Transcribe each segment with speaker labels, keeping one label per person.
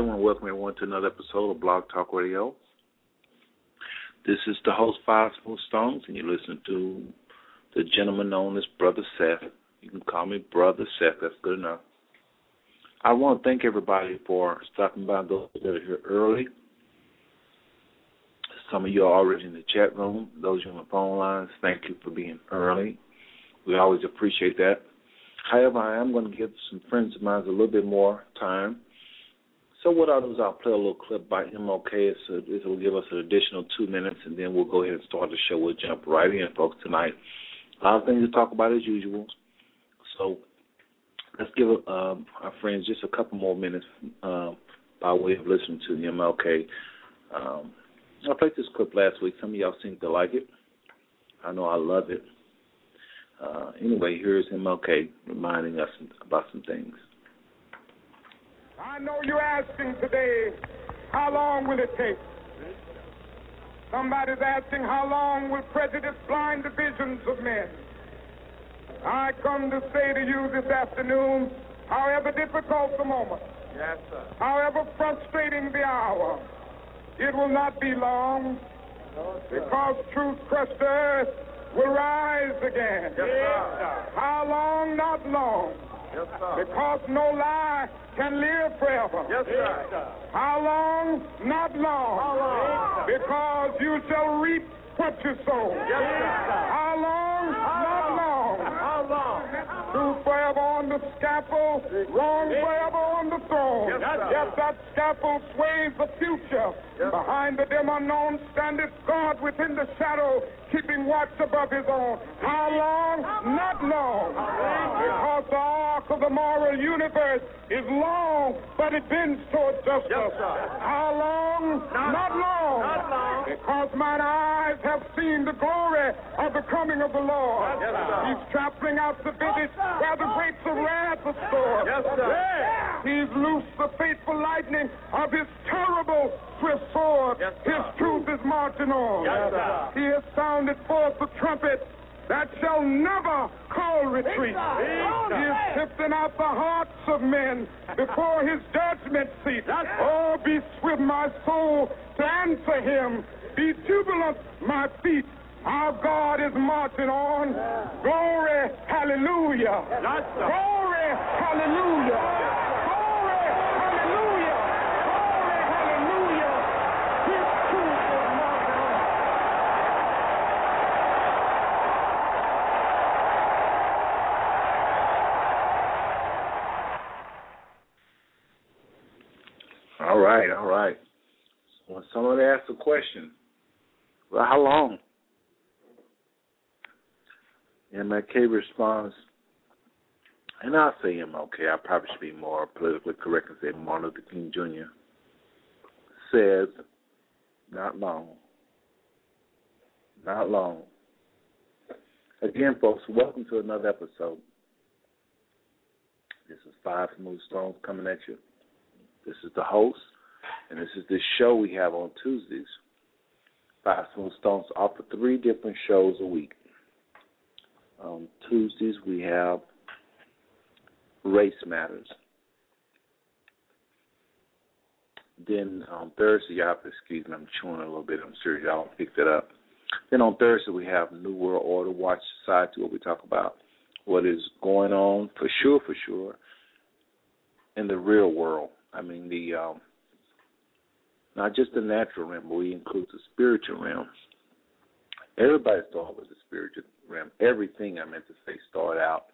Speaker 1: Everybody, I want to welcome everyone to another episode of Blog Talk Radio. This is the host, Five Smooth Stones, and you're listening to the gentleman known as Brother Seth. You can call me Brother Seth, that's good enough. I want to thank everybody for stopping by, those that are here early. Some of you are already in the chat room. Those on the phone lines, thank you for being early. We always appreciate that. However, I am going to give some friends of mine a little bit more time so what I'll do is I'll play a little clip by MLK. A, it will give us an additional two minutes, and then we'll go ahead and start the show. We'll jump right in, folks, tonight. A lot of things to talk about as usual. So let's give um, our friends just a couple more minutes uh, by way of listening to the MLK. Um, I played this clip last week. Some of y'all seem to like it. I know I love it. Uh, anyway, here's MLK reminding us about some things.
Speaker 2: I know you're asking today, how long will it take? Somebody's asking, how long will prejudice blind the visions of men? I come to say to you this afternoon, however difficult the moment,
Speaker 3: yes, sir.
Speaker 2: however frustrating the hour, it will not be long
Speaker 3: no,
Speaker 2: because truth crushed earth will rise again.
Speaker 3: Yes, sir.
Speaker 2: How long? Not long.
Speaker 3: Yes, sir.
Speaker 2: because no lie can live forever.
Speaker 3: Yes, sir.
Speaker 2: How long? Not long.
Speaker 3: How long?
Speaker 2: Because you shall reap what you sow.
Speaker 3: Yes, sir.
Speaker 2: How long?
Speaker 3: How
Speaker 2: not long.
Speaker 3: How long?
Speaker 2: Truth forever on the scaffold, wrong forever on the throne.
Speaker 3: Yes,
Speaker 2: yes that scaffold sways the future.
Speaker 3: Yes.
Speaker 2: Behind the dim unknown standeth God within the shadow, keeping watch above his own. How long? Not long. Because the arc of the moral universe is long, but it bends toward justice.
Speaker 3: Yes.
Speaker 2: How long?
Speaker 3: Not-
Speaker 2: long.
Speaker 3: not long.
Speaker 2: Because mine eyes have seen the glory of the coming of the Lord.
Speaker 3: Yes.
Speaker 2: He's trampling out the village where the grapes of wrath are stored.
Speaker 3: Yes, sir.
Speaker 2: He's loosed the fateful lightning of his terrible swift sword.
Speaker 3: Yes, sir.
Speaker 2: his truth is marching on.
Speaker 3: Yes, sir.
Speaker 2: He has sounded forth the trumpet that shall never call retreat. He is sifting out the hearts of men before his judgment seat. Oh, be swift, my soul, to answer him. Be jubilant, my feet. Our God is marching on. Glory, hallelujah.
Speaker 3: Yes.
Speaker 2: Glory, hallelujah. Glory, hallelujah. Glory, hallelujah. His truth is marching on.
Speaker 1: All right, all right. When someone asks a question, well, how long? MLK responds, and I'll say MLK, I probably should be more politically correct and say Martin Luther King Jr. says, not long. Not long. Again, folks, welcome to another episode. This is Five Smooth Stones coming at you. This is the host, and this is the show we have on Tuesdays. Five Smooth Stones offer three different shows a week. On Tuesdays, we have Race Matters. Then on Thursday, y'all excuse me, I'm chewing a little bit. I'm serious, y'all don't pick that up. Then on Thursday, we have New World Order Watch Society, where we talk about what is going on for sure, for sure, in the real world. I mean, the um, not just the natural realm, but we include the spiritual realm. Everybody started with the spiritual Everything I meant to say started out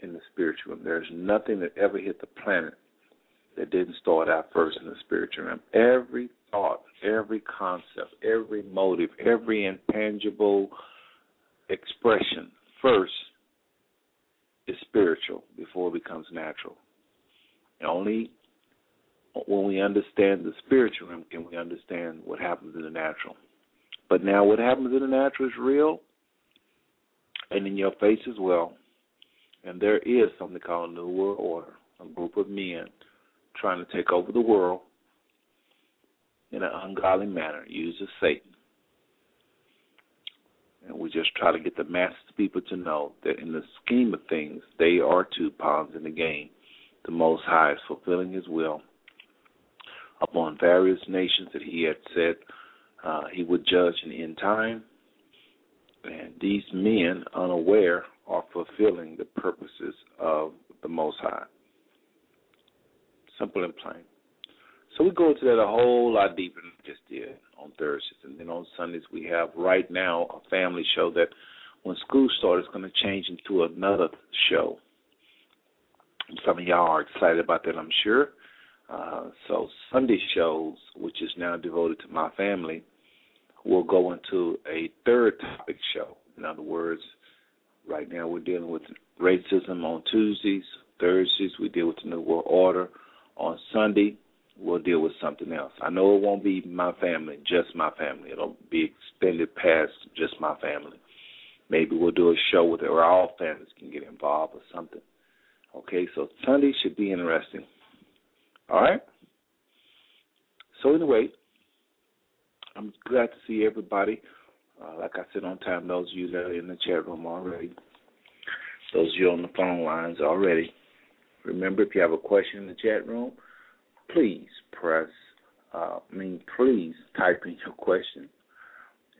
Speaker 1: in the spiritual realm. There's nothing that ever hit the planet that didn't start out first in the spiritual realm. Every thought, every concept, every motive, every intangible expression first is spiritual before it becomes natural. And only when we understand the spiritual realm can we understand what happens in the natural. But now what happens in the natural is real and in your face as well. And there is something called a New World Order, a group of men trying to take over the world in an ungodly manner, of Satan. And we just try to get the masses of people to know that in the scheme of things, they are two pawns in the game. The Most High is fulfilling His will, upon various nations that he had said uh, he would judge in the end time. And these men, unaware, are fulfilling the purposes of the Most High. Simple and plain. So we go into that a whole lot deeper than we just did on Thursdays. And then on Sundays, we have right now a family show that when school starts is going to change into another show. Some of y'all are excited about that, I'm sure. Uh, so Sunday shows, which is now devoted to my family, will go into a third topic show. In other words, right now we're dealing with racism on Tuesdays. Thursdays we deal with the New World Order. On Sunday we'll deal with something else. I know it won't be my family, just my family. It'll be extended past just my family. Maybe we'll do a show where all families can get involved or something. Okay, so Sunday should be interesting. All right. So anyway, I'm glad to see everybody. Uh, like I said on time, those of you that are in the chat room already, those of you on the phone lines already. Remember, if you have a question in the chat room, please press. Uh, I mean, please type in your question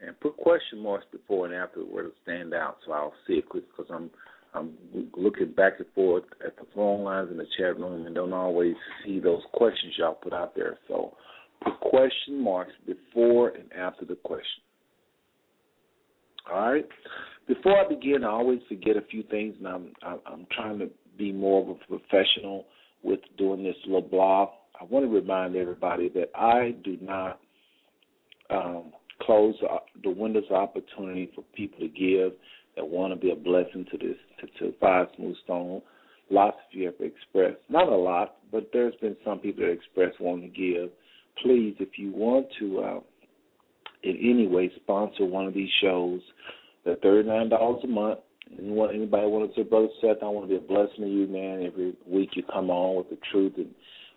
Speaker 1: and put question marks before and after where to stand out, so I'll see it quick because I'm I'm looking back and forth at the phone lines in the chat room and don't always see those questions y'all put out there. So put question marks before and after the question. All right. Before I begin, I always forget a few things, and I'm I'm trying to be more of a professional with doing this little blog. I want to remind everybody that I do not um, close the windows of opportunity for people to give that want to be a blessing to this to, to Five Smooth Stone. Lots of you have expressed, not a lot, but there's been some people that express wanting to give. Please, if you want to, uh, in any way, sponsor one of these shows, nine dollars a month. Anyone, anybody want to say, Brother Seth, I want to be a blessing to you, man. Every week you come on with the truth, and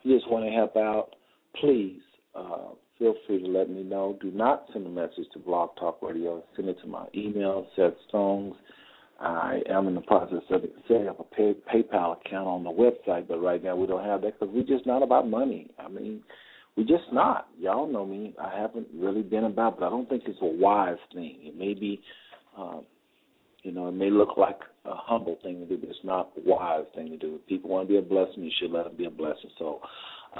Speaker 1: you just want to help out. Please uh, feel free to let me know. Do not send a message to Blog Talk Radio. Send it to my email, Seth Stones. I am in the process of setting up a pay, PayPal account on the website, but right now we don't have that because we're just not about money. I mean, we're just not. Y'all know me. I haven't really been about, but I don't think it's a wise thing. It may be, um, you know, it may look like a humble thing to do, but it's not a wise thing to do. If people want to be a blessing, you should let them be a blessing. So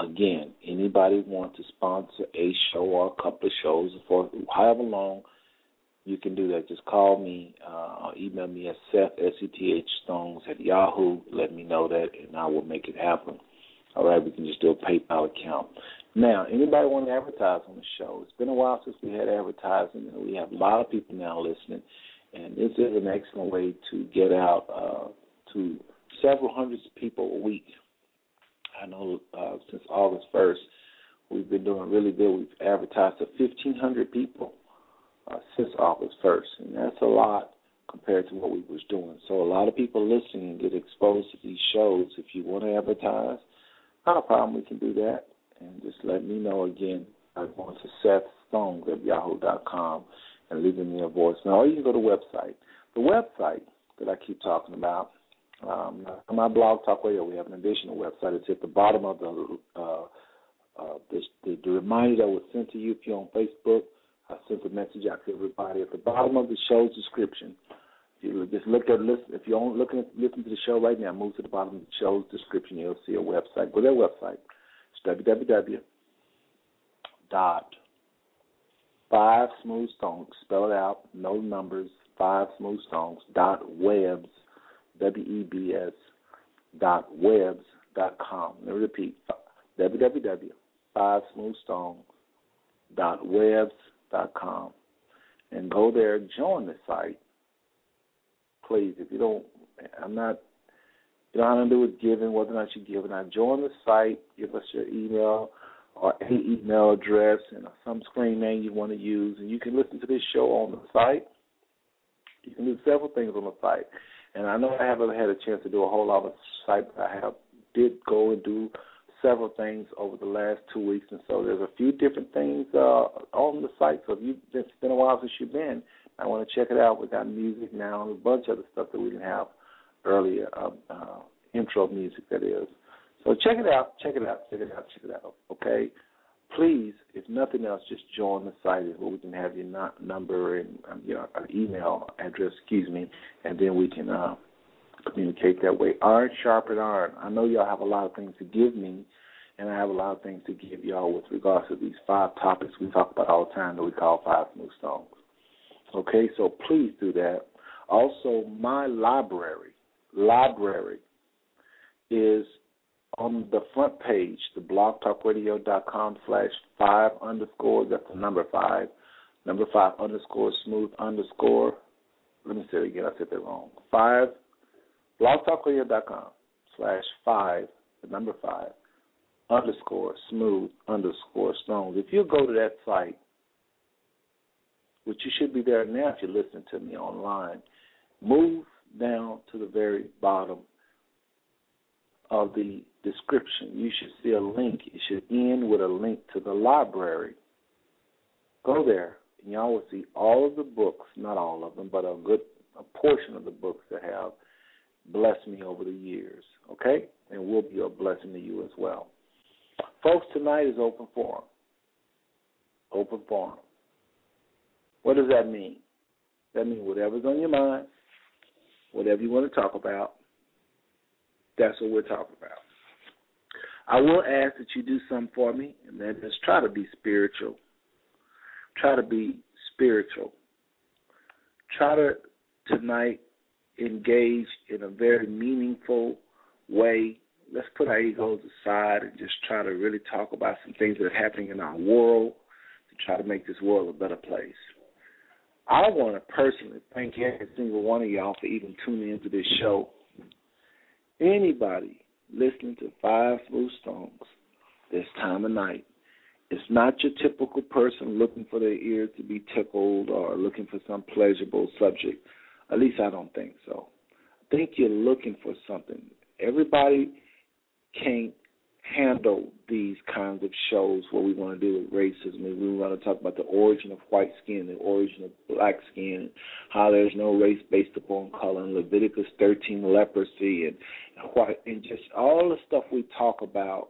Speaker 1: Again, anybody want to sponsor a show or a couple of shows for however long, you can do that. Just call me uh, or email me at Seth, S-E-T-H, Stones at Yahoo. Let me know that, and I will make it happen. All right, we can just do a PayPal account. Now, anybody want to advertise on the show? It's been a while since we had advertising, and we have a lot of people now listening. And this is an excellent way to get out uh, to several hundreds of people a week I know uh, since August 1st, we've been doing really good. We've advertised to 1,500 people uh, since August 1st, and that's a lot compared to what we was doing. So a lot of people listening get exposed to these shows. If you want to advertise, not a problem. We can do that, and just let me know again by going to Seth Stones at yahoo.com and leaving me a voicemail. Or you can go to the website. The website that I keep talking about um, on my blog talk radio, we have an additional website. It's at the bottom of the uh, uh, the, the, reminder that was sent to you if you're on Facebook. I sent a message out to everybody at the bottom of the show's description. You just look at listen. If you're looking at listen to the show right now, move to the bottom of the show's description. You'll see a website. Go to their website. Www. dot five smooth stones. Spell it out. No numbers. Five smooth stones. Dot webs W-E-B-S dot webs dot com. Let me repeat, www five smooth stone dot webs dot com, and go there, join the site. Please, if you don't, I'm not. You know how to do with giving, whether or not you give. And I join the site, give us your email or any email address and some screen name you want to use, and you can listen to this show on the site. You can do several things on the site. And I know I haven't had a chance to do a whole lot of site, but I have did go and do several things over the last two weeks, and so there's a few different things uh, on the site. So if you it's been a while since you've been, I want to check it out. We got music now and a bunch of the stuff that we didn't have earlier, uh, uh, intro music that is. So check it out, check it out, check it out, check it out. Okay. please, if nothing else, just join the site where we can have your number and um, your email address, excuse me, and then we can uh, communicate that way. Iron sharpened iron. I know y'all have a lot of things to give me, and I have a lot of things to give y'all with regards to these five topics we talk about all the time that we call five smooth stones. Okay, so please do that. Also, my library, library is on the front page, the blogtalkradio.com slash five underscore, that's the number five, number five underscore smooth underscore. Let me say it again, I said that wrong. Five, blogtalkradio.com slash five, the number five, underscore smooth underscore stones. If you go to that site, which you should be there now if you're listening to me online, move down to the very bottom of the description. You should see a link. It should end with a link to the library. Go there, and y'all will see all of the books, not all of them, but a good a portion of the books that have blessed me over the years. Okay? And will be a blessing to you as well. Folks, tonight is open forum. Open forum. What does that mean? That means whatever's on your mind, whatever you want to talk about, that's what we're talking about. I will ask that you do something for me, and that is try to be spiritual. Try to be spiritual. Try to tonight engage in a very meaningful way let's put our egos aside and just try to really talk about some things that are happening in our world to try to make this world a better place. I want to personally thank every single one of y'all for even tuning into this show. Anybody listening to Five Smooth Stones this time of night, it's not your typical person looking for their ears to be tickled or looking for some pleasurable subject. At least I don't think so. I think you're looking for something. Everybody can't handle these kinds of shows what we want to do with racism and we want to talk about the origin of white skin, the origin of black skin, how there's no race based upon color, and Leviticus 13 leprosy, and and just all the stuff we talk about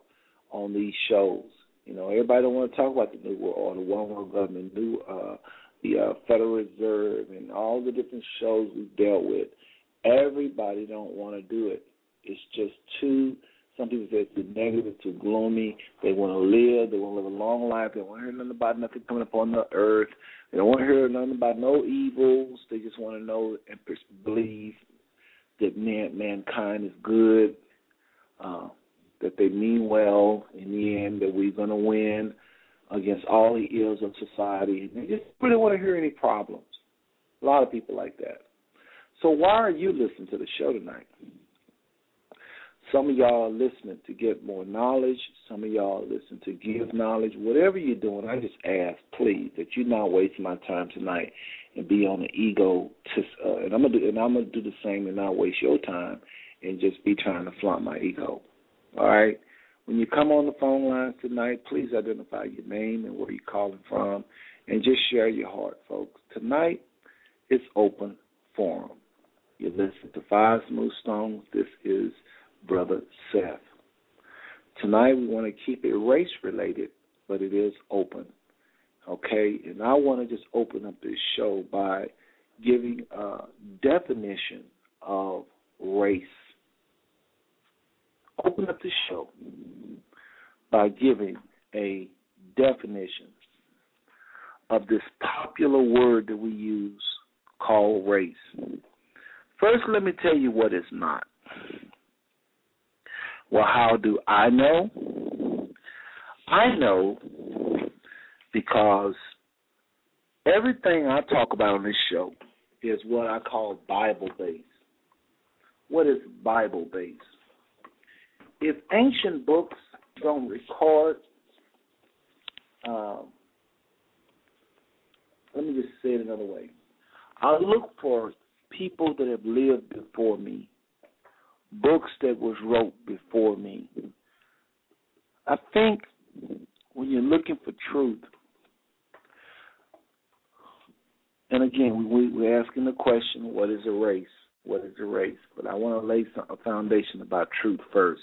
Speaker 1: on these shows. You know, everybody don't want to talk about the New World Order, One World Government, New uh, the uh, Federal Reserve, and all the different shows we've dealt with. Everybody don't want to do it. It's just too some people say it's too negative, too gloomy. They want to live. They want to live a long life. They don't want to hear nothing about nothing coming upon the earth. They don't want to hear nothing about no evils. They just want to know and believe that man, mankind is good, uh, that they mean well in the end, that we're going to win against all the ills of society. They just really want to hear any problems. A lot of people like that. So why are you listening to the show tonight? Some of y'all are listening to get more knowledge. Some of y'all listen to give knowledge. Whatever you're doing, I just ask, please, that you not waste my time tonight and be on the ego. To, uh, and I'm gonna do, and I'm gonna do the same and not waste your time and just be trying to flaunt my ego. All right. When you come on the phone lines tonight, please identify your name and where you're calling from, and just share your heart, folks. Tonight, it's open forum. You listen to Five Smooth Stones. This is Brother Seth. Tonight we want to keep it race related, but it is open. Okay, and I want to just open up this show by giving a definition of race. Open up the show by giving a definition of this popular word that we use called race. First, let me tell you what it's not. Well, how do I know? I know because everything I talk about on this show is what I call Bible based. What is Bible based? If ancient books don't record, um, let me just say it another way. I look for people that have lived before me books that was wrote before me. I think when you're looking for truth, and again, we, we're asking the question, what is a race? What is a race? But I want to lay some, a foundation about truth first.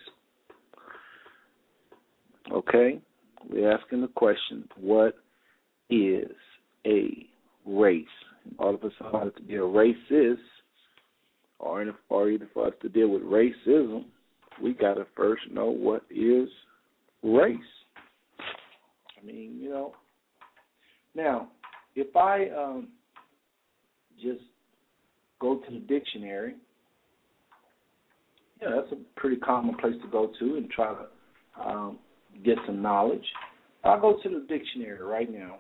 Speaker 1: Okay? we're asking the question, what is a race? In order for somebody to be a racist, or, in, or either for us to deal with racism, we got to first know what is race. I mean, you know. Now, if I um, just go to the dictionary, yeah, that's a pretty common place to go to and try to um, get some knowledge. I'll go to the dictionary right now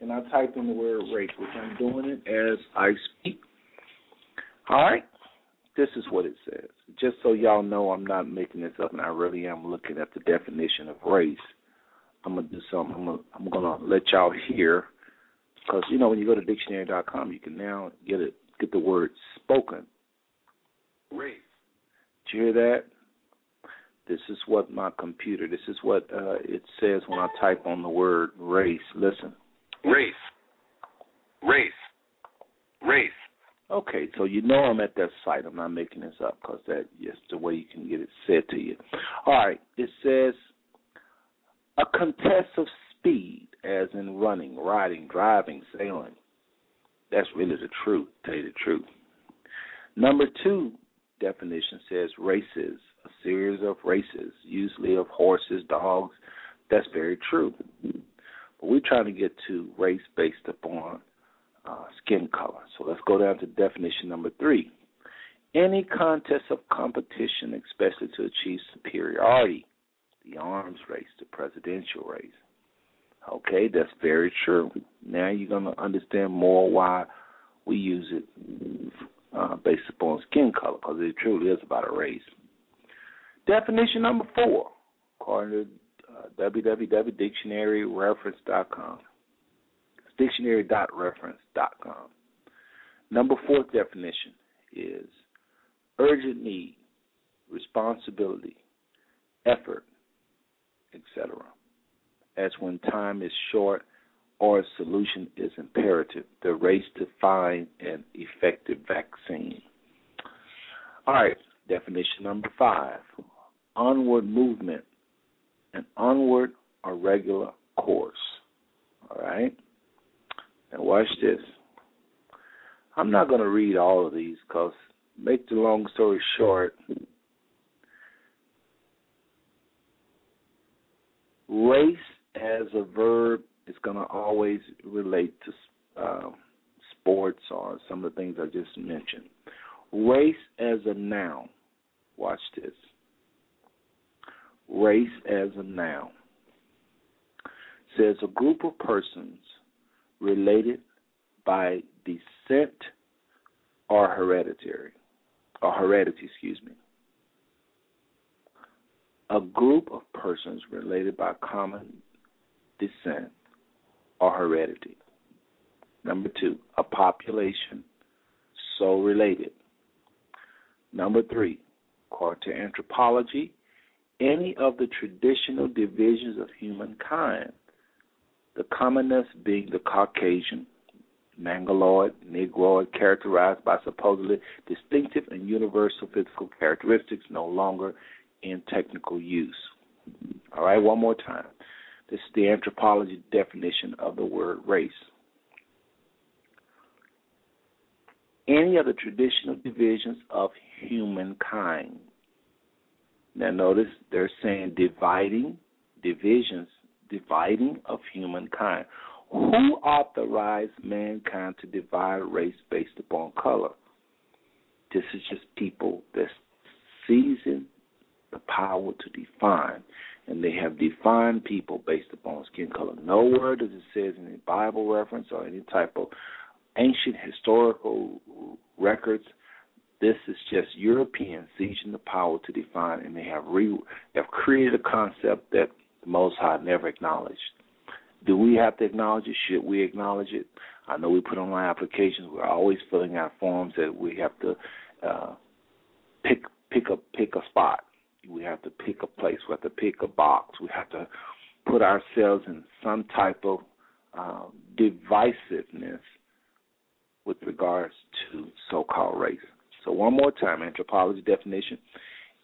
Speaker 1: and I type in the word race, which I'm doing it as I speak. All right, this is what it says. Just so y'all know, I'm not making this up, and I really am looking at the definition of race. I'm gonna do something. I'm gonna, I'm gonna let y'all hear, because you know when you go to dictionary.com, you can now get it, get the word spoken. Race. Did you hear that? This is what my computer. This is what uh, it says when I type on the word race. Listen.
Speaker 4: Race. Race. Race.
Speaker 1: Okay, so you know I'm at that site. I'm not making this up because that is the way you can get it said to you. All right, it says a contest of speed, as in running, riding, driving, sailing. That's really the truth. Tell you the truth. Number two definition says races, a series of races, usually of horses, dogs. That's very true. But we're trying to get to race based upon uh, skin color. So let's go down to definition number three. Any contest of competition, especially to achieve superiority, the arms race, the presidential race. Okay, that's very true. Now you're going to understand more why we use it uh, based upon skin color, because it truly is about a race. Definition number four, according to uh, www.dictionaryreference.com. Number four definition is urgent need, responsibility, effort, etc. As when time is short or a solution is imperative, the race to find an effective vaccine. All right, definition number five onward movement, an onward or regular course. All right? Now, watch this. I'm not going to read all of these because, make the long story short, race as a verb is going to always relate to uh, sports or some of the things I just mentioned. Race as a noun. Watch this. Race as a noun says a group of persons related by descent or hereditary or heredity, excuse me. A group of persons related by common descent or heredity. Number two, a population so related. Number three, according to anthropology, any of the traditional divisions of humankind, the commonest being the Caucasian, Mongoloid, Negroid, characterized by supposedly distinctive and universal physical characteristics no longer in technical use. All right, one more time. This is the anthropology definition of the word race. Any of the traditional divisions of humankind. Now, notice they're saying dividing, divisions, dividing of humankind. Who authorized mankind to divide race based upon color? This is just people that seizing the power to define and they have defined people based upon skin color. Nowhere does it say in any Bible reference or any type of ancient historical records. This is just Europeans seizing the power to define, and they have re have created a concept that the Most High never acknowledged. Do we have to acknowledge it? Should we acknowledge it? I know we put online applications. We're always filling out forms that we have to uh, pick pick a pick a spot we have to pick a place. We have to pick a box. We have to put ourselves in some type of um, divisiveness with regards to so-called race. So one more time, anthropology definition: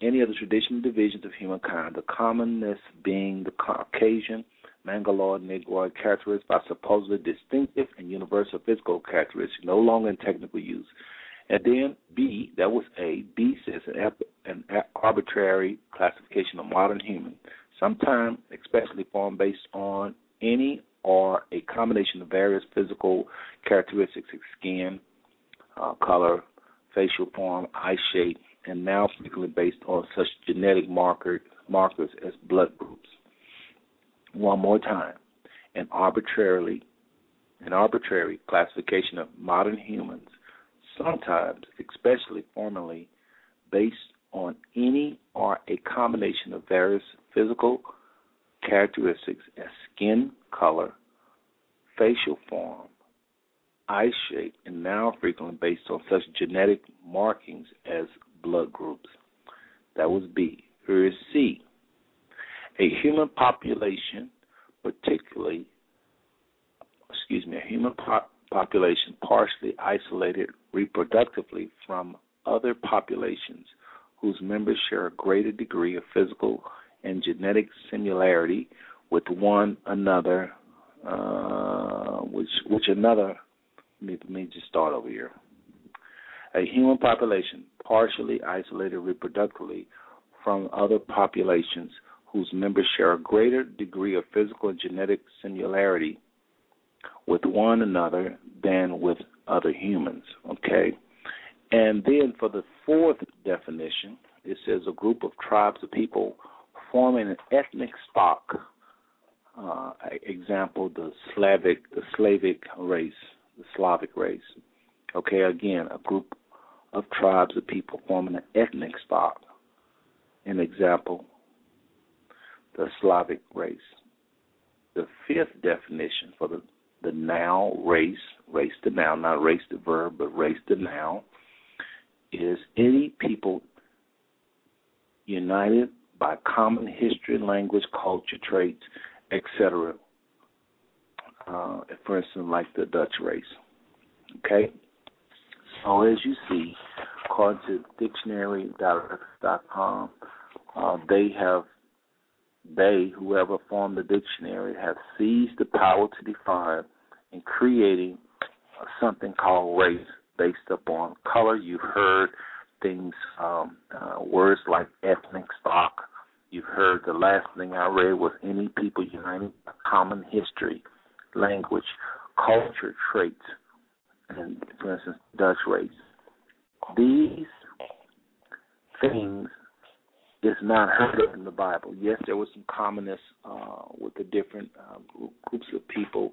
Speaker 1: any of the traditional divisions of humankind, the commonness being the Caucasian, Mongoloid, Negroid characteristics by supposedly distinctive and universal physical characteristics, no longer in technical use. And then B, that was A. B says an, an arbitrary classification of modern human, sometimes especially formed based on any or a combination of various physical characteristics, like skin, uh, color, facial form, eye shape, and now frequently based on such genetic marker, markers as blood groups. One more time, an arbitrarily an arbitrary classification of modern humans sometimes, especially formally, based on any or a combination of various physical characteristics as skin color, facial form, eye shape, and now frequently based on such genetic markings as blood groups. That was B. Here is C. A human population, particularly, excuse me, a human po- population partially isolated reproductively from other populations whose members share a greater degree of physical and genetic similarity with one another, uh, which which another. Let me, let me just start over here. A human population partially isolated reproductively from other populations whose members share a greater degree of physical and genetic similarity with one another than with other humans. Okay? And then for the fourth definition, it says a group of tribes of people forming an ethnic stock. Uh, example: the Slavic, the Slavic race, the Slavic race. Okay, again, a group of tribes of people forming an ethnic stock. An example: the Slavic race. The fifth definition for the the noun race, race the noun, not race the verb, but race the noun, is any people united by common history, language, culture, traits, etc. Uh, for instance, like the Dutch race. Okay? So as you see, according to dictionary.com, uh, they have they, whoever formed the dictionary, have seized the power to define and creating something called race based upon color. You've heard things, um, uh, words like ethnic stock. You've heard the last thing I read was any people united by common history, language, culture, traits, and for instance, Dutch race. These things is not heard of in the Bible. Yes, there was some commonness uh, with the different uh, groups of people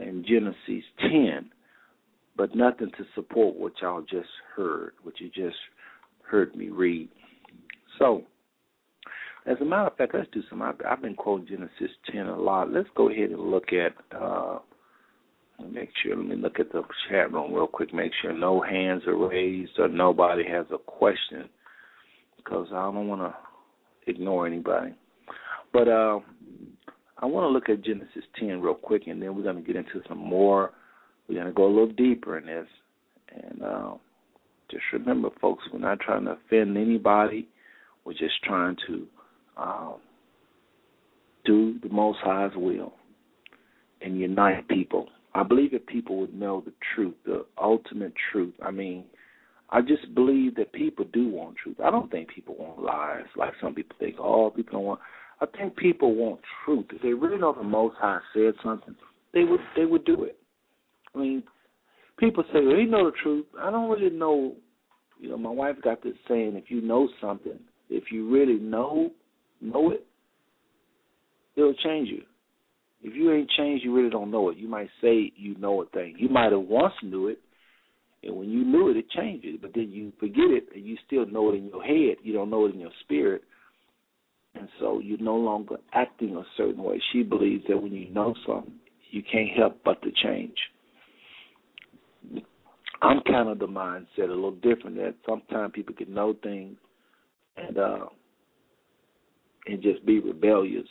Speaker 1: in Genesis 10, but nothing to support what y'all just heard, what you just heard me read. So, as a matter of fact, let's do some. I've, I've been quoting Genesis 10 a lot. Let's go ahead and look at. Uh, make sure. Let me look at the chat room real quick. Make sure no hands are raised or nobody has a question, because I don't want to ignore anybody. But uh, I want to look at Genesis 10 real quick, and then we're going to get into some more. We're going to go a little deeper in this. And uh, just remember, folks, we're not trying to offend anybody. We're just trying to um, do the Most High's will and unite people. I believe if people would know the truth, the ultimate truth. I mean, I just believe that people do want truth. I don't think people want lies like some people think. Oh, people want. I think people want truth. If they really know the Most High said something, they would they would do it. I mean, people say, "Well, you know the truth." I don't really know. You know, my wife got this saying: if you know something, if you really know know it, it'll change you. If you ain't changed, you really don't know it. You might say you know a thing. You might have once knew it, and when you knew it, it changed it. But then you forget it, and you still know it in your head. You don't know it in your spirit, and so you're no longer acting a certain way. She believes that when you know something, you can't help but to change. I'm kind of the mindset a little different. That sometimes people can know things and uh, and just be rebellious.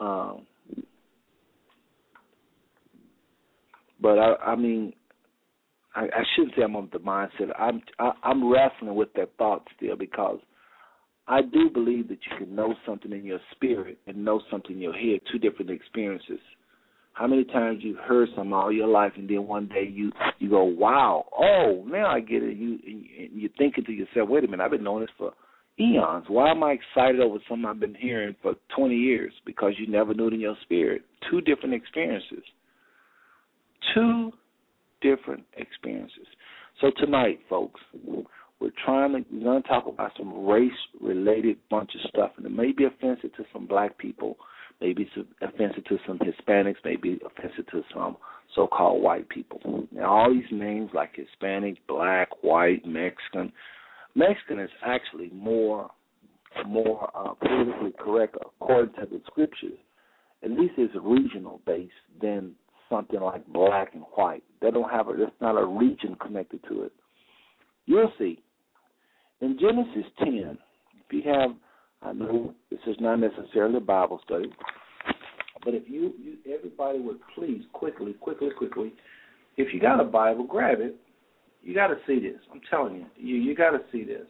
Speaker 1: Um, but I, I mean, I, I shouldn't say I'm on the mindset. I'm I, I'm wrestling with that thought still because I do believe that you can know something in your spirit and know something in your head, two different experiences. How many times you've heard something all your life, and then one day you you go, "Wow, oh, now I get it." You you're thinking to yourself, "Wait a minute, I've been knowing this for eons. Why am I excited over something I've been hearing for 20 years? Because you never knew it in your spirit. Two different experiences. Two different experiences. So tonight, folks, we're trying to we're going to talk about some race-related bunch of stuff, and it may be offensive to some black people, maybe it's offensive to some Hispanics, maybe offensive to some so-called white people. Now, all these names like Hispanic, black, white, Mexican. Mexican is actually more more uh, politically correct according to the scriptures. At least it's regional based than something like black and white. They don't have a. There's not a region connected to it. You'll see. In Genesis 10, if you have, I know this is not necessarily a Bible study, but if you, you everybody would please quickly, quickly, quickly, if you got a Bible, grab it. You got to see this. I'm telling you, you you got to see this.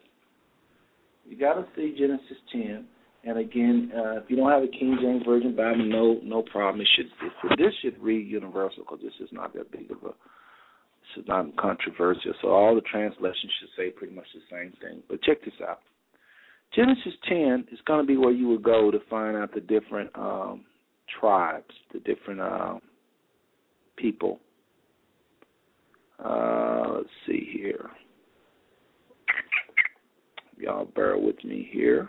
Speaker 1: You got to see Genesis 10. And again, uh, if you don't have a King James Version Bible, no no problem. It should it, this should read universal because this is not that big of a this is not controversial. So all the translations should say pretty much the same thing. But check this out. Genesis 10 is going to be where you would go to find out the different um, tribes, the different uh, people. Uh, let's see here. Y'all bear with me here.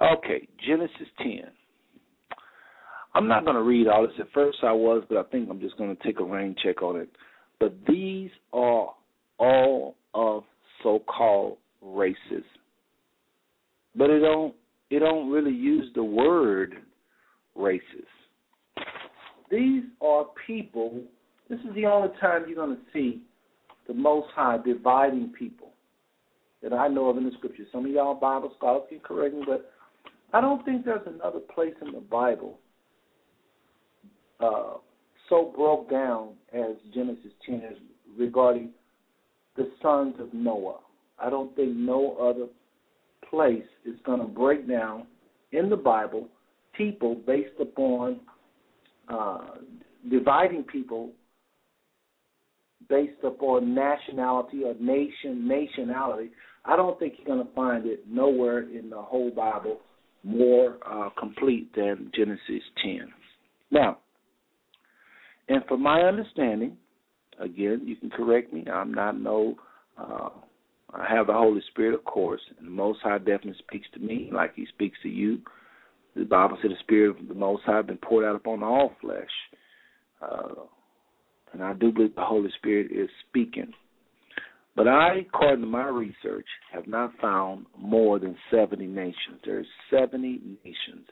Speaker 1: Okay, Genesis 10. I'm not going to read all this. At first I was, but I think I'm just going to take a rain check on it. But these are all of so-called races. But it don't it don't really use the word races. These are people. This is the only time you're going to see the Most High dividing people that I know of in the Scriptures. Some of y'all Bible scholars can correct me, but I don't think there's another place in the Bible uh, so broke down as Genesis 10 is regarding the sons of Noah. I don't think no other place is going to break down in the Bible people based upon uh, dividing people based upon nationality or nation nationality. I don't think you're going to find it nowhere in the whole Bible more uh, complete than Genesis 10. Now, and from my understanding, again, you can correct me. I'm not no. Uh, I have the Holy Spirit, of course, and the Most High definitely speaks to me like He speaks to you. The Bible said the Spirit of the Most High has been poured out upon all flesh, uh, and I do believe the Holy Spirit is speaking. But I, according to my research, have not found more than 70 nations. There's 70 nations.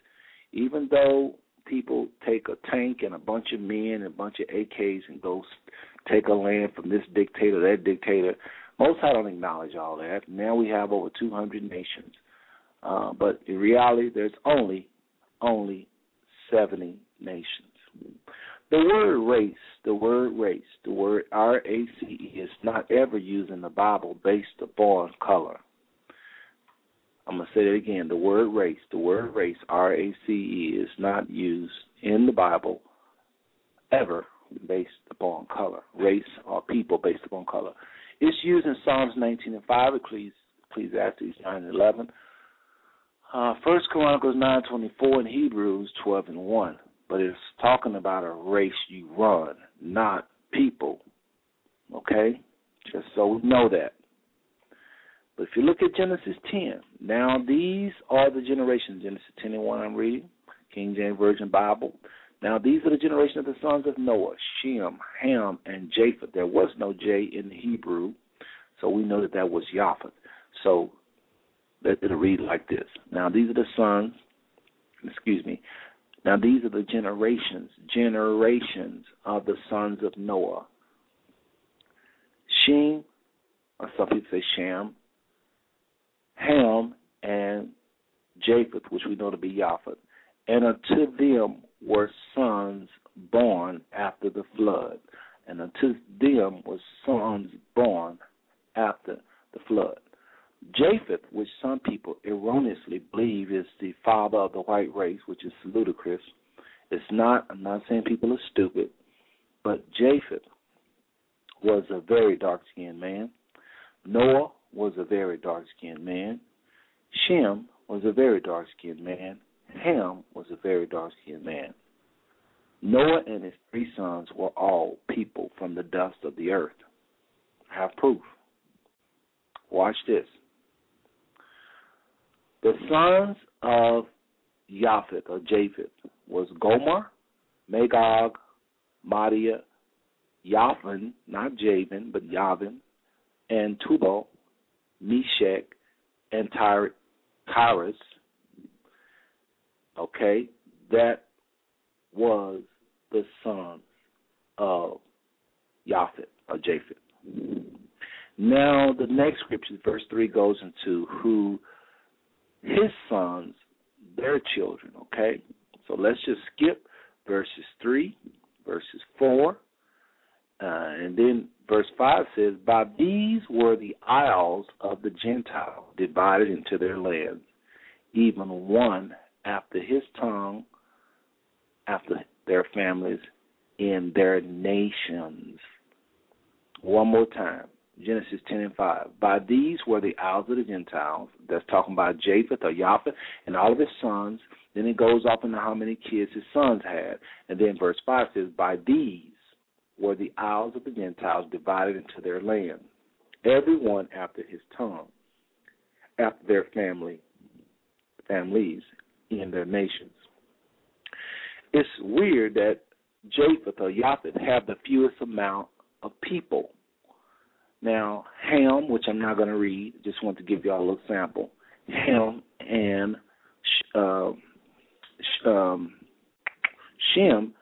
Speaker 1: Even though people take a tank and a bunch of men and a bunch of AKs and go take a land from this dictator, that dictator. Most I don't acknowledge all that. Now we have over 200 nations, uh, but in reality, there's only only 70 nations. The word race, the word race, the word R A C E is not ever used in the Bible based upon color. I'm going to say it again. The word race, the word race, R A C E, is not used in the Bible ever based upon color. Race or people based upon color. It's used in Psalms 19 and 5, Ecclesiastes 9 and 11, uh, First Chronicles 9 24, and Hebrews 12 and 1. But it's talking about a race you run, not people. Okay? Just so we know that. But if you look at Genesis 10, now these are the generations. Genesis 10 and 1 I'm reading, King James Version Bible. Now these are the generation of the sons of Noah, Shem, Ham, and Japheth. There was no J in the Hebrew, so we know that that was Japheth. So it'll read like this. Now these are the sons, excuse me. Now these are the generations, generations of the sons of Noah. Shem, or some people say Sham, Ham, and Japheth, which we know to be Japheth. And unto them were sons born after the flood. And unto them were sons born after the flood. Japheth, which some people erroneously believe is the father of the white race, which is ludicrous. It's not. I'm not saying people are stupid, but Japheth was a very dark skinned man. Noah was a very dark skinned man. Shem was a very dark skinned man. Ham was a very dark skinned man. Noah and his three sons were all people from the dust of the earth. I have proof. Watch this. The sons of Japheth or Japheth was Gomer, Magog, Madai, Yavin, not Javan, but Yavin, and Tubal, Meshech, and Tyrus. Okay, that was the sons of Japheth or Japheth. Now, the next scripture, verse 3, goes into who his sons, their children, okay? So let's just skip verses 3, verses 4, uh, and then verse 5 says, By these were the isles of the Gentiles divided into their lands, even one after his tongue, after their families, in their nations. One more time. Genesis 10 and 5. By these were the isles of the Gentiles. That's talking about Japheth or Japheth and all of his sons. Then it goes off into how many kids his sons had. And then verse 5 says, By these were the isles of the Gentiles divided into their land, every one after his tongue, after their family, families in their nations. It's weird that Japheth or Japheth have the fewest amount of people now, Ham, which I'm not going to read, just want to give you all a sample. Ham and uh, um, Shem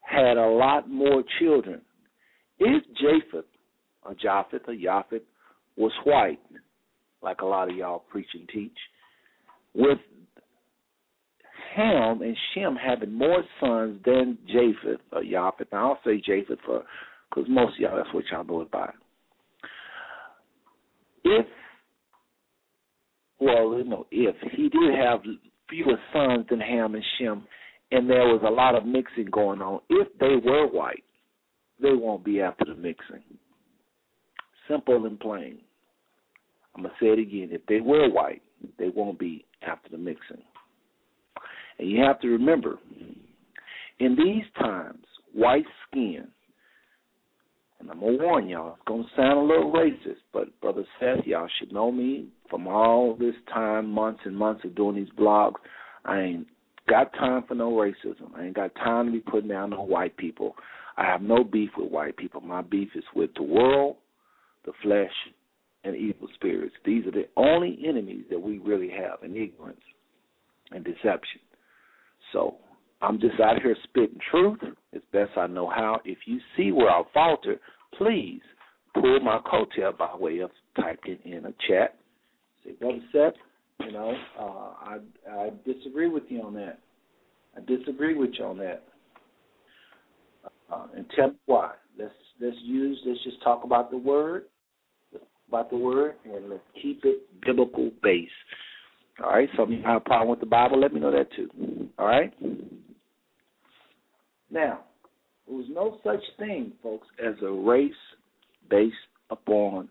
Speaker 1: had a lot more children. If Japheth or Japheth or Japheth was white, like a lot of y'all preach and teach, with Ham and Shem having more sons than Japheth or Japheth. Now I'll say Japheth for because most of y'all that's what y'all know it by if well, you know, if he did have fewer sons than Ham and Shem, and there was a lot of mixing going on, if they were white, they won't be after the mixing. Simple and plain. I'm gonna say it again. If they were white, they won't be after the mixing. And you have to remember, in these times, white skin and I'm gonna warn y'all, it's gonna sound a little racist, but brother Seth, y'all should know me from all this time, months and months of doing these blogs. I ain't got time for no racism. I ain't got time to be putting down no white people. I have no beef with white people. My beef is with the world, the flesh, and evil spirits. These are the only enemies that we really have in ignorance and deception. So I'm just out here spitting truth as best I know how. If you see where I falter, please pull my coattail by way of typing in a chat. Say, Brother Seth, you know, uh, I I disagree with you on that. I disagree with you on that. Uh, and tell me why. Let's let's use let's just talk about the word, about the word, and let's keep it biblical based. All right. So if you have a problem with the Bible, let me know that too. All right. Now, there was no such thing, folks, as a race based upon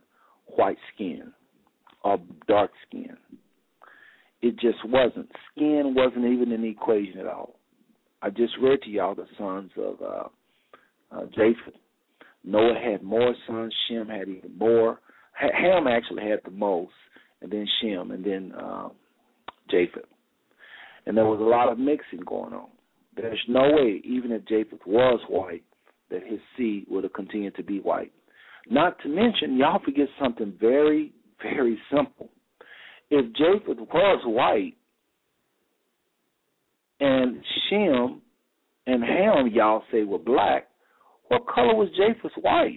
Speaker 1: white skin or dark skin. It just wasn't. Skin wasn't even the equation at all. I just read to y'all the sons of uh, uh, Japheth. Noah had more sons. Shem had even more. Ham actually had the most, and then Shem, and then uh, Japheth. And there was a lot of mixing going on. There's no way, even if Japheth was white, that his seed would have continued to be white. Not to mention, y'all forget something very, very simple. If Japheth was white and Shem and Ham, y'all say, were black, what color was Japheth's wife?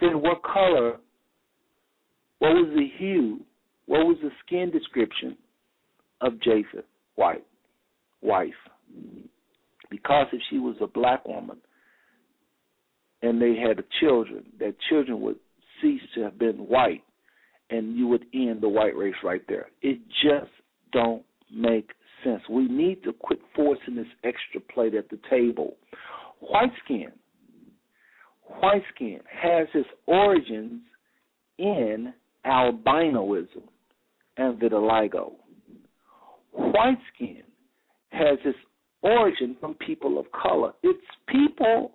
Speaker 1: Then what color, what was the hue what was the skin description of Japheth? White. Wife. Because if she was a black woman, and they had children, that children would cease to have been white, and you would end the white race right there. It just don't make sense. We need to quit forcing this extra plate at the table. White skin, white skin has its origins in albinoism and vitiligo. White skin has its origin from people of color. It's people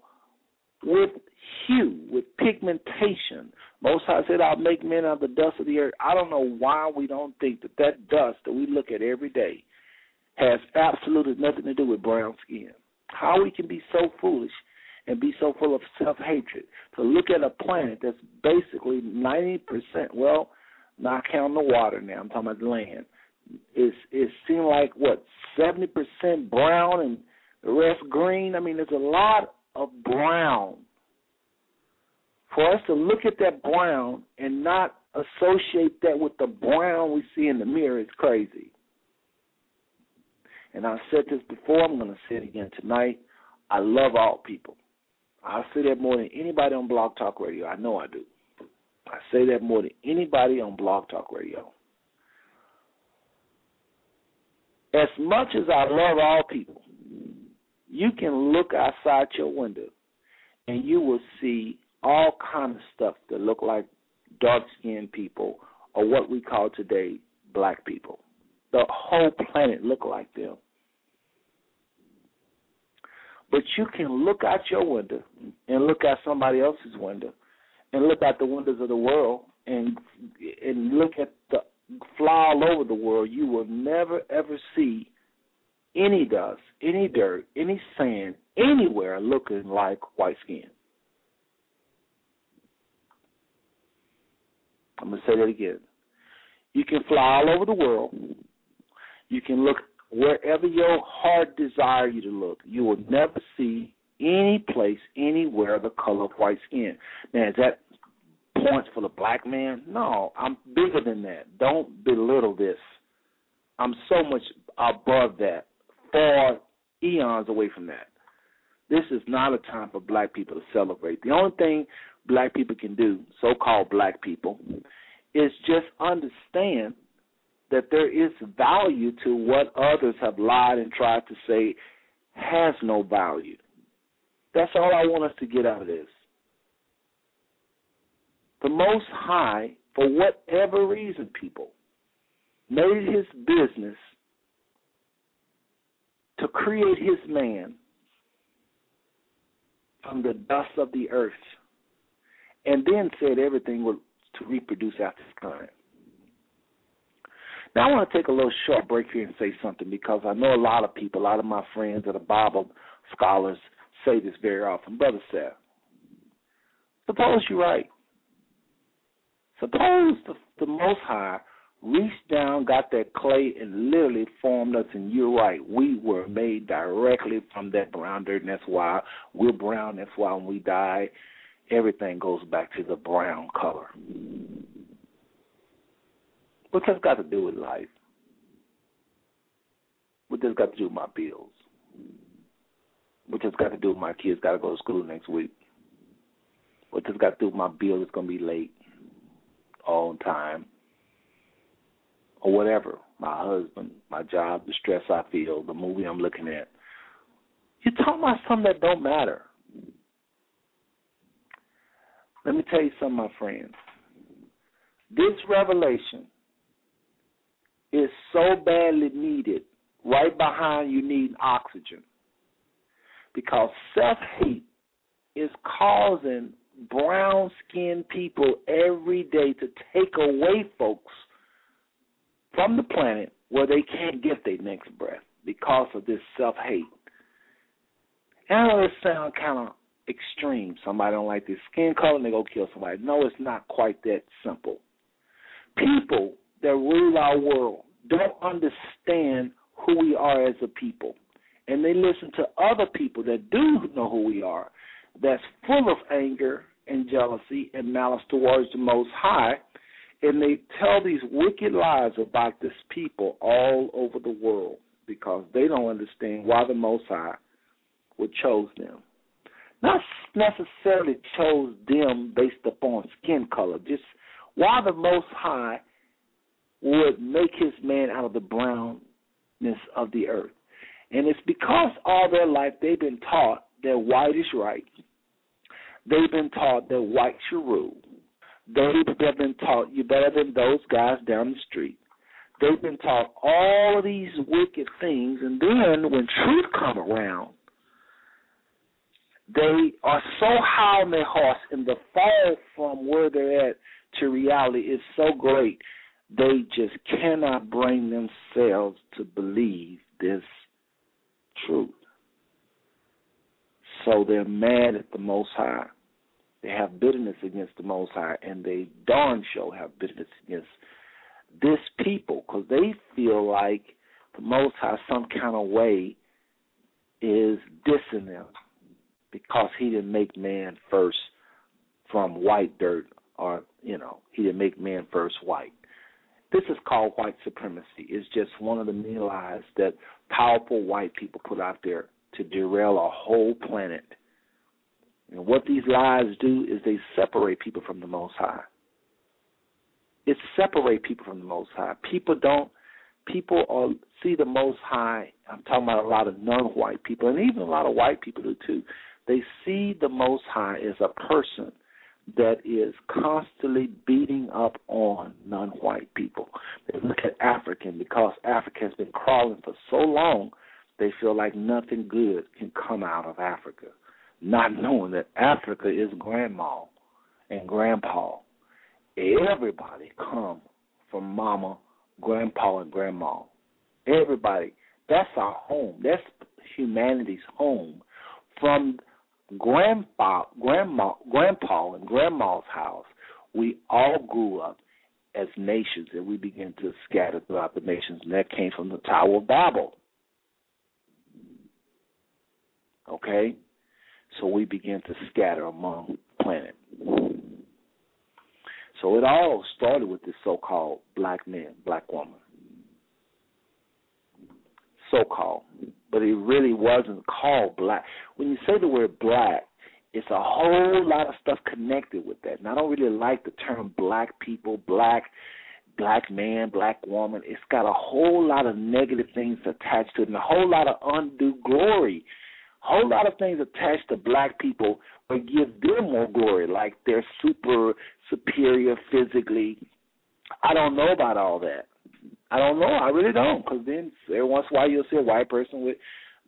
Speaker 1: with hue, with pigmentation. Most High said, I'll make men out of the dust of the earth. I don't know why we don't think that that dust that we look at every day has absolutely nothing to do with brown skin. How we can be so foolish and be so full of self hatred to look at a planet that's basically 90%, well, not counting the water now, I'm talking about the land. It's, it seems like, what, 70% brown and the rest green? I mean, there's a lot of brown. For us to look at that brown and not associate that with the brown we see in the mirror is crazy. And I've said this before, I'm going to say it again tonight. I love all people. I say that more than anybody on Blog Talk Radio. I know I do. I say that more than anybody on Blog Talk Radio. As much as I love all people, you can look outside your window and you will see all kind of stuff that look like dark skinned people or what we call today black people. The whole planet look like them. But you can look out your window and look out somebody else's window and look out the windows of the world and and look at the fly all over the world, you will never ever see any dust, any dirt, any sand anywhere looking like white skin. I'm to say that again. You can fly all over the world. You can look wherever your heart desires you to look. You will never see any place, anywhere, the color of white skin. Now, is that points for the black man? No, I'm bigger than that. Don't belittle this. I'm so much above that, far eons away from that. This is not a time for black people to celebrate. The only thing black people can do, so called black people, is just understand that there is value to what others have lied and tried to say has no value. That's all I want us to get out of this. The Most High, for whatever reason, people, made his business to create his man from the dust of the earth and then said everything was to reproduce after his kind. Now I want to take a little short break here and say something because I know a lot of people, a lot of my friends that are Bible scholars say this very often. Brother Seth, suppose you're right. Suppose the, the Most High reached down, got that clay, and literally formed us. And you're right, we were made directly from that brown dirt, and that's why we're brown. That's why when we die, everything goes back to the brown color. What has got to do with life? What has got to do with my bills? What has got to do with my kids got to go to school next week? What has got to do with my bill is going to be late? on time, or whatever. My husband, my job, the stress I feel, the movie I'm looking at. You're talking about something that don't matter. Let me tell you something, my friends. This revelation is so badly needed right behind you need oxygen because self hate is causing brown skinned people every day to take away folks from the planet where they can't get their next breath because of this self hate. I know it sounds kind of extreme. Somebody don't like their skin color and they go kill somebody. No, it's not quite that simple. People that rule our world don't understand who we are as a people. And they listen to other people that do know who we are, that's full of anger and jealousy and malice towards the Most High, and they tell these wicked lies about this people all over the world because they don't understand why the Most High would chose them. not necessarily chose them based upon skin color. Just why the Most High would make his man out of the brownness of the earth. And it's because all their life they've been taught that white is right. They've been taught that white should rule. They've been taught you're better than those guys down the street. They've been taught all of these wicked things, and then when truth come around, they are so high on their horse, and the fall from where they're at to reality is so great, they just cannot bring themselves to believe this truth. So they're mad at the Most High. They have bitterness against the Most High, and they darn sure have bitterness against this people because they feel like the Most High, some kind of way, is dissing them because He didn't make man first from white dirt, or you know, He didn't make man first white. This is called white supremacy. It's just one of the many lies that powerful white people put out there to derail a whole planet. And what these lies do is they separate people from the Most High. It separate people from the Most High. People don't. People are see the Most High. I'm talking about a lot of non-white people, and even a lot of white people do too. They see the Most High as a person that is constantly beating up on non-white people. They look at African because Africa has been crawling for so long, they feel like nothing good can come out of Africa, not knowing that Africa is grandma and grandpa. Everybody come from mama, grandpa, and grandma. Everybody. That's our home. That's humanity's home. From grandpa, grandma, grandpa, and grandma's house, we all grew up as nations, and we began to scatter throughout the nations, and that came from the Tower of Babel. Okay, so we began to scatter among the planet. So it all started with this so-called black man, black woman, so-called but it really wasn't called black. When you say the word black, it's a whole lot of stuff connected with that. And I don't really like the term black people, black black man, black woman. It's got a whole lot of negative things attached to it and a whole lot of undue glory. Whole lot of things attached to black people but give them more glory, like they're super superior physically. I don't know about all that. I don't know. I really don't. Because then every once in a while you'll see a white person with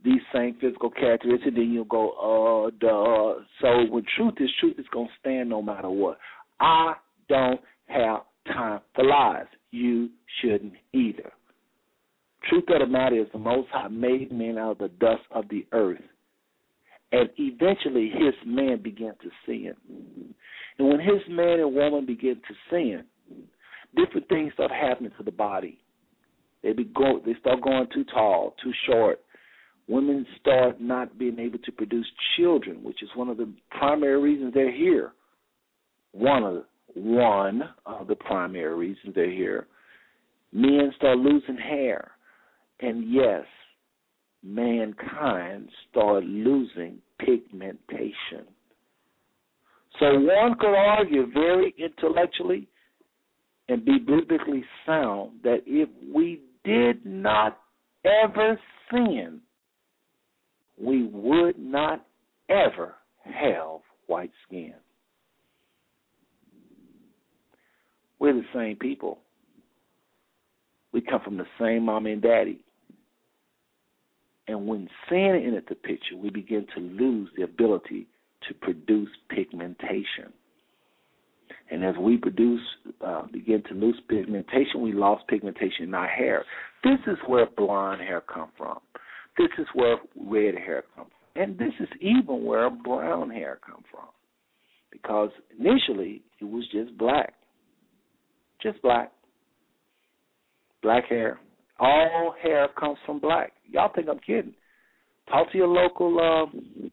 Speaker 1: these same physical characteristics, and then you'll go, uh, duh. So when truth is truth, is gonna stand no matter what. I don't have time for lies. You shouldn't either. Truth of the matter is, the Most High made men out of the dust of the earth, and eventually His man began to sin. And when His man and woman begin to sin, different things start happening to the body. They be go they start going too tall, too short. Women start not being able to produce children, which is one of the primary reasons they're here. One of one of the primary reasons they're here. Men start losing hair. And yes, mankind start losing pigmentation. So one could argue very intellectually and be biblically sound that if we did not ever sin, we would not ever have white skin. We're the same people. We come from the same mom and daddy. And when sin entered the picture, we begin to lose the ability to produce pigmentation. And as we produce, uh, begin to lose pigmentation, we lost pigmentation in our hair. This is where blonde hair come from. This is where red hair comes from. And this is even where brown hair come from. Because initially it was just black. Just black. Black hair. All hair comes from black. Y'all think I'm kidding. Talk to your local uh,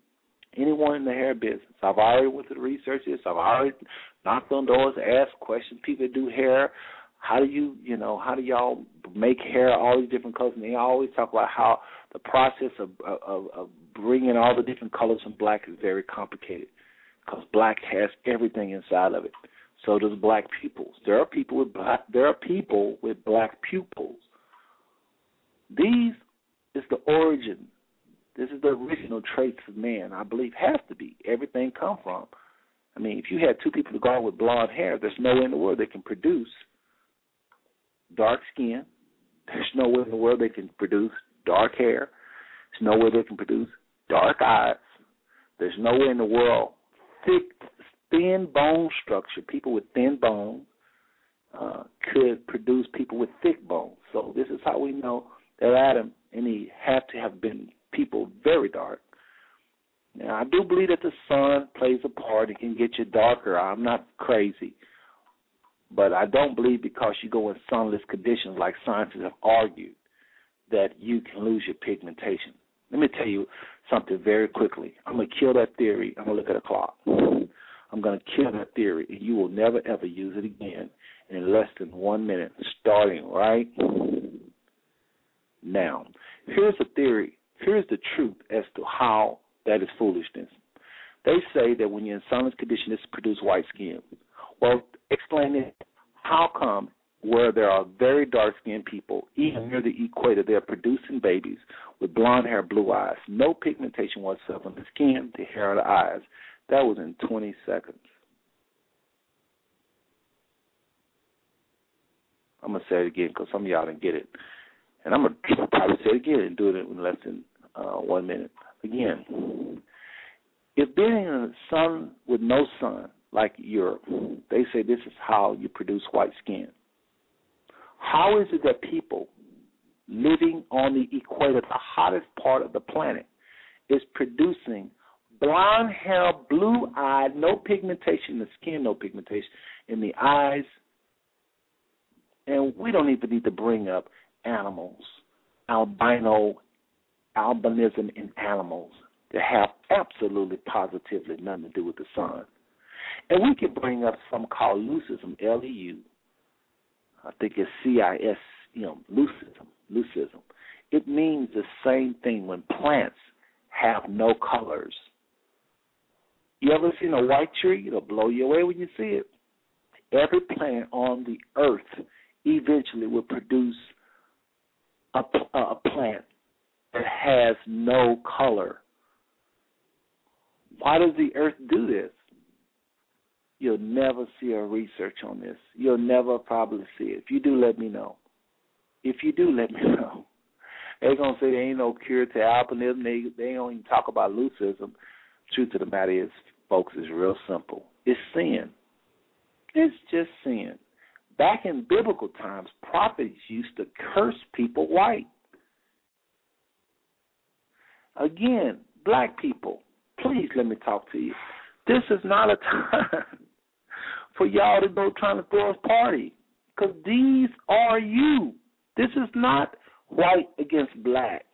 Speaker 1: anyone in the hair business. I've already went through the research this. I've already knocked on doors, asked questions. People do hair. How do you, you know, how do y'all make hair all these different colors? And they always talk about how the process of of, of bring in all the different colors from black is very complicated because black has everything inside of it. So does black pupils. There are people with black. There are people with black pupils. These is the origin. This is the original traits of man. I believe has to be everything come from. I mean, if you had two people to go with blonde hair, there's no way in the world they can produce dark skin. There's no way in the world they can produce dark hair. There's no way they can produce dark eyes. There's no way in the world thick, thin bone structure. People with thin bones uh, could produce people with thick bones. So this is how we know that Adam and Eve had to have been people very dark. Now I do believe that the sun plays a part. It can get you darker. I'm not crazy. But I don't believe because you go in sunless conditions, like scientists have argued, that you can lose your pigmentation. Let me tell you something very quickly. I'm going to kill that theory. I'm going to look at a clock. I'm going to kill that theory, and you will never, ever use it again in less than one minute, starting right now. Here's the theory. Here's the truth as to how that is foolishness. They say that when you're in sunless conditions, it produces white skin. Well, explain it. How come where there are very dark skinned people, even mm-hmm. near the equator, they're producing babies with blonde hair, blue eyes, no pigmentation whatsoever on the skin, the hair, or the eyes. That was in 20 seconds. I'm gonna say it again because some of y'all didn't get it, and I'm gonna probably say it again and do it in less than uh, one minute. Again, if being in the sun with no sun, like Europe, they say this is how you produce white skin. How is it that people living on the equator, the hottest part of the planet, is producing blonde hair, blue eyed, no pigmentation in the skin, no pigmentation in the eyes, and we don't even need to bring up animals, albino, albinism in animals that have absolutely positively nothing to do with the sun. And we can bring up some called leucism, L E U. I think it's C I S, know, leucism, leucism. It means the same thing when plants have no colors. You ever seen a white tree? It'll blow you away when you see it. Every plant on the earth eventually will produce a, a plant that has no color. Why does the earth do this? You'll never see a research on this. You'll never probably see it. If you do, let me know. If you do, let me know. They're gonna say there ain't no cure to albinism. They they don't even talk about leucism. Truth of the matter is, folks, is real simple. It's sin. It's just sin. Back in biblical times, prophets used to curse people white. Again, black people, please let me talk to you. This is not a time for y'all to go trying to throw a party because these are you. This is not white against black.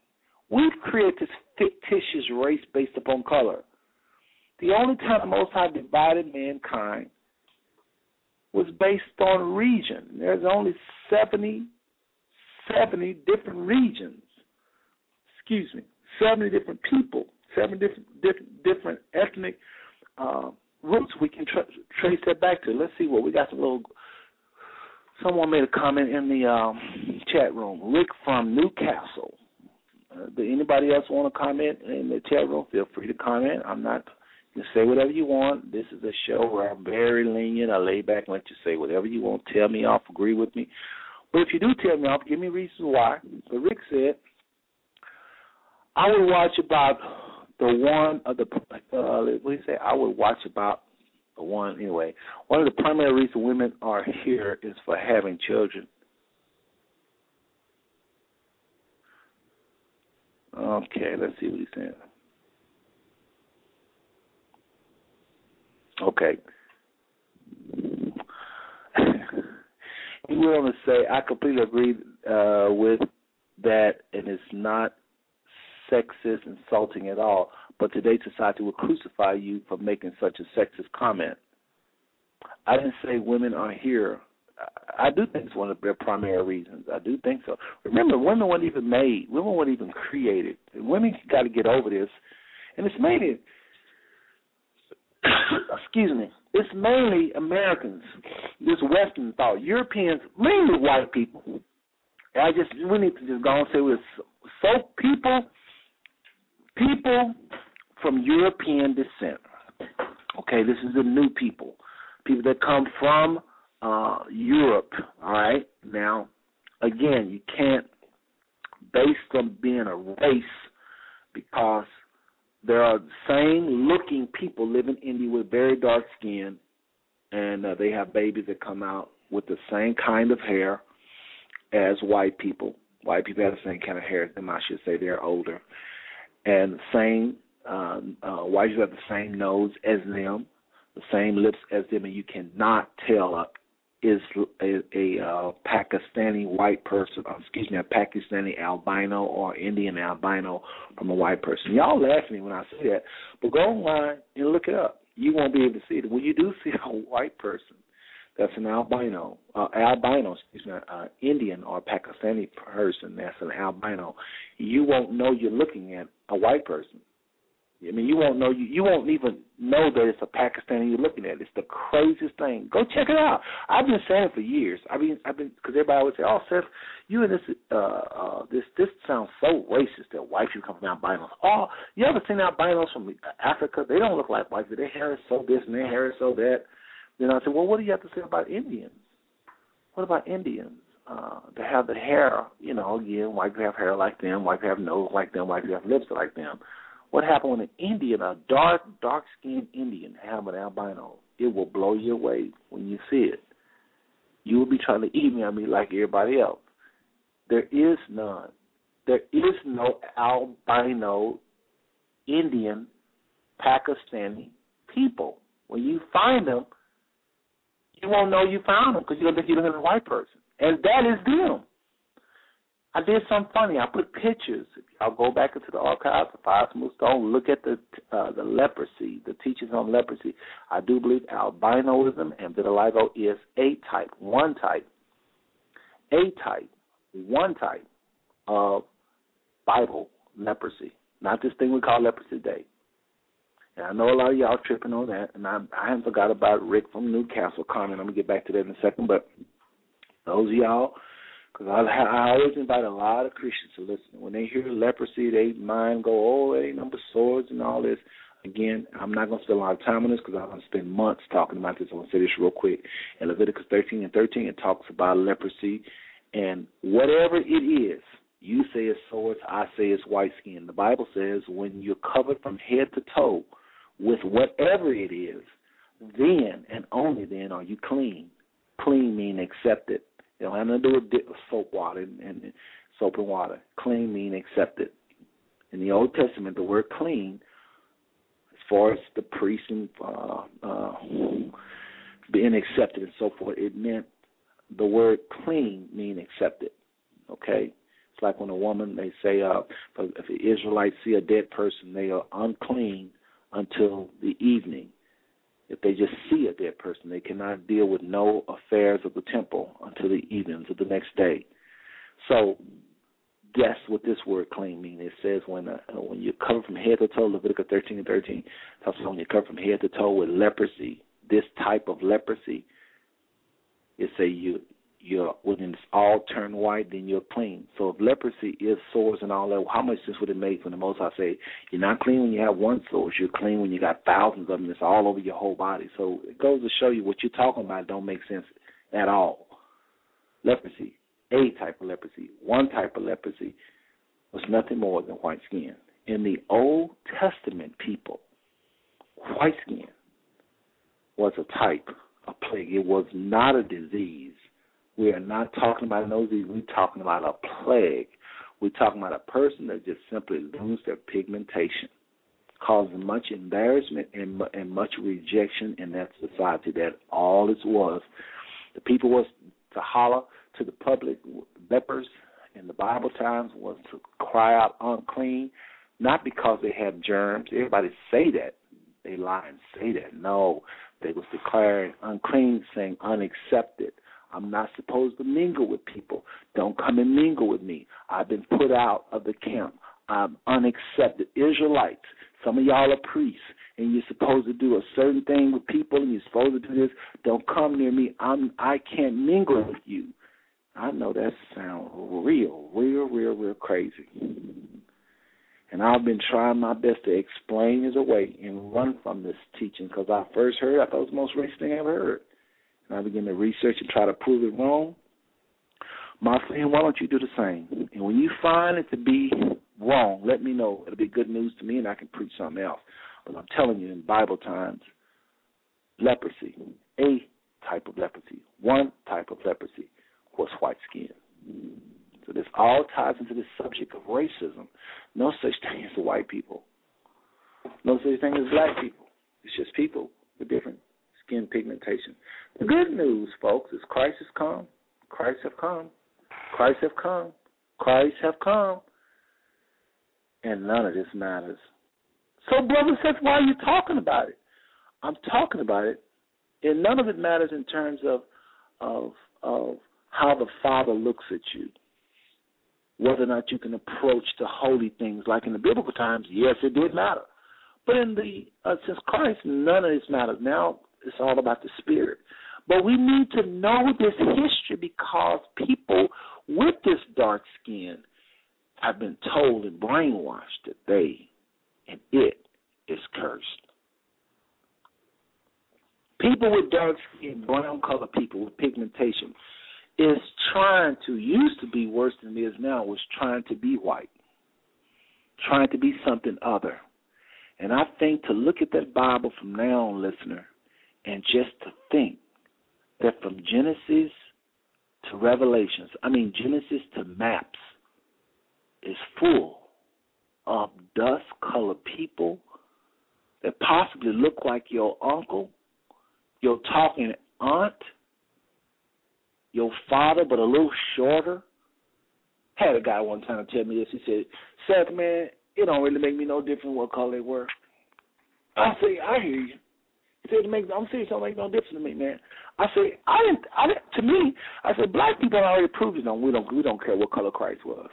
Speaker 1: We've created this fictitious race based upon color. The only time the Most High divided mankind was based on region. There's only 70, 70 different regions. Excuse me, 70 different people, seven different different, different ethnic uh, roots we can tra- trace that back to. Let's see what we got. Some little. Someone made a comment in the um, chat room. Rick from Newcastle. Uh, do anybody else want to comment in the chat room? Feel free to comment. I'm not say whatever you want. This is a show where I'm very lenient. I lay back and let you say whatever you want. Tell me off, agree with me. But if you do tell me off, give me reasons why. But Rick said, I would watch about the one of the uh, what do you say? I would watch about the one anyway. One of the primary reasons women are here is for having children. Okay, let's see what he's saying. Okay. he went on to say, I completely agree uh, with that, and it's not sexist, insulting at all. But today's society will crucify you for making such a sexist comment. I didn't say women are here. I do think it's one of their primary reasons. I do think so. Remember, women weren't even made. Women weren't even created. Women got to get over this, and it's mainly, excuse me, it's mainly Americans, this Western thought. Europeans, mainly white people. I just we need to just go and say we're so people, people from European descent. Okay, this is the new people, people that come from uh, Europe. All right, now again, you can't base them being a race because there are same looking people live in India with very dark skin, and uh, they have babies that come out with the same kind of hair as white people. White people have the same kind of hair as them. I should say they're older, and same uh, uh, white people have the same nose as them, the same lips as them, and you cannot tell a is a, a uh, Pakistani white person, uh, excuse me, a Pakistani albino or Indian albino from a white person. Y'all laugh at me when I say that, but go online and look it up. You won't be able to see it. When you do see a white person that's an albino, uh, albino, excuse me, uh, Indian or Pakistani person that's an albino, you won't know you're looking at a white person. I mean, you won't know you you won't even know that it's a Pakistani you're looking at. It's the craziest thing. Go check it out. I've been saying for years. I mean, I've been because everybody always say, "Oh, Seth, you and this uh uh this this sounds so racist that white people come from albinos." Oh, you ever seen albinos from Africa? They don't look like white people. Their hair is so this and their hair is so that. Then I said, "Well, what do you have to say about Indians? What about Indians?" Uh, to have the hair, you know, again, white people have hair like them, white people have nose like them, white people have lips like them. What happened when an Indian, a dark, dark skinned Indian, have an albino? It will blow you away when you see it. You will be trying to email me I mean like everybody else. There is none. There is no albino Indian Pakistani people. When you find them, you won't know you found them because you're looking at a white person, and that is them. I did something funny. I put pictures. I'll go back into the archives of Smooth Stone, look at the uh, the leprosy, the teachings on leprosy. I do believe albinoism and vitiligo is a type, one type, a type, one type of Bible leprosy, not this thing we call leprosy today. And I know a lot of y'all tripping on that, and I, I haven't forgot about Rick from Newcastle comment. I'm gonna get back to that in a second, but those of y'all because I, I always invite a lot of Christians to listen. When they hear leprosy, they mind go, oh, they number swords and all this. Again, I'm not going to spend a lot of time on this because I'm going to spend months talking about this. I'm going to say this real quick. In Leviticus 13 and 13, it talks about leprosy. And whatever it is, you say it's swords, I say it's white skin. The Bible says when you're covered from head to toe with whatever it is, then and only then are you clean. Clean mean accepted it don't have nothing to do with soap water and, and soap and water. Clean mean accepted. In the Old Testament, the word clean, as far as the priest and uh, uh, being accepted and so forth, it meant the word clean mean accepted. Okay, it's like when a woman they say, uh, if the Israelites see a dead person, they are unclean until the evening. If they just see a dead person, they cannot deal with no affairs of the temple until the evenings of the next day. So that's what this word clean means. It says when uh, when you cover from head to toe, Leviticus 13 and 13 talks about when you cover from head to toe with leprosy, this type of leprosy, it say you you're when it's all turned white, then you're clean. So if leprosy is sores and all that, how much sense would it make when the Most High say you're not clean when you have one sore, you're clean when you got thousands of them. It's all over your whole body. So it goes to show you what you're talking about don't make sense at all. Leprosy, a type of leprosy, one type of leprosy, was nothing more than white skin. In the Old Testament people, white skin was a type, a plague. It was not a disease we are not talking about no. We're talking about a plague. We're talking about a person that just simply loses their pigmentation, causing much embarrassment and, and much rejection in that society. That all it was. The people was to holler to the public. Lepers in the Bible times was to cry out unclean, not because they had germs. Everybody say that. They lie and say that. No, they was declaring unclean, saying unaccepted I'm not supposed to mingle with people. Don't come and mingle with me. I've been put out of the camp. I'm unaccepted. Israelites, some of y'all are priests, and you're supposed to do a certain thing with people, and you're supposed to do this. Don't come near me. I'm I can't mingle with you. I know that sounds real, real, real, real crazy. And I've been trying my best to explain it away and run from this teaching because I first heard, I thought it was the most racist thing I ever heard. And I began to research and try to prove it wrong. My friend, why don't you do the same? And when you find it to be wrong, let me know. It'll be good news to me and I can preach something else. But I'm telling you, in Bible times, leprosy, a type of leprosy, one type of leprosy was white skin. So this all ties into the subject of racism. No such thing as white people. No such thing as black people. It's just people with different skin pigmentation. The good news, folks, is Christ has come. Christ have come. Christ have come. Christ have come. And none of this matters. So, brother says, why are you talking about it? I'm talking about it, and none of it matters in terms of of of how the Father looks at you. Whether or not you can approach the holy things, like in the biblical times, yes, it did matter. But in the uh, since Christ, none of this matters. Now it's all about the Spirit. But we need to know this history because people with this dark skin have been told and brainwashed that they and it is cursed. People with dark skin, brown color people with pigmentation, is trying to used to be worse than it is now was trying to be white, trying to be something other. And I think to look at that Bible from now on, listener, and just to think that from Genesis to Revelations, I mean Genesis to maps, is full of dust colored people that possibly look like your uncle, your talking aunt, your father, but a little shorter. Had a guy one time tell me this. He said, Seth, man, it don't really make me no difference what color they were. I say, I hear you. It make, I'm serious, it don't make no difference to me, man. I say, I didn't, I didn't, to me, I said, black people already proved it on. We don't, we don't care what color Christ was.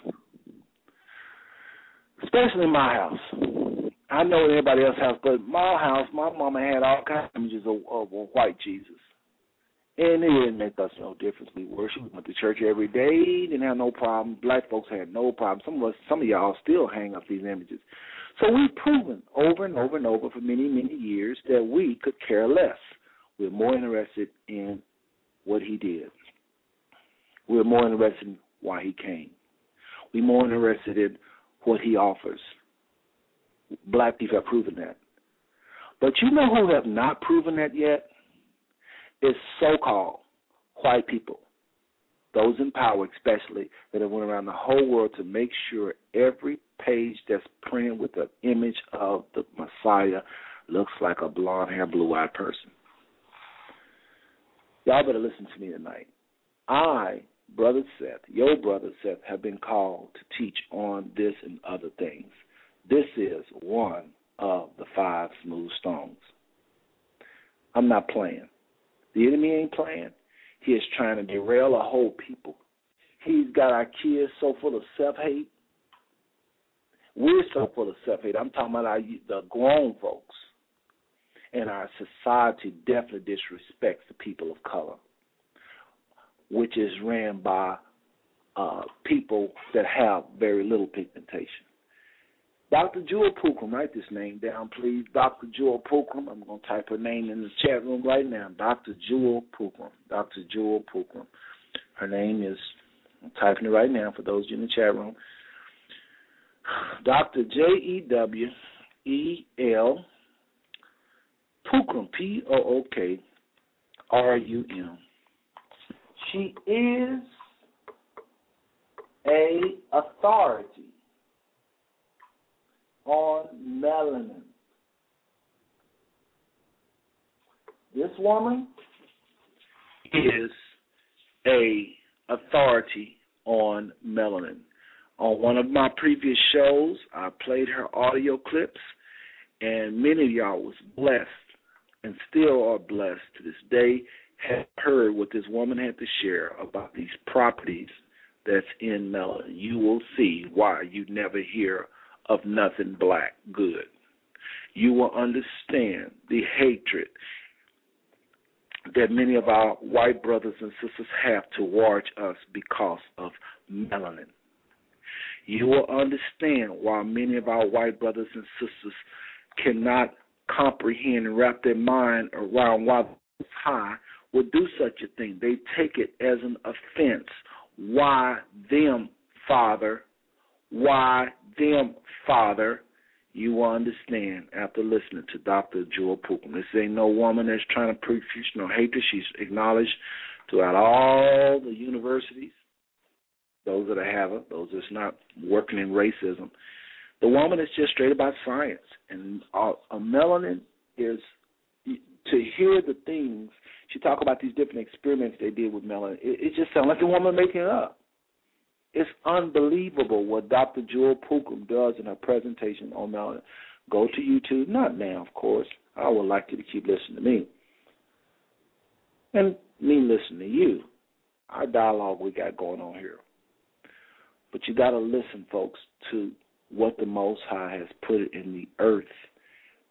Speaker 1: Especially in my house. I know in everybody else's house, but my house, my mama had all kinds of images of, of, of white Jesus. And it didn't make us no difference. We worshiped, we went to church every day, didn't have no problem. Black folks had no problem. Some of us, some of y'all still hang up these images. So we've proven over and over and over for many, many years that we could care less. We're more interested in what he did. We're more interested in why he came. We're more interested in what he offers. Black people have proven that. But you know who have not proven that yet? is so-called white people, those in power especially, that have went around the whole world to make sure every page that's printed with the image of the Messiah looks like a blonde hair, blue-eyed person. Y'all better listen to me tonight. I, Brother Seth, your brother Seth, have been called to teach on this and other things. This is one of the five smooth stones. I'm not playing. The enemy ain't playing. He is trying to derail a whole people. He's got our kids so full of self hate. We're so full of self hate. I'm talking about our, the grown folks. And our society definitely disrespects the people of color, which is ran by uh, people that have very little pigmentation. Dr. Jewel Pookrum, write this name down, please. Dr. Jewel Pookrum. I'm going to type her name in the chat room right now. Dr. Jewel Pookrum. Dr. Jewel Pookrum. Her name is, I'm typing it right now for those in the chat room. Dr. J E W E L Pookrum, P O O K R U M. She is a authority on melanin. This woman is a authority on melanin. On one of my previous shows, I played her audio clips, and many of y'all was blessed and still are blessed to this day have heard what this woman had to share about these properties that's in Melanin, you will see why you never hear of nothing black good. You will understand the hatred that many of our white brothers and sisters have towards us because of melanin. You will understand why many of our white brothers and sisters cannot comprehend and wrap their mind around why the High would do such a thing. They take it as an offense. Why them, Father? Why them, Father? You will understand after listening to Dr. Jewel Pookrum. This ain't no woman that's trying to preach no hatred. She's acknowledged throughout all the universities, those that have it, those that's not working in racism. The woman is just straight about science, and uh, a melanin is to hear the things she talk about these different experiments they did with melanin. It, it just sounds like the woman making it up. It's unbelievable what Dr. Jewel Pookrum does in her presentation on melanin. Go to YouTube, not now, of course. I would like you to keep listening to me. And me listening to you. Our dialogue we got going on here. But you got to listen, folks, to what the Most High has put in the earth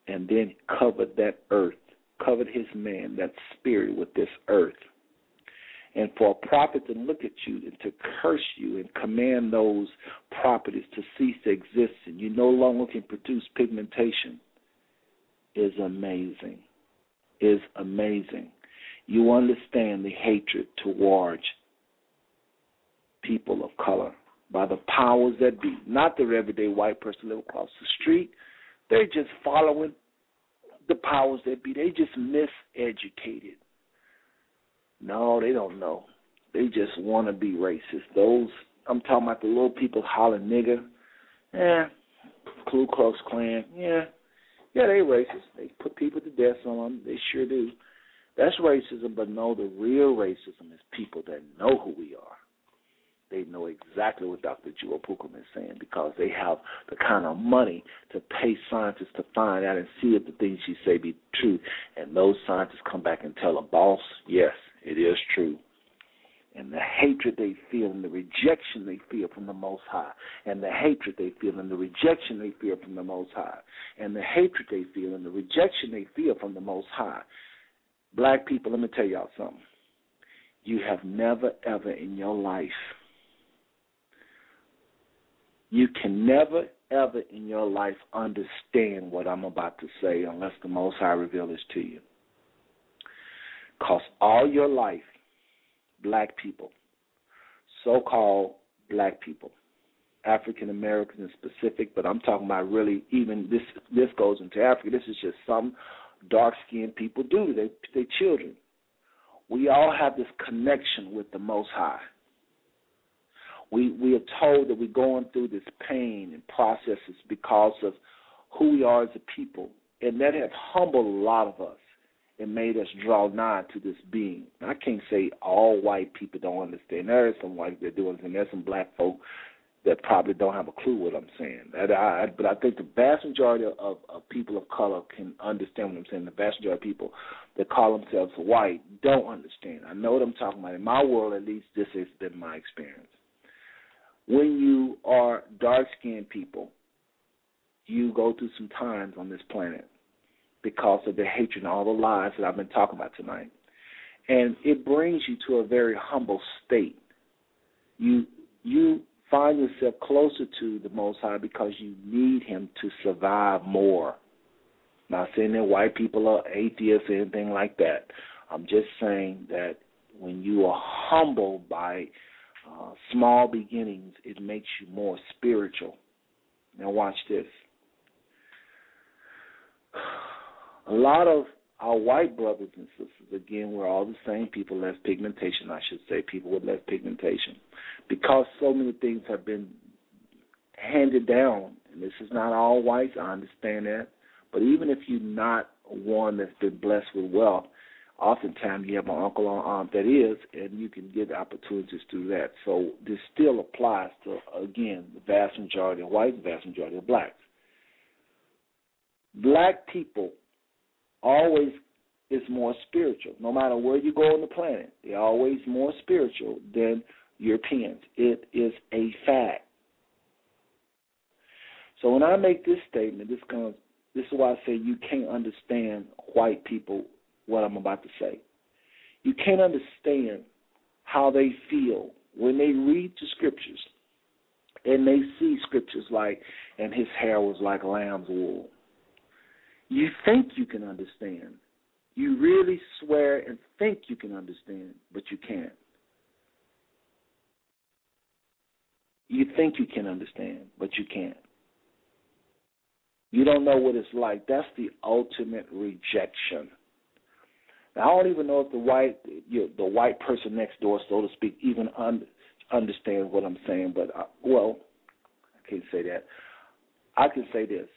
Speaker 1: and then covered that earth, covered his man, that spirit with this earth. And for a prophet to look at you and to curse you and command those properties to cease to exist and you no longer can produce pigmentation is amazing. Is amazing. You understand the hatred towards people of color by the powers that be, not the everyday white person live across the street. They're just following the powers that be. They just miseducated. No, they don't know. They just want to be racist. Those I'm talking about the little people hollering nigger. Yeah, Ku Klux Klan. Yeah, yeah, they racist. They put people to death on them. They sure do. That's racism, but no, the real racism is people that know who we are they know exactly what Dr. Jewel Pookrum is saying because they have the kind of money to pay scientists to find out and see if the things she say be true. And those scientists come back and tell a boss, yes, it is true. And the hatred they feel and the rejection they feel from the Most High, and the hatred they feel and the rejection they feel from the Most High, and the hatred they feel and the rejection they feel from the Most High. Black people, let me tell y'all something. You have never, ever in your life you can never, ever in your life understand what I'm about to say unless the Most High reveals this to you. Because all your life, black people, so called black people, African Americans in specific, but I'm talking about really even this this goes into Africa. This is just some dark skinned people do to their, their children. We all have this connection with the Most High we we are told that we're going through this pain and processes because of who we are as a people, and that has humbled a lot of us and made us draw nigh to this being. I can't say all white people don't understand. There are some white that do understand. There's some black folk that probably don't have a clue what I'm saying. That I, but I think the vast majority of, of people of color can understand what I'm saying. The vast majority of people that call themselves white don't understand. I know what I'm talking about. In my world, at least, this has been my experience when you are dark skinned people, you go through some times on this planet because of the hatred and all the lies that I've been talking about tonight. And it brings you to a very humble state. You you find yourself closer to the Most High because you need Him to survive more. Not saying that white people are atheists or anything like that. I'm just saying that when you are humbled by uh, small beginnings, it makes you more spiritual. Now, watch this. A lot of our white brothers and sisters, again, we're all the same people, less pigmentation, I should say, people with less pigmentation. Because so many things have been handed down, and this is not all whites, I understand that. But even if you're not one that's been blessed with wealth, oftentimes you have an uncle or aunt that is, and you can get opportunities through that. So this still applies to, again, the vast majority of whites, the vast majority of blacks. Black people always is more spiritual. No matter where you go on the planet, they're always more spiritual than Europeans. It is a fact. So when I make this statement, this comes this is why I say you can't understand white people what I'm about to say. You can't understand how they feel when they read the scriptures and they see scriptures like, and his hair was like lamb's wool. You think you can understand. You really swear and think you can understand, but you can't. You think you can understand, but you can't. You don't know what it's like. That's the ultimate rejection. Now, I don't even know if the white you know, the white person next door, so to speak, even un- understands what I'm saying. But I, well, I can't say that. I can say this: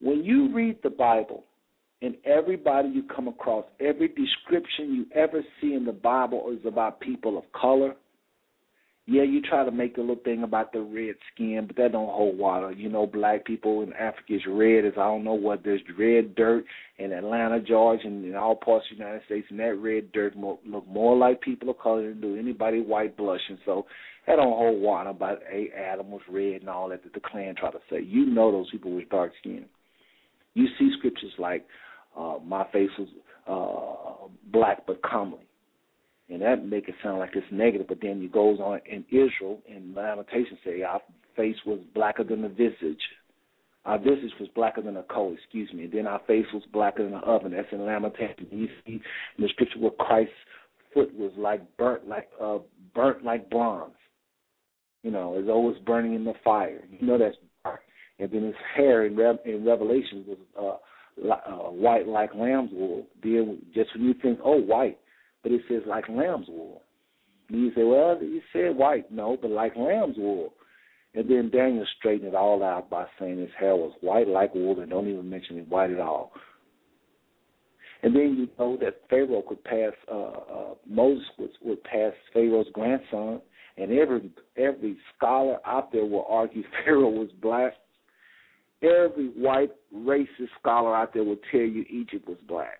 Speaker 1: when you read the Bible, and everybody you come across, every description you ever see in the Bible is about people of color, yeah, you try to make a little thing about the red skin, but that don't hold water. You know, black people in Africa is red as I don't know what. There's red dirt in Atlanta, Georgia, and in all parts of the United States, and that red dirt more, look more like people of color than do anybody white blushing. So that don't hold water about a Adam was red and all that that the Klan try to say. You know those people with dark skin. You see scriptures like, uh, "My face was uh, black but comely." And that make it sound like it's negative. But then he goes on in Israel in Lamentation say our face was blacker than the visage. Our visage was blacker than a coal, excuse me. And then our face was blacker than an oven. That's in Lamentation. You see in the scripture where Christ's foot was like burnt like uh burnt like bronze. You know, it's burning in the fire. You know that's dark. And then his hair in, Re- in Revelation was uh, uh, white like lamb's wool. Then just when you think, oh, white, but it says like lamb's wool. And you say, well, you said white. No, but like lamb's wool. And then Daniel straightened it all out by saying his hair was white like wool and don't even mention it white at all. And then you know that Pharaoh could pass, uh, uh, Moses would, would pass Pharaoh's grandson, and every every scholar out there will argue Pharaoh was black. Every white racist scholar out there will tell you Egypt was black.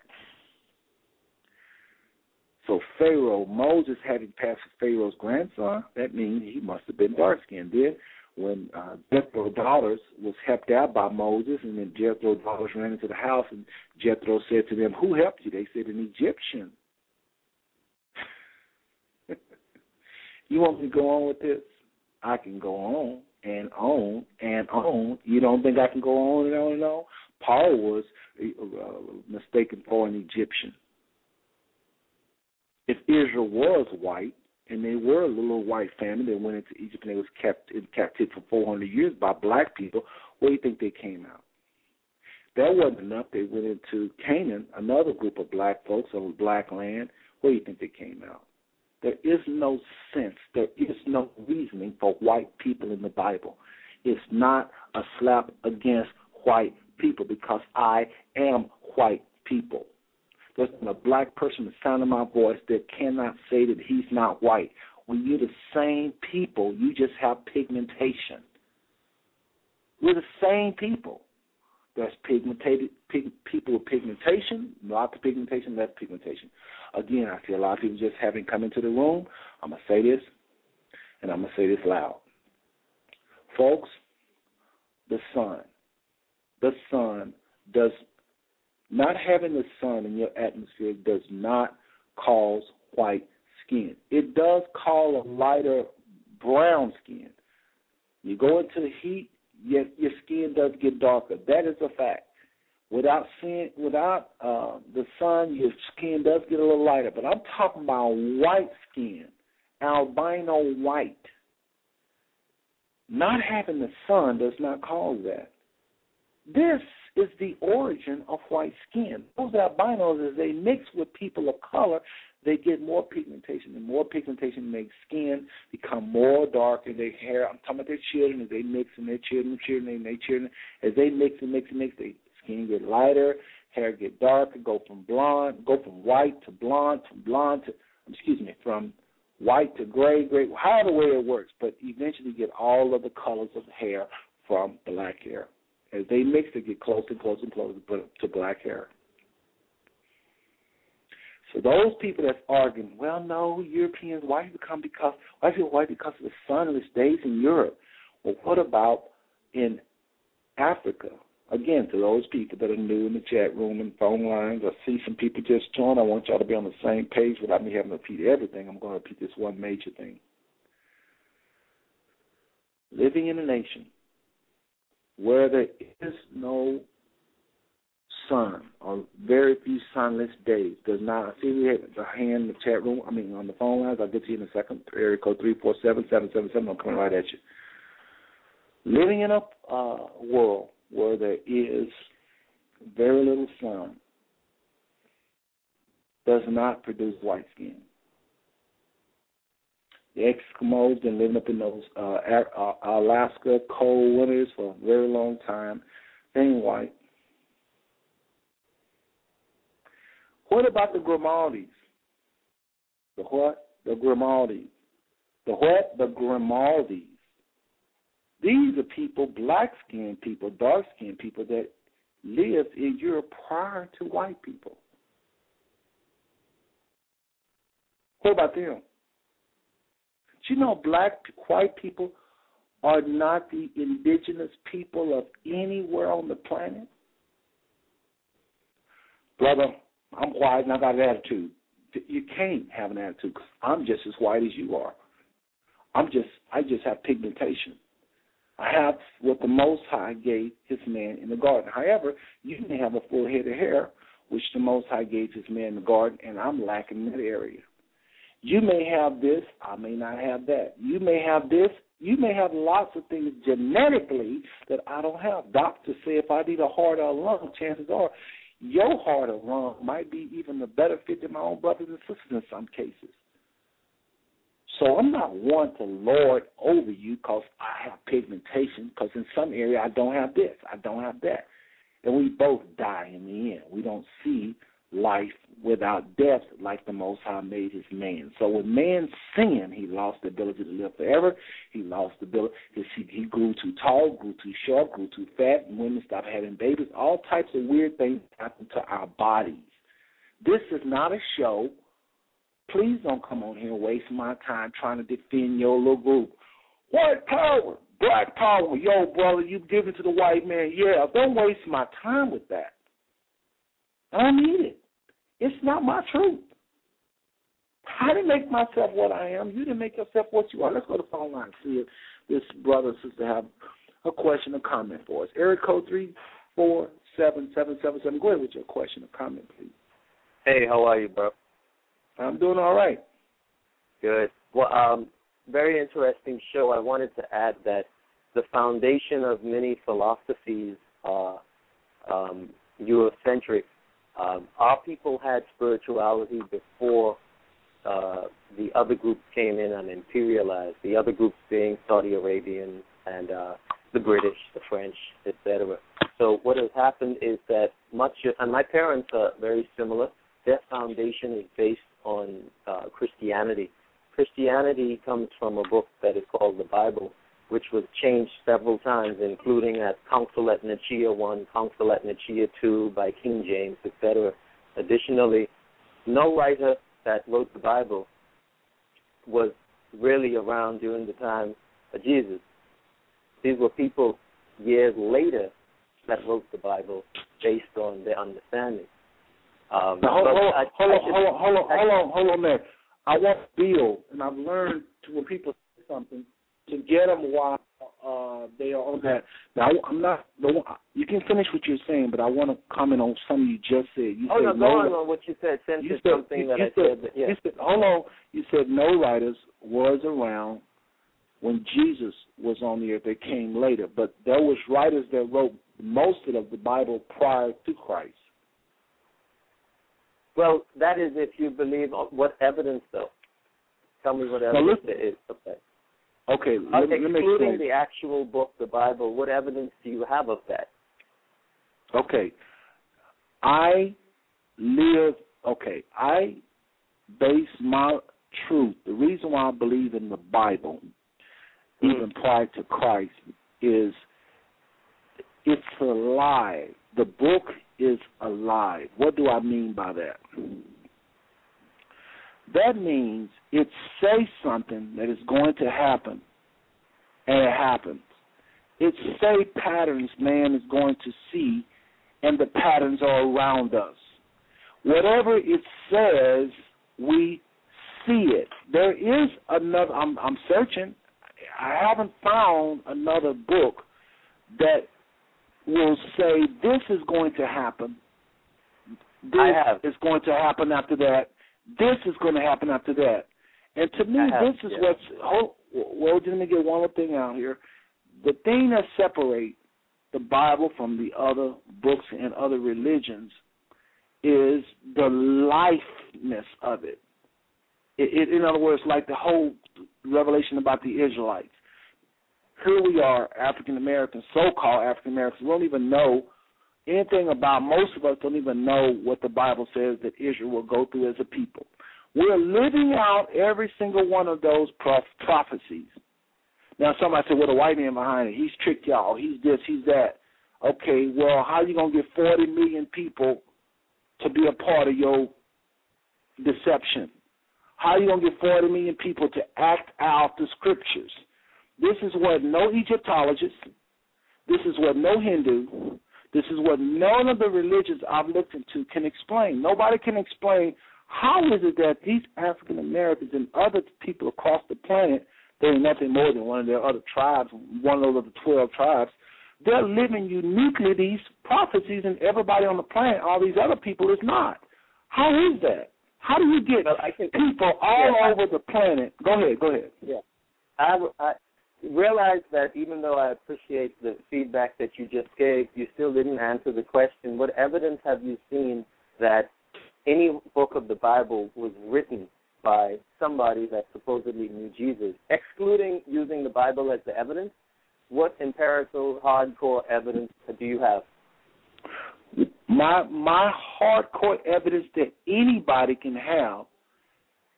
Speaker 1: So Pharaoh, Moses having passed Pharaoh's grandson, that means he must have been dark skinned. Then when uh, Jethro's daughters was helped out by Moses, and then Jethro's daughters ran into the house, and Jethro said to them, "Who helped you?" They said, "An Egyptian." you want me to go on with this? I can go on and on and on. You don't think I can go on and on and on? Paul was uh, mistaken for an Egyptian Israel was white and they were a little white family that went into Egypt and they was kept in captivity for 400 years by black people, where do you think they came out? That wasn't enough. They went into Canaan, another group of black folks on black land. Where do you think they came out? There is no sense, there is no reasoning for white people in the Bible. It's not a slap against white people because I am white people. There's a black person the sound of my voice that cannot say that he's not white. When you're the same people, you just have pigmentation. We're the same people. There's pigmented pig, people with pigmentation, lots of pigmentation, less pigmentation. Again, I see a lot of people just having come into the room. I'm gonna say this, and I'm gonna say this loud, folks. The sun, the sun does not having the sun in your atmosphere does not cause white skin. It does cause a lighter brown skin. You go into the heat, your your skin does get darker. That is a fact. Without seeing, without uh, the sun, your skin does get a little lighter. But I'm talking about white skin, albino white. Not having the sun does not cause that. This is the origin of white skin. Those albinos, as they mix with people of color, they get more pigmentation, and more pigmentation makes skin become more dark, and their hair. I'm talking about their children as they mix, and their children, children, and their children as they mix and mix and mix, their skin get lighter, hair get darker, go from blonde, go from white to blonde, from blonde to excuse me, from white to gray, gray, however way it works, but eventually get all of the colors of hair from black hair. As they mix, they get closer and closer and closer to black hair. So those people that's arguing, well, no, Europeans white become because white people white because of the sunless days in Europe. Well, what about in Africa? Again, to those people that are new in the chat room and phone lines, I see some people just join. I want y'all to be on the same page without me having to repeat everything. I'm going to repeat this one major thing. Living in a nation where there is no sun or very few sunless days does not. I see we have a hand in the chat room. I mean, on the phone lines. I'll get to you in a second. Area code three four seven seven seven seven. I'm coming right at you. Living in a uh, world where there is very little sun does not produce white skin. The Eskimos been living up in those uh, Alaska cold winters for a very long time. They ain't white. What about the Grimaldis? The what? The Grimaldis. The what? The Grimaldis. These are people, black skinned people, dark skinned people that lived in Europe prior to white people. What about them? You know black, white people are not the indigenous people of anywhere on the planet? Brother, I'm white and I got an attitude. You can't have an attitude because I'm just as white as you are. I'm just, I just have pigmentation. I have what the Most High gave His man in the garden. However, you may have a full head of hair, which the Most High gave His man in the garden, and I'm lacking in that area. You may have this, I may not have that. You may have this, you may have lots of things genetically that I don't have. Doctors say if I need a heart or a lung, chances are your heart or lung might be even a better fit than my own brothers and sisters in some cases. So I'm not one to lord over you because I have pigmentation, because in some area I don't have this, I don't have that. And we both die in the end. We don't see life without death like the Most High made his man. So with man sin, he lost the ability to live forever. He lost the ability. He, he grew too tall, grew too short, grew too fat. Women stopped having babies. All types of weird things happen to our bodies. This is not a show Please don't come on here and waste my time trying to defend your little group. White power, black power, yo, brother, you give it to the white man. Yeah, don't waste my time with that. I don't need it. It's not my truth. I didn't make myself what I am. You didn't make yourself what you are. Let's go to the phone line and see if this brother and sister have a question or comment for us. Eric code three four seven seven seven seven. Go ahead with your question or comment, please.
Speaker 5: Hey, how are you, bro?
Speaker 1: I'm doing all right.
Speaker 5: Good. Well, um, very interesting show. I wanted to add that the foundation of many philosophies are um, Eurocentric. Um, our people had spirituality before uh, the other groups came in and imperialized. The other groups being Saudi Arabian and uh, the British, the French, etc. So what has happened is that much, of, and my parents are very similar. Their foundation is based on uh, Christianity. Christianity comes from a book that is called the Bible, which was changed several times, including at Council at Nicaea 1, Council at Nicaea 2 by King James, etc. Additionally, no writer that wrote the Bible was really around during the time of Jesus. These were people years later that wrote the Bible based on their understanding. Um,
Speaker 1: now, hold, hold,
Speaker 5: I,
Speaker 1: hold,
Speaker 5: I
Speaker 1: on,
Speaker 5: just,
Speaker 1: hold on, hold on, hold on, hold on, man. I want to build, and I've learned to when people say something to get them while uh, they are on that. Now, I'm not the. You can finish what you're saying, but I want to comment on something you just said. You
Speaker 5: oh
Speaker 1: said
Speaker 5: no,
Speaker 1: no,
Speaker 5: on on what you said. Since
Speaker 1: you said,
Speaker 5: something
Speaker 1: you,
Speaker 5: that
Speaker 1: you
Speaker 5: I
Speaker 1: said,
Speaker 5: said, but yeah.
Speaker 1: you said, hold on. You said no writers was around when Jesus was on the earth. They came later, but there was writers that wrote most of the Bible prior to Christ.
Speaker 5: Well, that is if you believe. What evidence, though? Tell me what
Speaker 1: Now,
Speaker 5: evidence
Speaker 1: listen-
Speaker 5: there is that.
Speaker 1: Okay,
Speaker 5: Uh,
Speaker 1: let, me- let me
Speaker 5: excluding
Speaker 1: explain.
Speaker 5: the actual book, the Bible, what evidence do you have of that?
Speaker 1: Okay. I live, okay, I base my truth. The reason why I believe in the Bible, even prior to Christ, is it's alive. The book is alive. What do I mean by that? That means it says something that is going to happen, and it happens. It say patterns man is going to see, and the patterns are around us. Whatever it says, we see it. There is another. I'm, I'm searching. I haven't found another book that will say this is going to happen. This
Speaker 5: I have.
Speaker 1: is going to happen after that. This is going to happen after that. And to me, this is
Speaker 5: yeah.
Speaker 1: what's. Hold, well, let me get one more thing out here. The thing that separates the Bible from the other books and other religions is the lifeness of it. It, it. In other words, like the whole revelation about the Israelites. Here we are, African Americans, so-called African Americans. We don't even know anything about. Most of us don't even know what the Bible says that Israel will go through as a people. We're living out every single one of those prof- prophecies. Now, somebody said, "Well, the white man behind it, he's tricked y'all. He's this, he's that." Okay, well, how you gonna get 40 million people to be a part of your deception? How you gonna get 40 million people to act out the scriptures? This is what no Egyptologist, this is what no Hindu, this is what none of the religions I've looked into can explain. Nobody can explain how is it that these African Americans and other people across the planet, they're nothing more than one of their other tribes, one of the 12 tribes, they're living uniquely these prophecies, and everybody on the planet, all these other people, is not. How is that? How do you get
Speaker 5: Well, I can
Speaker 1: people all
Speaker 5: yeah, I-
Speaker 1: over the planet? Go ahead, go ahead.
Speaker 5: I, I realize that even though I appreciate the feedback that you just gave, you still didn't answer the question. What evidence have you seen that any book of the Bible was written by somebody that supposedly knew Jesus, excluding using the Bible as the evidence? What empirical, hardcore evidence do you have?
Speaker 1: My my hardcore evidence that anybody can have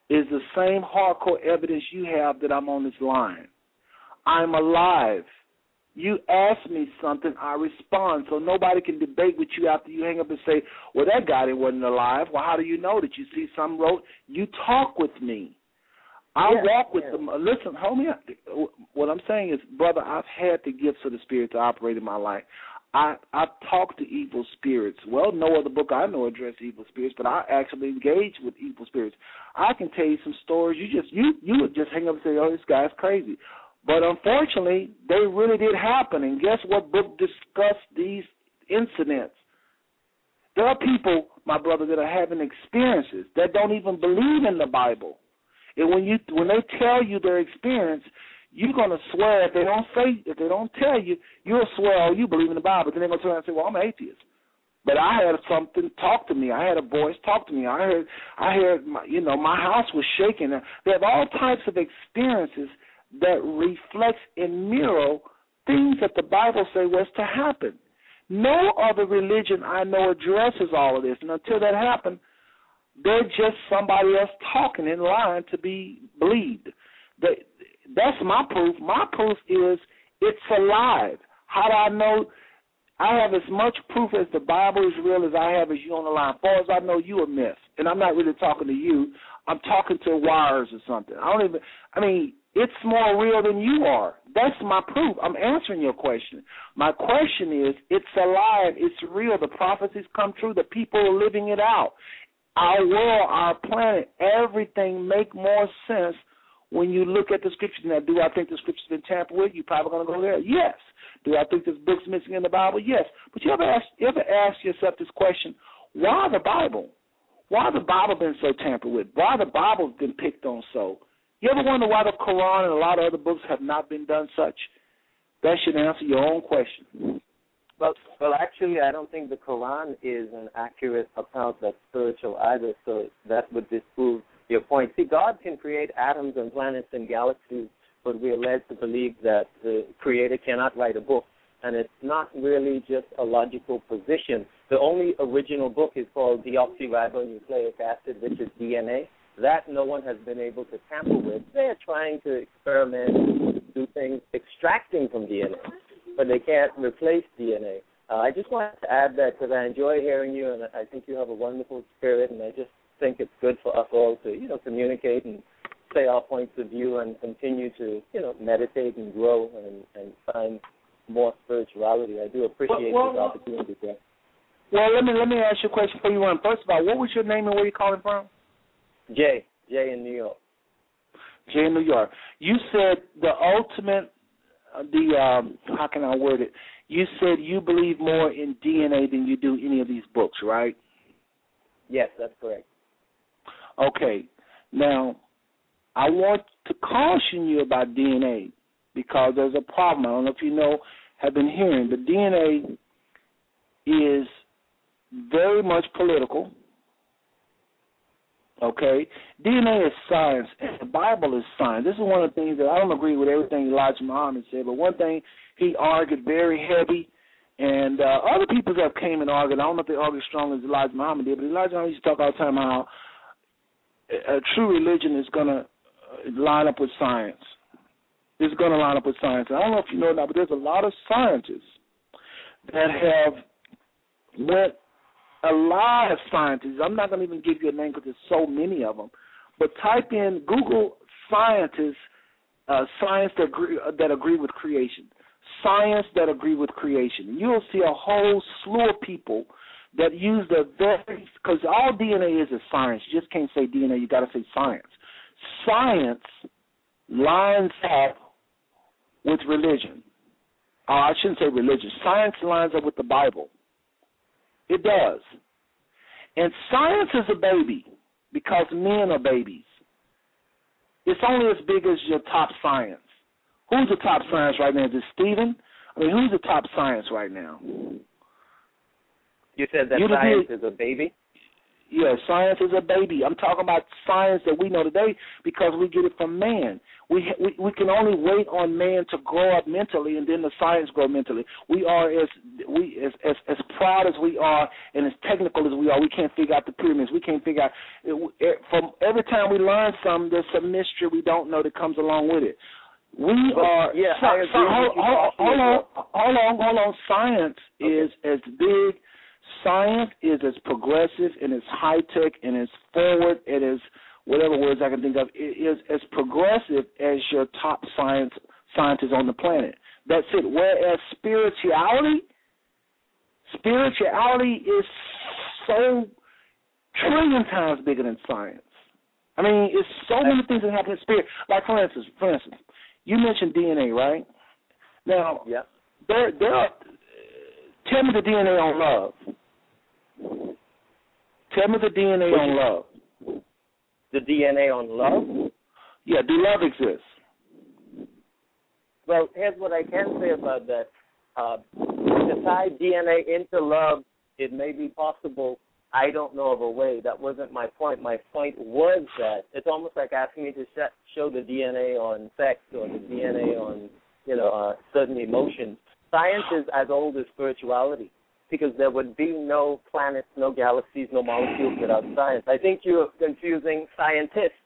Speaker 1: is the same hardcore evidence you have that I'm on this line. I'm alive. You ask me something, I respond. So nobody can debate with you after you hang up and say, "Well, that guy wasn't alive." Well, how do you know that you see some wrote? You talk with me. I
Speaker 5: Yeah,
Speaker 1: walk with
Speaker 5: yeah.
Speaker 1: them. Uh, listen, homie. What I'm saying is, brother, I've had the gifts of the Spirit to operate in my life. I I talk to evil spirits. Well, no other book I know address evil spirits, but I actually engage with evil spirits. I can tell you some stories. You just you you would just hang up and say, "Oh, this guy's crazy," but unfortunately, they really did happen. And guess what book discussed these incidents? There are people, my brother, that are having experiences that don't even believe in the Bible. And when you when they tell you their experience, you're gonna swear if they don't say if they don't tell you, you'll swear oh you believe in the Bible. But then they're gonna turn around and say, Well, I'm an atheist. But I had something talk to me. I had a voice talk to me. I heard I heard my, you know, my house was shaking. They have all types of experiences that reflects and mirror things that the Bible say was to happen. No other religion I know addresses all of this. And until that happened, they're just somebody else talking in line to be believed. That's my proof. My proof is it's alive. How do I know? I have as much proof as the Bible is real as I have as you on the line. As far as I know, you a myth, and I'm not really talking to you. I'm talking to wires or something. I don't even. I mean, it's more real than you are. That's my proof. I'm answering your question. My question is, it's alive. It's real. The prophecies come true. The people are living it out. Our world, our planet, everything make more sense when you look at the scriptures. Now, do I think the scriptures been tampered with? You probably to go there. Yes. Do I think there's books missing in the Bible? Yes. But you ever ask, you ever ask yourself this question? Why the Bible? Why the Bible been so tampered with? Why the Bible's been picked on so? You ever wonder why the Quran and a lot of other books have not been done such? That should answer your own question.
Speaker 5: Well, well, actually, I don't think the Quran is an accurate account that's spiritual either. So that would disprove your point. See, God can create atoms and planets and galaxies, but we are led to believe that the Creator cannot write a book, and it's not really just a logical position. The only original book is called deoxyribonucleic acid, which is DNA. That no one has been able to tamper with. They're trying to experiment, do things extracting from DNA but they can't replace DNA. Uh, I just wanted to add that because I enjoy hearing you, and I think you have a wonderful spirit, and I just think it's good for us all to, you know, communicate and say our points of view and continue to, you know, meditate and grow and, and find more spirituality. I do appreciate
Speaker 1: Well, well,
Speaker 5: this opportunity, Greg.
Speaker 1: Well, let me let me ask you a question before you run. First of all, what was your name and where you calling from?
Speaker 5: Jay, Jay in New York.
Speaker 1: Jay in New York. You said the ultimate, uh, the um, how can I word it? You said you believe more in DNA than you do any of these books, right?
Speaker 5: Yes, that's correct.
Speaker 1: Okay. Now, I want to caution you about DNA because there's a problem. I don't know if you know, have been hearing, but DNA is very much political. Okay? DNA is science, and the Bible is science. This is one of the things that I don't agree with everything Elijah Muhammad said, but one thing he argued very heavy, and uh, other people have came and argued. I don't know if they argued as strong as Elijah Muhammad did, but Elijah Muhammad used to talk all the time how a a true religion is going to line up with science. It's going to line up with science. I don't know if you know that, but there's a lot of scientists that have went a lot of scientists. I'm not going to even give you a name because there's so many of them. But type in Google scientists, uh, science that agree, uh, that agree with creation, science that agree with creation. You'll see a whole slew of people that use the very because all DNA is is science. You just can't say DNA. You got to say science. Science lines up with religion. Oh, I shouldn't say religion. Science lines up with the Bible. It does. And science is a baby because men are babies. It's only as big as your top science. Who's the top science right now? Is it Stephen? I mean, who's the top science right now?
Speaker 5: You said that
Speaker 1: You
Speaker 5: science is a baby?
Speaker 1: Yeah, science is a baby. I'm talking about science that we know today because we get it from man. We we we can only wait on man to grow up mentally, and then the science grow mentally. We are as we as as as proud as we are and as technical as we are. We can't figure out the pyramids. We can't figure out it, it, from every time we learn something. There's some mystery we don't know that comes along with it. We
Speaker 5: But,
Speaker 1: are
Speaker 5: yeah, I agree
Speaker 1: hold, hold, hold on, hold on, hold on. Science
Speaker 5: Okay.
Speaker 1: is as big science is as progressive and as high tech and as forward and as whatever words I can think of it is as progressive as your top science scientists on the planet. That's it. Whereas spirituality, spirituality is so trillion times bigger than science. I mean, it's so many things that happen in spirit. Like for instance, for instance, you mentioned DNA, right? Now,
Speaker 5: Yeah.
Speaker 1: there, there are. Tell me the DNA on love. Tell me the DNA on love.
Speaker 5: The DNA on love?
Speaker 1: Yeah, do love exist?
Speaker 5: Well, here's what I can say about that. Uh, to tie DNA into love, it may be possible. I don't know of a way. That wasn't my point. My point was that it's almost like asking me to sh- show the DNA on sex or the DNA on, you know, uh, certain emotions. Science is as old as spirituality because there would be no planets, no galaxies, no molecules without science. I think you're confusing scientists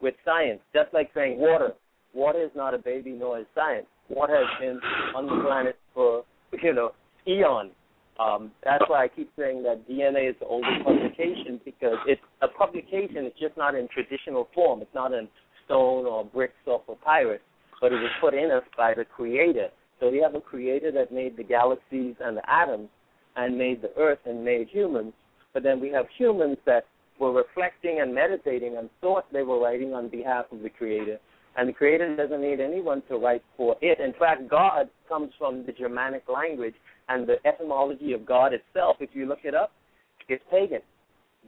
Speaker 5: with science, just like saying water. Water is not a baby, nor is science. Water has been on the planet for, you know, eons. Um, that's why I keep saying that DNA is the oldest publication because it's a publication. It's just not in traditional form. It's not in stone or bricks or papyrus, but it was put in us by the Creator. So we have a Creator that made the galaxies and the atoms, and made the Earth and made humans. But then we have humans that were reflecting and meditating and thought they were writing on behalf of the Creator. And the Creator doesn't need anyone to write for it. In fact, God comes from the Germanic language, and the etymology of God itself, if you look it up, is pagan.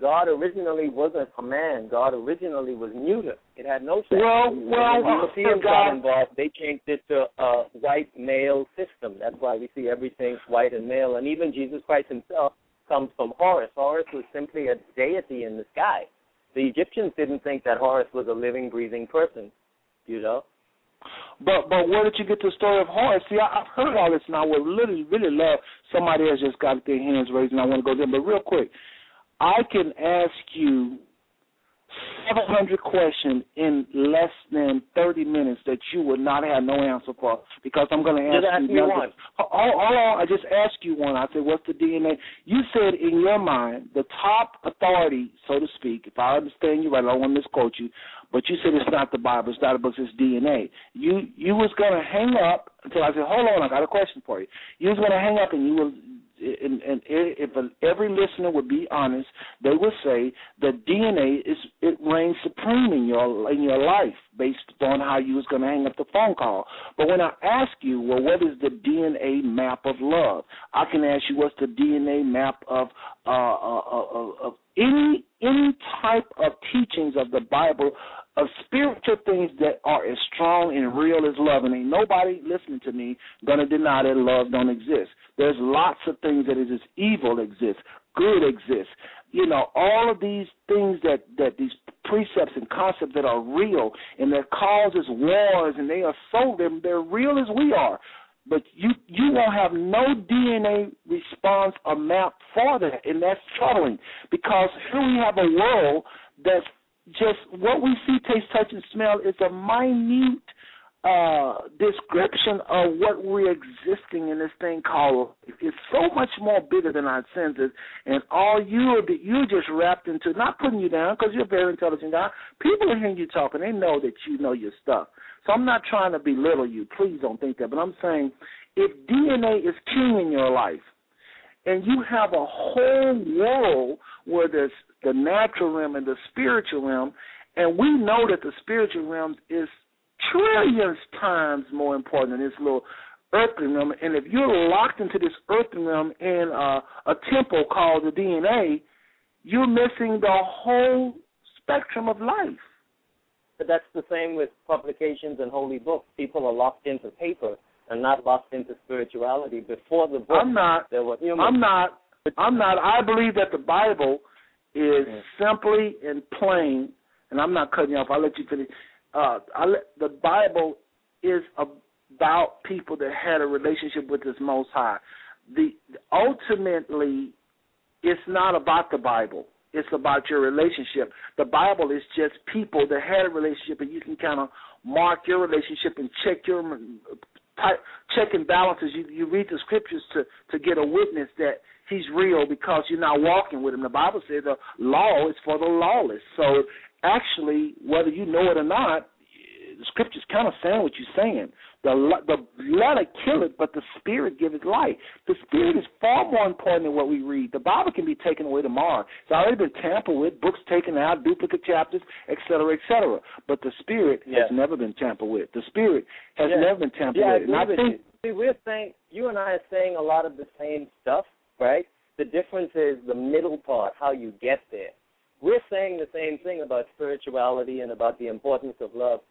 Speaker 5: God originally wasn't a man. God originally was neuter. It had no sex.
Speaker 1: Well, well,
Speaker 5: when Europeans
Speaker 1: God-
Speaker 5: got involved, they changed it to a white male system. That's why we see everything white and male. And even Jesus Christ himself comes from Horus. Horus was simply a deity in the sky. The Egyptians didn't think that Horus was a living, breathing person. You know.
Speaker 1: But but where did you get the story of Horus? See, I, I've heard all this, and I would really really love somebody has just got their hands raised, and I want to go there. But real quick, I can ask you 700 questions in less than 30 minutes that you would not have no answer for because I'm going to ask
Speaker 5: Just ask
Speaker 1: you.
Speaker 5: me
Speaker 1: another-
Speaker 5: one.
Speaker 1: All, on, I just asked you one. I said, what's the DNA? You said in your mind, the top authority, so to speak, if I understand you right, I don't want to misquote you, but you said it's not the Bible, it's not a book, it's DNA. You you was going to hang up until I said, hold on, I got a question for you. You was going to hang up and you will and, and if every listener would be honest, they would say that DNA is it reigns supreme in your in your life based on how you was going to hang up the phone call. But when I ask you, well, what is the DNA map of love? I can ask you, what's the DNA map of uh, uh, uh, of any any type of teachings of the Bible of spiritual things that are as strong and real as love. And ain't nobody listening to me gonna deny that love don't exist. There's lots of things that is evil exists, good exists. You know, all of these things that that these precepts and concepts that are real and that causes wars and they are so they're, they're real as we are. But you you won't have no DNA response or map for that, and that's troubling because here we have a world that's just what we see, taste, touch, and smell is a minute uh, description of what we're existing in this thing called. It's so much more bigger than our senses, and all you're you're just wrapped into. Not putting you down because you're a very intelligent guy. People are hearing you talking; they know that you know your stuff. So I'm not trying to belittle you. Please don't think that. But I'm saying, if DNA is king in your life, and you have a whole world where there's the natural realm and the spiritual realm, and we know that the spiritual realm is trillions times more important than this little earthly realm. And if you're locked into this earthly realm in uh, a temple called the DNA, you're missing the whole spectrum of life.
Speaker 5: But that's the same with publications and holy books. People are locked into paper and not locked into spirituality. Before the book,
Speaker 1: I'm not.
Speaker 5: there were humans.
Speaker 1: I'm not. I'm not. I believe that the Bible is simply and plain, and I'm not cutting you off. I'll let you finish. Uh, I let, the Bible is about people that had a relationship with this Most High. The ultimately, it's not about the Bible. It's about your relationship. The Bible is just people that had a relationship, and you can kind of mark your relationship and check your type, check balances. You you read the scriptures to to get a witness that he's real because you're not walking with him. The Bible says the law is for the lawless. So actually, whether you know it or not, the scripture's kind of saying what you're saying. The the letter kill it, but the spirit give it life. The spirit is far more important than what we read. The Bible can be taken away tomorrow. It's already been tampered with, books taken out, duplicate chapters, et cetera, et cetera. But the spirit
Speaker 5: Yeah.
Speaker 1: has never been tampered with. The spirit has
Speaker 5: Yeah.
Speaker 1: never been tampered
Speaker 5: Yeah,
Speaker 1: with. And I think.
Speaker 5: See, we're saying you and I are saying a lot of the same stuff, right? The difference is the middle part, how you get there. We're saying the same thing about spirituality and about the importance of love.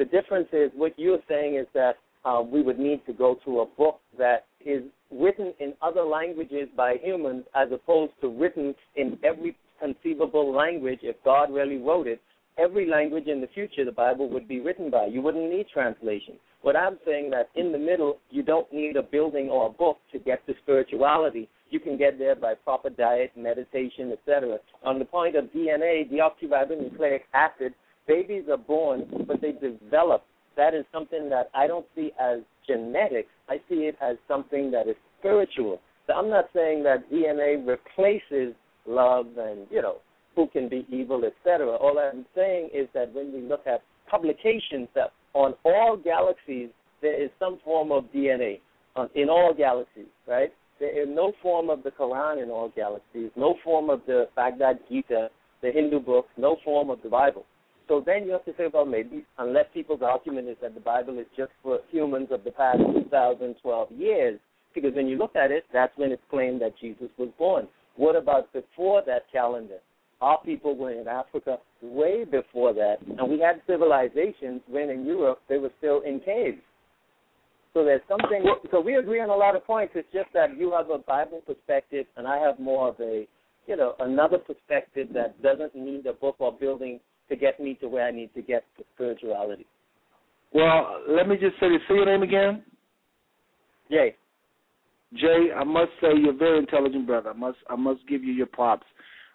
Speaker 5: The difference is what you're saying is that uh, we would need to go to a book that is written in other languages by humans as opposed to written in every conceivable language if God really wrote it every language in the future the Bible would be written by. You wouldn't need translation. What I'm saying that in the middle, you don't need a building or a book to get to spirituality. You can get there by proper diet, meditation, etc. On the point of DNA, deoxyribonucleic acid, babies are born, but they develop. That is something that I don't see as genetics. I see it as something that is spiritual. So I'm not saying that DNA replaces love and, you know, who can be evil, etc. All I'm saying is that when we look at publications that on all galaxies there is some form of DNA on, uh, in all galaxies, right? There is no form of the Quran in all galaxies, no form of the Bhagavad Gita, the Hindu books, no form of the Bible. So then you have to say, well, maybe unless people's argument is that the Bible is just for humans of the past 2012 years, because when you look at it, that's when it's claimed that Jesus was born. What about before that calendar? Our people were in Africa way before that, and we had civilizations when in Europe they were still in caves. So there's something. So we agree on a lot of points. It's just that you have a Bible perspective, and I have more of a, you know, another perspective that doesn't need a book or building to get me to where I need to get to spirituality.
Speaker 1: Well, let me just say this. Say your name again.
Speaker 5: Jay.
Speaker 1: Jay, I must say you're a very intelligent brother. I must I must give you your props.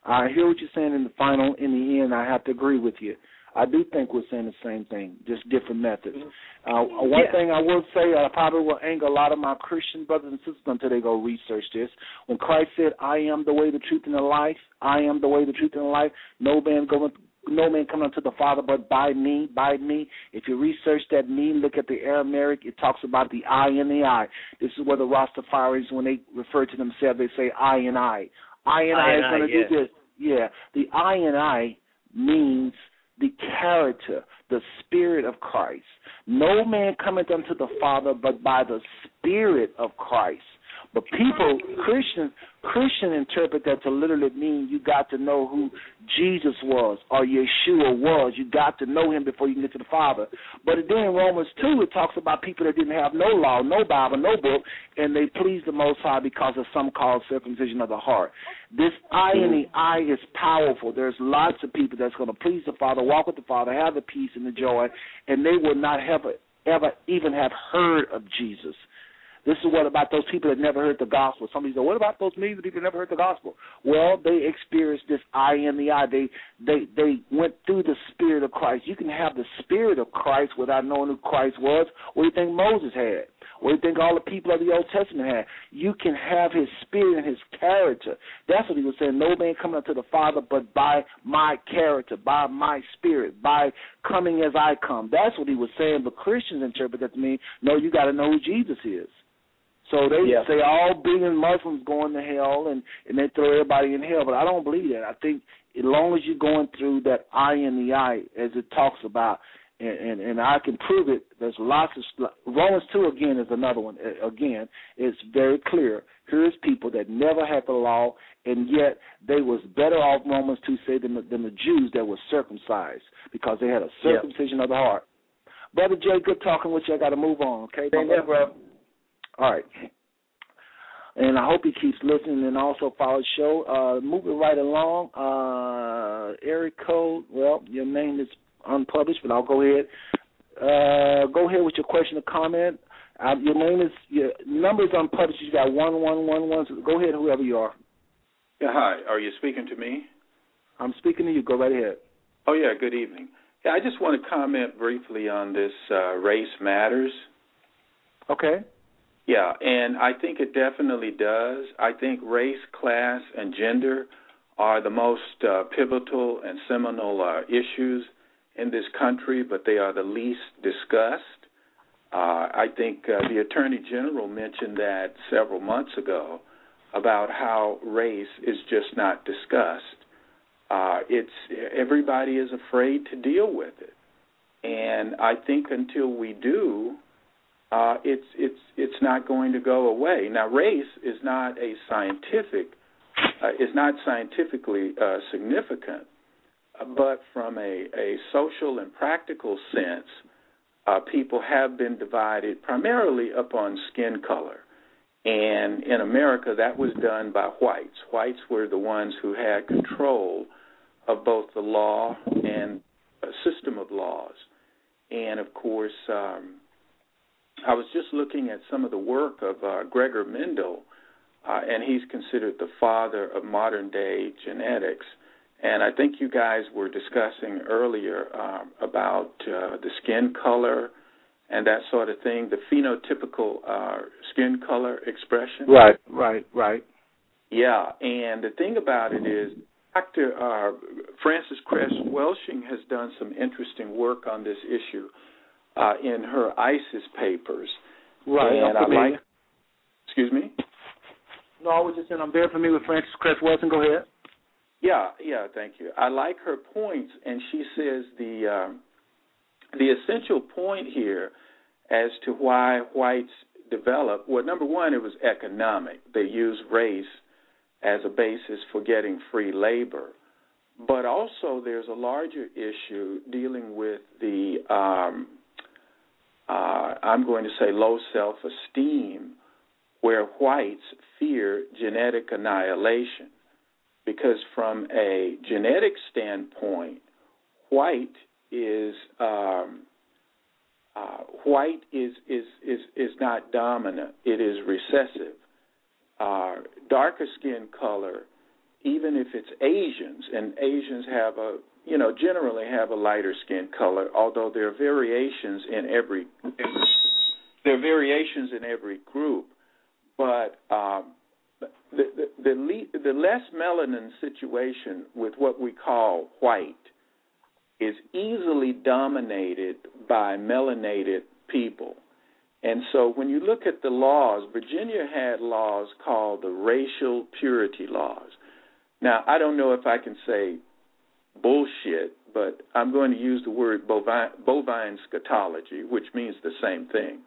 Speaker 1: I hear what you're saying in the final. In the end, I have to agree with you. I do think we're saying the same thing, just different methods. Uh, one
Speaker 5: Yeah.
Speaker 1: thing I will say, I probably will anger a lot of my Christian brothers and sisters until they go research this. When Christ said, "I am the way, the truth, and the life," I am the way, the truth, and the life. No man going, no man coming unto the Father but by me, by me. If you research that me, look at the Aramaic, it talks about the I and the I. This is where the Rastafaris, when they refer to themselves, they say I and I. I and I,
Speaker 5: I and
Speaker 1: is going to
Speaker 5: yes.
Speaker 1: do this. Yeah, the I and I means the character, the spirit of Christ. No man cometh unto the Father but by the spirit of Christ. But people, Christians, Christian interpret that to literally mean you got to know who Jesus was or Yeshua was. You got to know him before you can get to the Father. But then in Romans two, it talks about people that didn't have no law, no Bible, no book, and they pleased the Most High because of some called circumcision of the heart. This I in the I is powerful. There's lots of people that's going to please the Father, walk with the Father, have the peace and the joy, and they will not have ever even have heard of Jesus. This is what about those people that never heard the gospel. Somebody said, "What about those millions of people that never heard the gospel?" Well, they experienced this I in the I. They they they went through the spirit of Christ. You can have the spirit of Christ without knowing who Christ was. What do you think Moses had? What do you think all the people of the Old Testament had? You can have his spirit and his character. That's what he was saying. No man coming unto the Father but by my character, by my spirit, by coming as I come. That's what he was saying. But Christians interpret that to mean, no, you got to know who Jesus is. So they
Speaker 5: Yeah.
Speaker 1: say all billion Muslims going to hell and and they throw everybody in hell, but I don't believe that. I think as long as you're going through that I in the I, as it talks about, and and, and I can prove it. There's lots of Romans two again is another one. Again, it's very clear. Here's people that never had the law, and yet they was better off. Romans two say than the, than the Jews that were circumcised because they had a
Speaker 5: Yeah.
Speaker 1: circumcision of the heart. Brother Jay, good talking with you. I got to move on. Okay,
Speaker 5: here, bro.
Speaker 1: All right. And I hope he keeps listening and also follows the show. Uh, moving right along, uh, area code. Well, your name is unpublished, but I'll go ahead. Uh, go ahead with your question or comment. Uh, your name is your number is unpublished. You got one one one one. So go ahead, whoever you are.
Speaker 6: Yeah, hi. Are you speaking to me?
Speaker 1: I'm speaking to you. Go right ahead.
Speaker 6: Oh, yeah, good evening. Yeah, I just want to comment briefly on this uh, race matters.
Speaker 1: Okay.
Speaker 6: Yeah, and I think it definitely does. I think race, class, and gender are the most uh, pivotal and seminal uh, issues in this country, but they are the least discussed. Uh, I think uh, the Attorney General mentioned that several months ago about how race is just not discussed. Uh, it's everybody is afraid to deal with it, and I think until we do, uh, it's it's it's not going to go away. Now, race is not a scientific uh, is not scientifically uh, significant, uh, but from a, a social and practical sense, uh, people have been divided primarily upon skin color. And in America, that was done by whites. Whites were the ones who had control of both the law and a system of laws. And of course, um, I was just looking at some of the work of uh, Gregor Mendel, uh, and he's considered the father of modern day genetics. And I think you guys were discussing earlier um, about uh, the skin color and that sort of thing, the phenotypical uh, skin color expression.
Speaker 1: Right. Right. Right.
Speaker 6: Yeah, and the thing about it is, Dr. Uh, Frances Cress Welsing has done some interesting work on this issue uh, in her Isis papers.
Speaker 1: Right.
Speaker 6: And I like. Excuse me.
Speaker 1: No, I was just saying I'm very familiar with Frances Cress Welsing. Go ahead.
Speaker 6: Yeah, yeah, thank you. I like her points, and she says the um, the essential point here as to why whites developed. Well, number one, it was economic. They used race as a basis for getting free labor, but also there's a larger issue dealing with the um, uh, I'm going to say low self-esteem, where whites fear genetic annihilation because from a genetic standpoint, white is um, uh, white is, is is is not dominant. It is recessive. Uh, darker skin color even if it's Asians, and Asians have a you know generally have a lighter skin color, although there are variations in every there are variations in every group, but um, the the the, le- the less melanin situation with what we call white is easily dominated by melanated people. And so when you look at the laws, Virginia had laws called the racial purity laws. Now, I don't know if I can say bullshit, but I'm going to use the word bovine, bovine scatology, which means the same thing.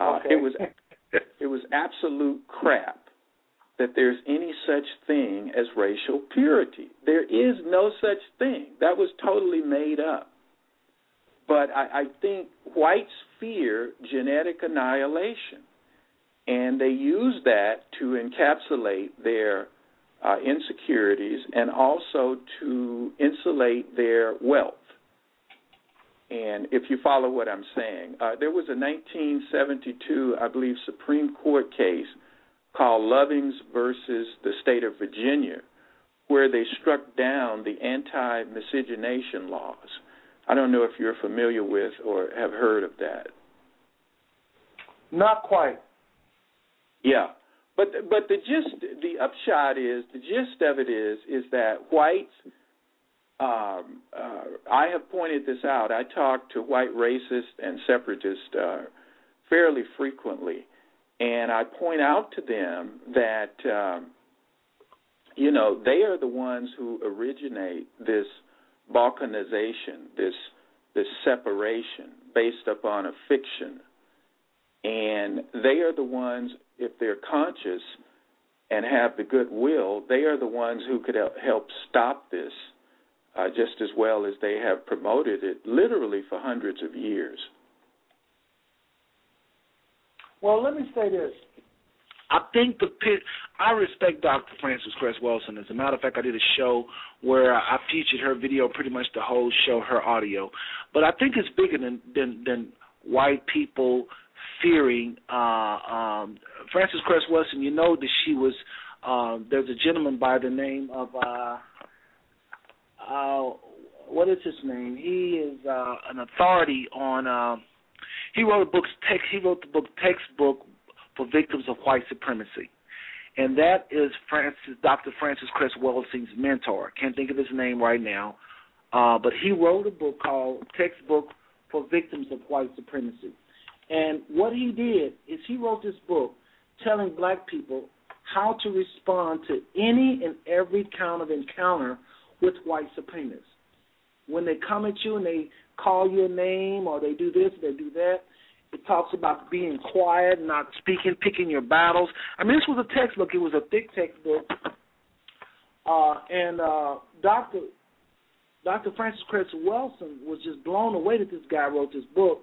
Speaker 6: Uh,
Speaker 1: Okay.
Speaker 6: It was it was absolute crap that there's any such thing as racial purity. There is no such thing. That was totally made up. But I, I think whites fear genetic annihilation, and they use that to encapsulate their uh, insecurities and also to insulate their wealth. And if you follow what I'm saying, uh, there was a 1972, I believe, Supreme Court case called Lovings versus the state of Virginia, where they struck down the anti miscegenation laws. I don't know if you're familiar with or have heard of that.
Speaker 1: Not quite.
Speaker 6: Yeah, but but the gist, the upshot is the gist of it is is that whites. Um, uh, I have pointed this out. I talk to white racists and separatists uh, fairly frequently, and I point out to them that um, you know they are the ones who originate this balkanization, this this separation based upon a fiction, and they are the ones, if they're conscious and have the goodwill, they are the ones who could help, help stop this uh, just as well as they have promoted it literally for hundreds of years.
Speaker 1: Well, let me say this. I think the pit. I respect Dr. Frances Cress Welsing. As a matter of fact, I did a show where I featured her video, pretty much the whole show, her audio. But I think it's bigger than than, than white people fearing uh, um, Frances Cress Welsing. You know that she was. Um, there's a gentleman by the name of. Uh, uh, what is his name? He is uh, an authority on. Uh, he wrote a book. Text. He wrote the book textbook for victims of white supremacy, and that is Frances, Dr. Frances Cress Welsing's mentor. Can't think of his name right now, uh, but he wrote a book called Textbook for Victims of White Supremacy. And what he did is he wrote this book telling black people how to respond to any and every kind of encounter with white supremacists. When they come at you and they call your name or they do this, they do that, it talks about being quiet, not speaking, picking your battles. I mean, this was a textbook. It was a thick textbook. Uh, and uh, Dr. Dr. Frances Cress Welsing was just blown away that this guy wrote this book.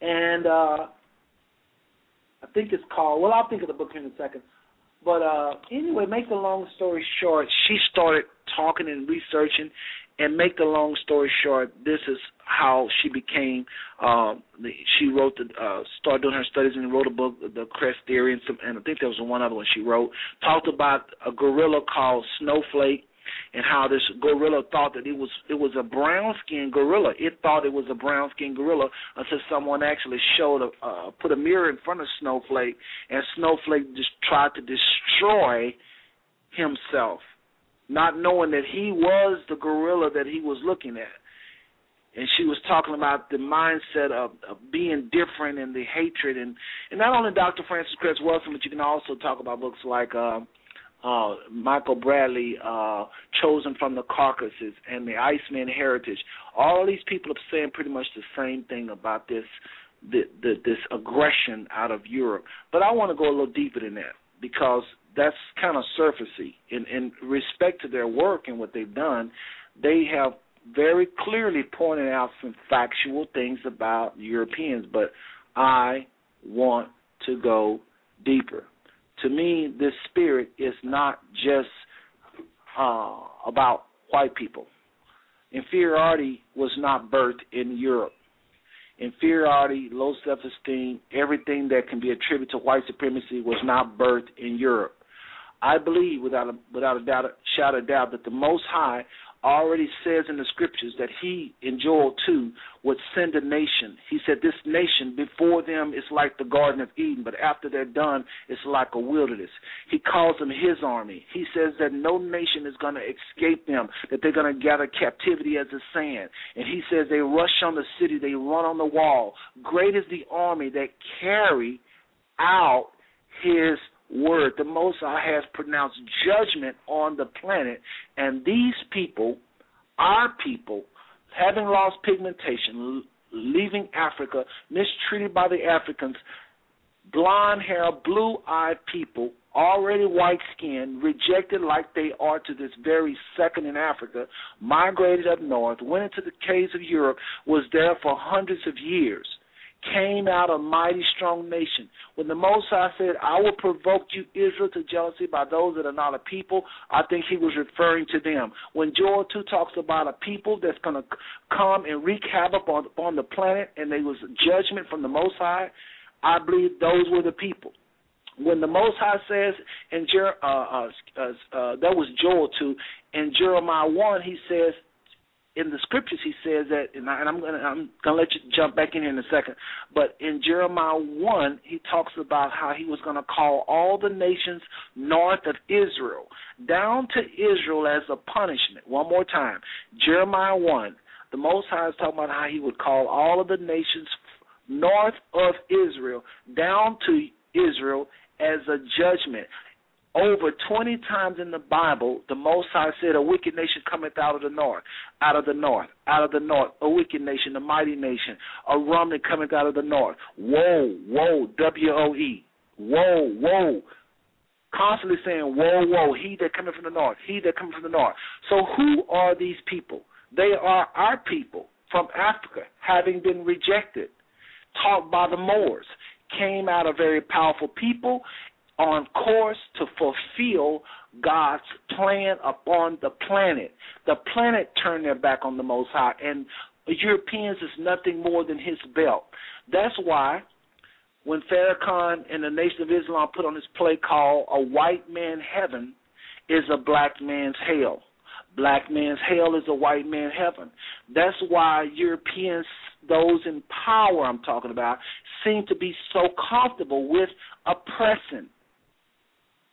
Speaker 1: And uh, I think it's called, well, I'll think of the book here in a second. But uh, anyway, make the long story short, she started talking and researching. And make the long story short, this is how she became. The, she wrote the uh, started doing her studies and wrote a book, the Cress Theory, and, some, and I think there was one other one she wrote. Talked about a gorilla called Snowflake, and how this gorilla thought that it was it was a brown skinned gorilla. It thought it was a brown skinned gorilla until someone actually showed a uh, put a mirror in front of Snowflake, and Snowflake just tried to destroy himself, not knowing that he was the gorilla that he was looking at. And she was talking about the mindset of, of being different and the hatred and and not only Dr. Frances Cress Welsing, but you can also talk about books like. Uh, uh, Michael Bradley, uh, Chosen from the Caucasus, and the Iceman Heritage. All these people are saying pretty much the same thing about this the, the, this aggression out of Europe. But I want to go a little deeper than that because that's kind of surfacey. In, in respect to their work and what they've done, they have very clearly pointed out some factual things about Europeans. But I want to go deeper to me, this spirit is not just uh, about white people. Inferiority was not birthed in Europe. Inferiority, low self esteem, everything that can be attributed to white supremacy was not birthed in Europe. I believe without a, without a doubt, shadow of doubt that the Most High already says in the scriptures that he in Joel 2 would send a nation. He said this nation before them is like the Garden of Eden, but after they're done, it's like a wilderness. He calls them his army. He says that no nation is going to escape them, that they're going to gather captivity as the sand. And he says they rush on the city, they run on the wall. Great is the army that carry out his word. The Most High has pronounced judgment on the planet, and these people, our people, having lost pigmentation, leaving Africa, mistreated by the Africans, blonde hair, blue eyed people, already white skinned, rejected like they are to this very second in Africa, migrated up north, went into the caves of Europe, was there for hundreds of years came out a mighty strong nation. When the Most High said, I will provoke you, Israel, to jealousy by those that are not a people, I think he was referring to them. When Joel 2 talks about a people that's going to come and wreak havoc on, on the planet and there was judgment from the Most High, I believe those were the people. When the Most High says in Jer- uh, uh, uh, uh, that was Joel 2, in Jeremiah 1, he says, in the scriptures he says that, and, I, am gonna I'm gonna let you jump back in here in a second. But in Jeremiah one, he talks about how he was gonna call all the nations north of Israel down to Israel as a punishment. One more time, Jeremiah one. The Most High is talking about how he would call all of the nations north of Israel down to Israel as a judgment. Over 20 times in the Bible, the Most High said, A wicked nation cometh out of the north, out of the north, out of the north, a wicked nation, a mighty nation, a remnant cometh out of the north. Woe, woe, W O E. Woe, woe. Constantly saying, Woe, woe, he that cometh from the north, he that cometh from the north. So who are these people? They are our people from Africa, having been rejected, taught by the Moors, came out a very powerful people on course to fulfill God's plan upon the planet. The planet turned their back on the Most High, and Europeans is nothing more than his belt. That's why when Farrakhan and the Nation of Islam put on this play called A White Man Heaven is a Black Man's Hell. Black man's hell is a white man's heaven. That's why Europeans, those in power I'm talking about, seem to be so comfortable with oppressing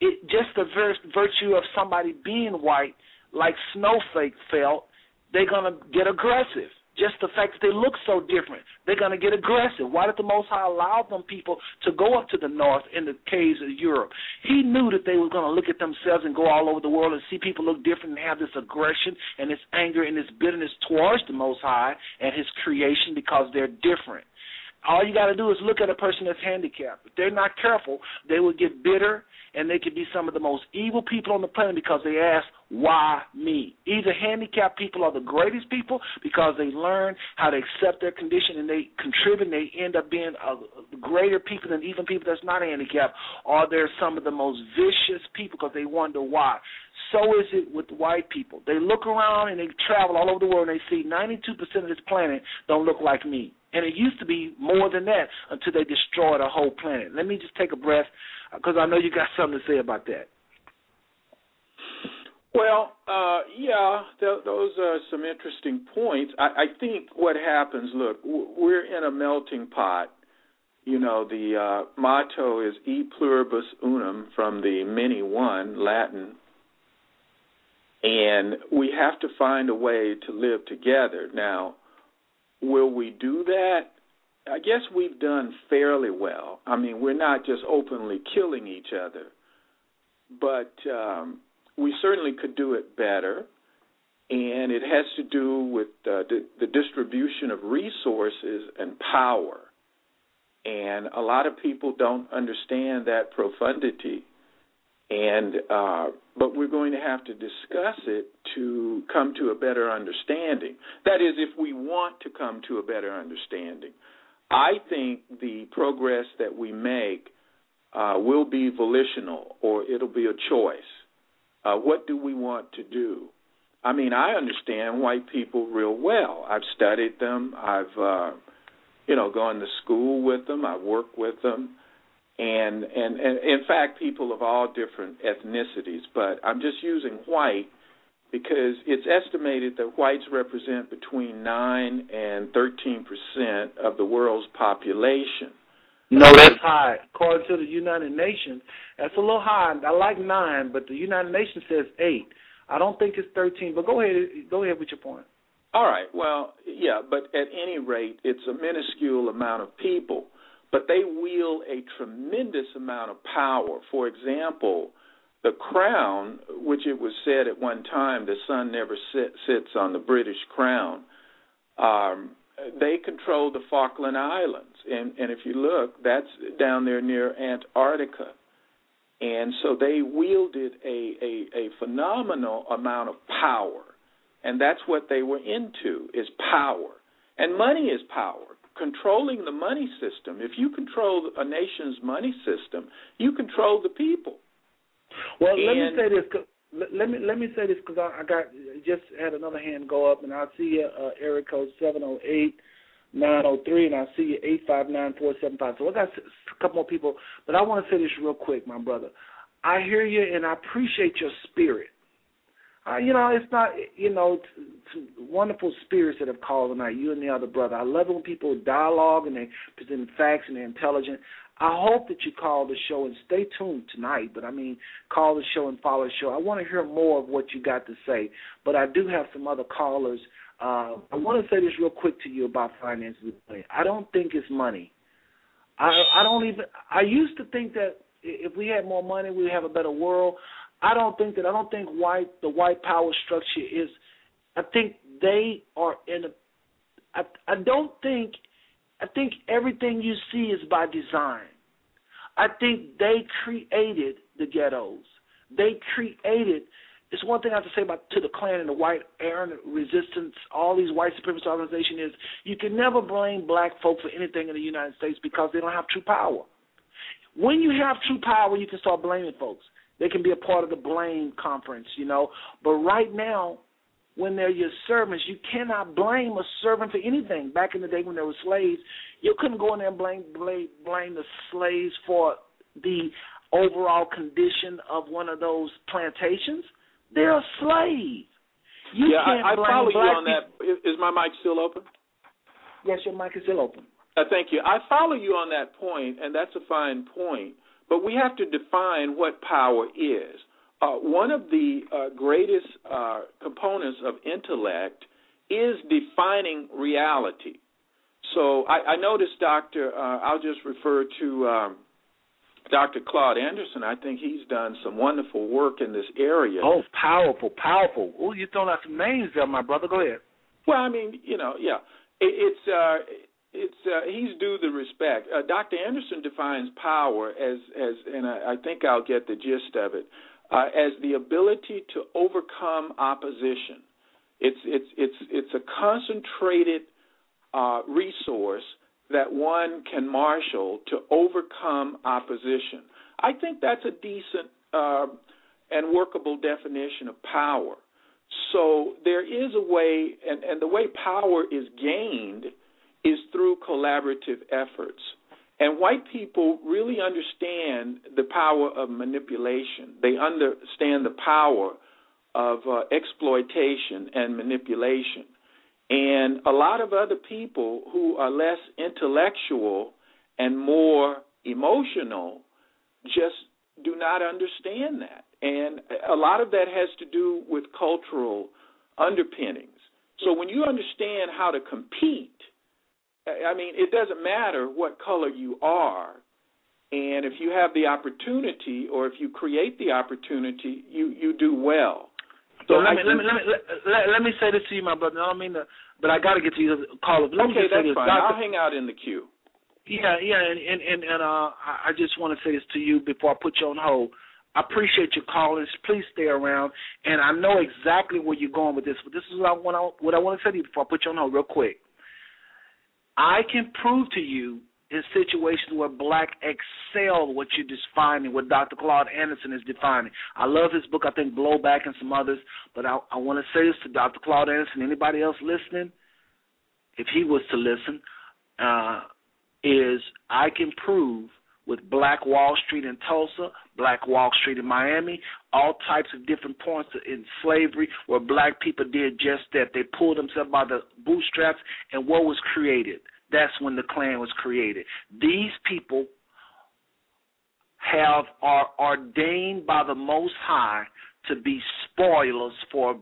Speaker 1: it just the virtue of somebody being white, like Snowflake felt, they're gonna get aggressive. Just the fact that they look so different, they're gonna get aggressive. Why did the Most High allow them people to go up to the north in the caves of Europe? He knew that they were gonna look at themselves and go all over the world and see people look different and have this aggression and this anger and this bitterness towards the Most High and His creation because they're different. All you got to do is look at a person that's handicapped. If they're not careful, they will get bitter and they could be some of the most evil people on the planet because they ask, why me? Either handicapped people are the greatest people because they learn how to accept their condition and they contribute and they end up being a greater people than even people that's not handicapped, or they're some of the most vicious people because they wonder why. So is it with white people. They look around and they travel all over the world and they see 92% of this planet don't look like me. And it used to be more than that until they destroyed a whole planet. Let me just take a breath because I know you got something to say about that.
Speaker 6: Well, uh, yeah, th- those are some interesting points. I, I think what happens. Look, we're in a melting pot. You know, the uh, motto is "E pluribus unum" from the many one Latin, and we have to find a way to live together. Now, will we do that? I guess we've done fairly well. I mean, we're not just openly killing each other, but um, we certainly could do it better. And it has to do with uh, the, the distribution of resources and power. And a lot of people don't understand that profundity. And uh, but we're going to have to discuss it to come to a better understanding. That is, if we want to come to a better understanding. I think the progress that we make uh, will be volitional or it'll be a choice. Uh, what do we want to do? I mean, I understand white people real well. I've studied them. I've, uh, you know, gone to school with them. I've worked with them. and, and and in fact people of all different ethnicities but i'm just using white because it's estimated that whites represent between 9 and 13 percent of the world's population
Speaker 1: no, that's high. According to the United Nations, that's a little high. I like nine, but the United Nations says eight. I don't think it's thirteen. But go ahead, go ahead with your point.
Speaker 6: All right. Well, yeah, but at any rate, it's a minuscule amount of people, but they wield a tremendous amount of power. For example, the crown, which it was said at one time the sun never sit, sits on the British crown. Um, they control the Falkland Islands, and and if you look, that's down there near Antarctica, and so they wielded a a, a phenomenal amount of power, and that's what they were into is power, and money is power. Controlling the money system. If you control a nation's money system, you control the people.
Speaker 1: Well,
Speaker 6: and,
Speaker 1: let me say this let me let me say this because I, I got just had another hand go up, and I see uh, area code seven zero oh eight nine zero oh three, and I see you eight five nine four seven five. So I got a couple more people, but I want to say this real quick, my brother. I hear you, and I appreciate your spirit. Uh, you know, it's not you know t- t- wonderful spirits that have called tonight. You and the other brother. I love it when people dialogue and they present facts and they're intelligent. I hope that you call the show and stay tuned tonight. But I mean, call the show and follow the show. I want to hear more of what you got to say. But I do have some other callers. Uh, I want to say this real quick to you about finances. I don't think it's money. I I don't even. I used to think that if we had more money, we'd have a better world. I don't think that. I don't think white the white power structure is. I think they are in a. I I don't think I think everything you see is by design. I think they created the ghettos. They created. It's one thing I have to say about to the Klan and the white Aryan resistance, all these white supremacist organizations is you can never blame black folk for anything in the United States because they don't have true power. When you have true power, you can start blaming folks. They can be a part of the blame conference, you know. But right now, when they're your servants. You cannot blame a servant for anything. Back in the day when there were slaves, you couldn't go in there and blame blame, blame the slaves for the overall condition of one of those plantations. They're a slave. You
Speaker 6: yeah,
Speaker 1: can't
Speaker 6: I, I
Speaker 1: blame
Speaker 6: follow you on that. Is my mic still open?
Speaker 1: Yes, your mic is still open.
Speaker 6: Uh, thank you. I follow you on that point, and that's a fine point. But we have to define what power is. Uh, one of the uh, greatest uh, components of intellect is defining reality. So I, I noticed, Doctor, uh, I'll just refer to um, Dr. Claude Anderson. I think he's done some wonderful work in this area.
Speaker 1: Oh, powerful, powerful. Oh, you're throwing out some names there, my brother. Go ahead.
Speaker 6: Well, I mean, you know, yeah, it, it's uh, it's uh, he's due the respect. Uh, Dr. Anderson defines power as as, and I, I think I'll get the gist of it uh, as the ability to overcome opposition. It's it's it's it's a concentrated uh, resource that one can marshal to overcome opposition. I think that's a decent uh, and workable definition of power. So there is a way, and, and the way power is gained is through collaborative efforts. And white people really understand the power of manipulation. They understand the power of uh, exploitation and manipulation. And a lot of other people who are less intellectual and more emotional just do not understand that. And a lot of that has to do with cultural underpinnings. So when you understand how to compete I mean, it doesn't matter what color you are, and if you have the opportunity or if you create the opportunity, you you do well.
Speaker 1: So let me, let me let me let, let, me say this to you, my brother. I don't mean to, but I got to get to you. Call Let
Speaker 6: okay,
Speaker 1: me
Speaker 6: that's fine. Doctor, I'll hang out in the queue.
Speaker 1: Yeah, yeah, and and and, and uh, I just want to say this to you before I put you on hold. I appreciate your calling. Please stay around, and I know exactly where you're going with this. But this is what I want. What I want to say to you before I put you on hold, real quick. I can prove to you in situations where black excel what you're defining, what Dr. Claude Anderson is defining. I love his book, I think Blowback and some others, but I, I want to say this to Dr. Claude Anderson, anybody else listening, if he was to listen, uh, is I can prove with Black Wall Street in Tulsa, Black Wall Street in Miami, all types of different points in slavery where black people did just that. They pulled themselves by the bootstraps, and what was created? That's when the Klan was created. These people have are ordained by the Most High to be spoilers for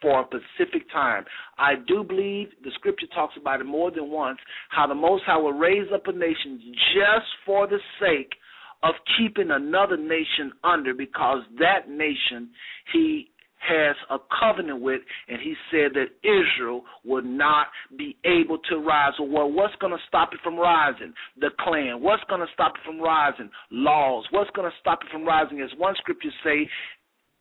Speaker 1: for a specific time. I do believe the scripture talks about it more than once how the Most High will raise up a nation just for the sake of keeping another nation under because that nation he has a covenant with, and he said that Israel would not be able to rise. Well, what's going to stop it from rising? The Klan. What's going to stop it from rising? Laws. What's going to stop it from rising? As one scripture say,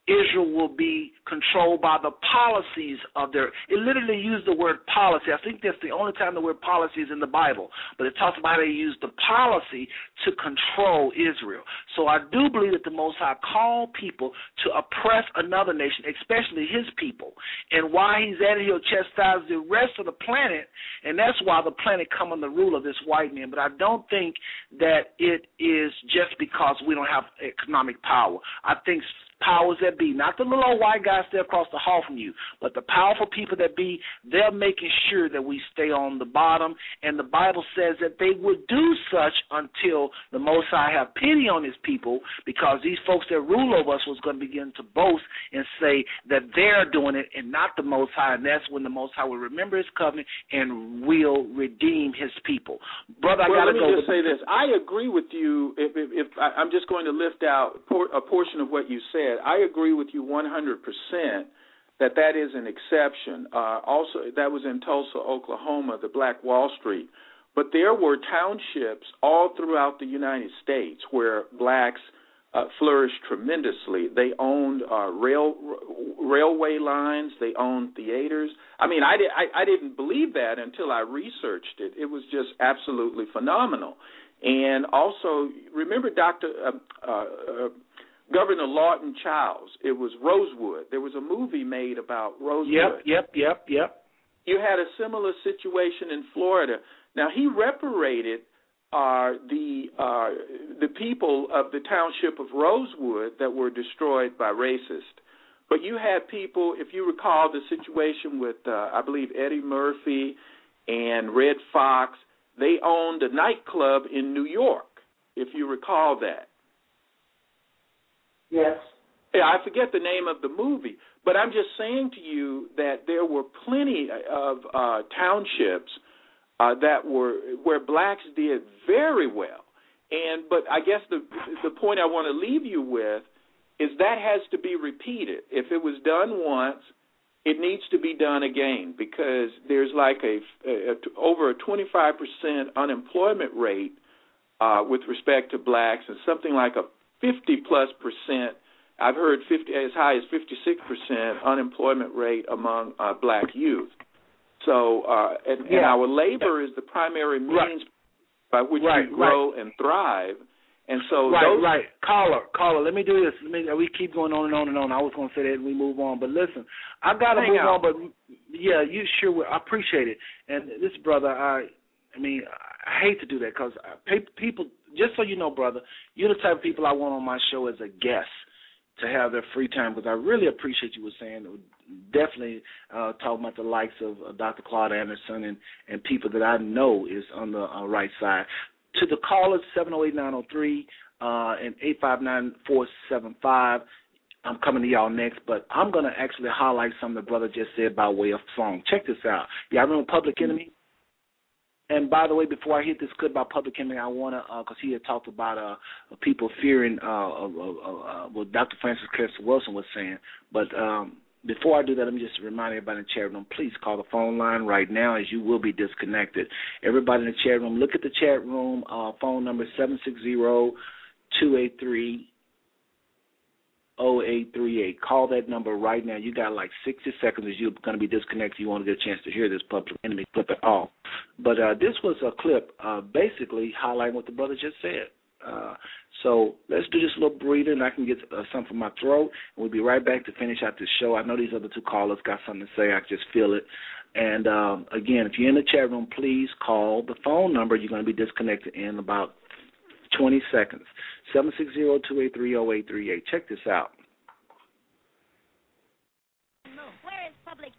Speaker 1: Israel will be controlled by the policies of their. It literally used the word policy. I think that's the only time the word policy is in the Bible. But it talks about how they used the policy to control Israel. So I do believe that the Most High called people to oppress another nation, especially His people. And why He's at it, He'll chastise the rest of the planet, and that's why the planet come under rule of this white man. But I don't think that it is just because we don't have economic power. I think powers that be, not the little old white guys there across the hall from you, but the powerful people that be, they're making sure that we stay on the bottom. And the Bible says that they would do such until the Most High have pity on His people, because these folks that rule over us was going to begin to boast and say that they're doing it and not the Most High, and that's when the Most High will remember His covenant and will redeem His people. Brother,
Speaker 6: well,
Speaker 1: I gotta
Speaker 6: let me just say this: I agree with you. If, if, if I, I'm just going to lift out a portion of what you said said, I agree with you 100% that that is an exception. Uh, also, that was in Tulsa, Oklahoma, the Black Wall Street. But there were townships all throughout the United States where blacks uh, flourished tremendously. They owned uh, rail railway lines. They owned theaters. I mean, I, did, I I didn't believe that until I researched it. It was just absolutely phenomenal. And also, remember Dr. Uh, uh, Governor Lawton Chiles. It was Rosewood. There was a movie made about Rosewood.
Speaker 1: Yep, yep, yep, yep.
Speaker 6: You had a similar situation in Florida. Now he reparated uh, the uh, the people of the township of Rosewood that were destroyed by racists. But you had people, if you recall the situation with, uh, I believe Eddie Murphy and Redd Foxx. they owned a nightclub in New York, if you recall that.
Speaker 1: Yes.
Speaker 6: Yeah, I forget the name of the movie, but I'm just saying to you that there were plenty of uh, townships uh, that were where blacks did very well. And but I guess the the point I want to leave you with is that has to be repeated. If it was done once, it needs to be done again because there's like a, a, a over a 25% unemployment rate uh, with respect to blacks and something like a 50 plus percent. I've heard 50 as high as 56 percent unemployment rate among uh, black youth. So, uh, and,
Speaker 1: yeah.
Speaker 6: and our labor is the primary means
Speaker 1: right.
Speaker 6: by which
Speaker 1: right,
Speaker 6: we grow
Speaker 1: right.
Speaker 6: and thrive. And so,
Speaker 1: right,
Speaker 6: those,
Speaker 1: right, caller, caller. Let me do this. Let me. We keep going on and on and on. I was going to say that and we move on, but listen, I got to move
Speaker 6: out.
Speaker 1: on. But yeah, you sure. Will. I appreciate it. And this brother, I, I mean, I hate to do that because people just so you know, brother, you're the type of people I want on my show as a guest to have their free time because I really appreciate you were saying definitely uh talking about the likes of uh, Dr. Claude Anderson and and people that I know is on the uh, right side. To the callers seven zero eight nine zero three uh and eight five nine four seven five. I'm coming to y'all next, but I'm gonna actually highlight something the brother just said by way of song. Check this out. Y'all remember Public Enemy? And by the way, before I hit this clip about public enemy, I want to, because uh, he had talked about uh, people fearing uh, uh, what Dr. Frances Cress Welsing was saying. But um, before I do that, let me just remind everybody in the chat room, please call the phone line right now as you will be disconnected. Everybody in the chat room, look at the chat room. Uh, phone number seven six zero two eight three 0838. Call that number right now. You got like 60 seconds as you're going to be disconnected. You want to get a chance to hear this public enemy clip at all. But uh, this was a clip uh, basically highlighting what the brother just said. Uh, so let's do this little breather, and I can get uh, something from my throat, and we'll be right back to finish out this show. I know these other two callers got something to say. I just feel it. And um, again, if you're in the chat room, please call the phone number. You're going to be disconnected in about 20 seconds. 760-283-0838. Check this out.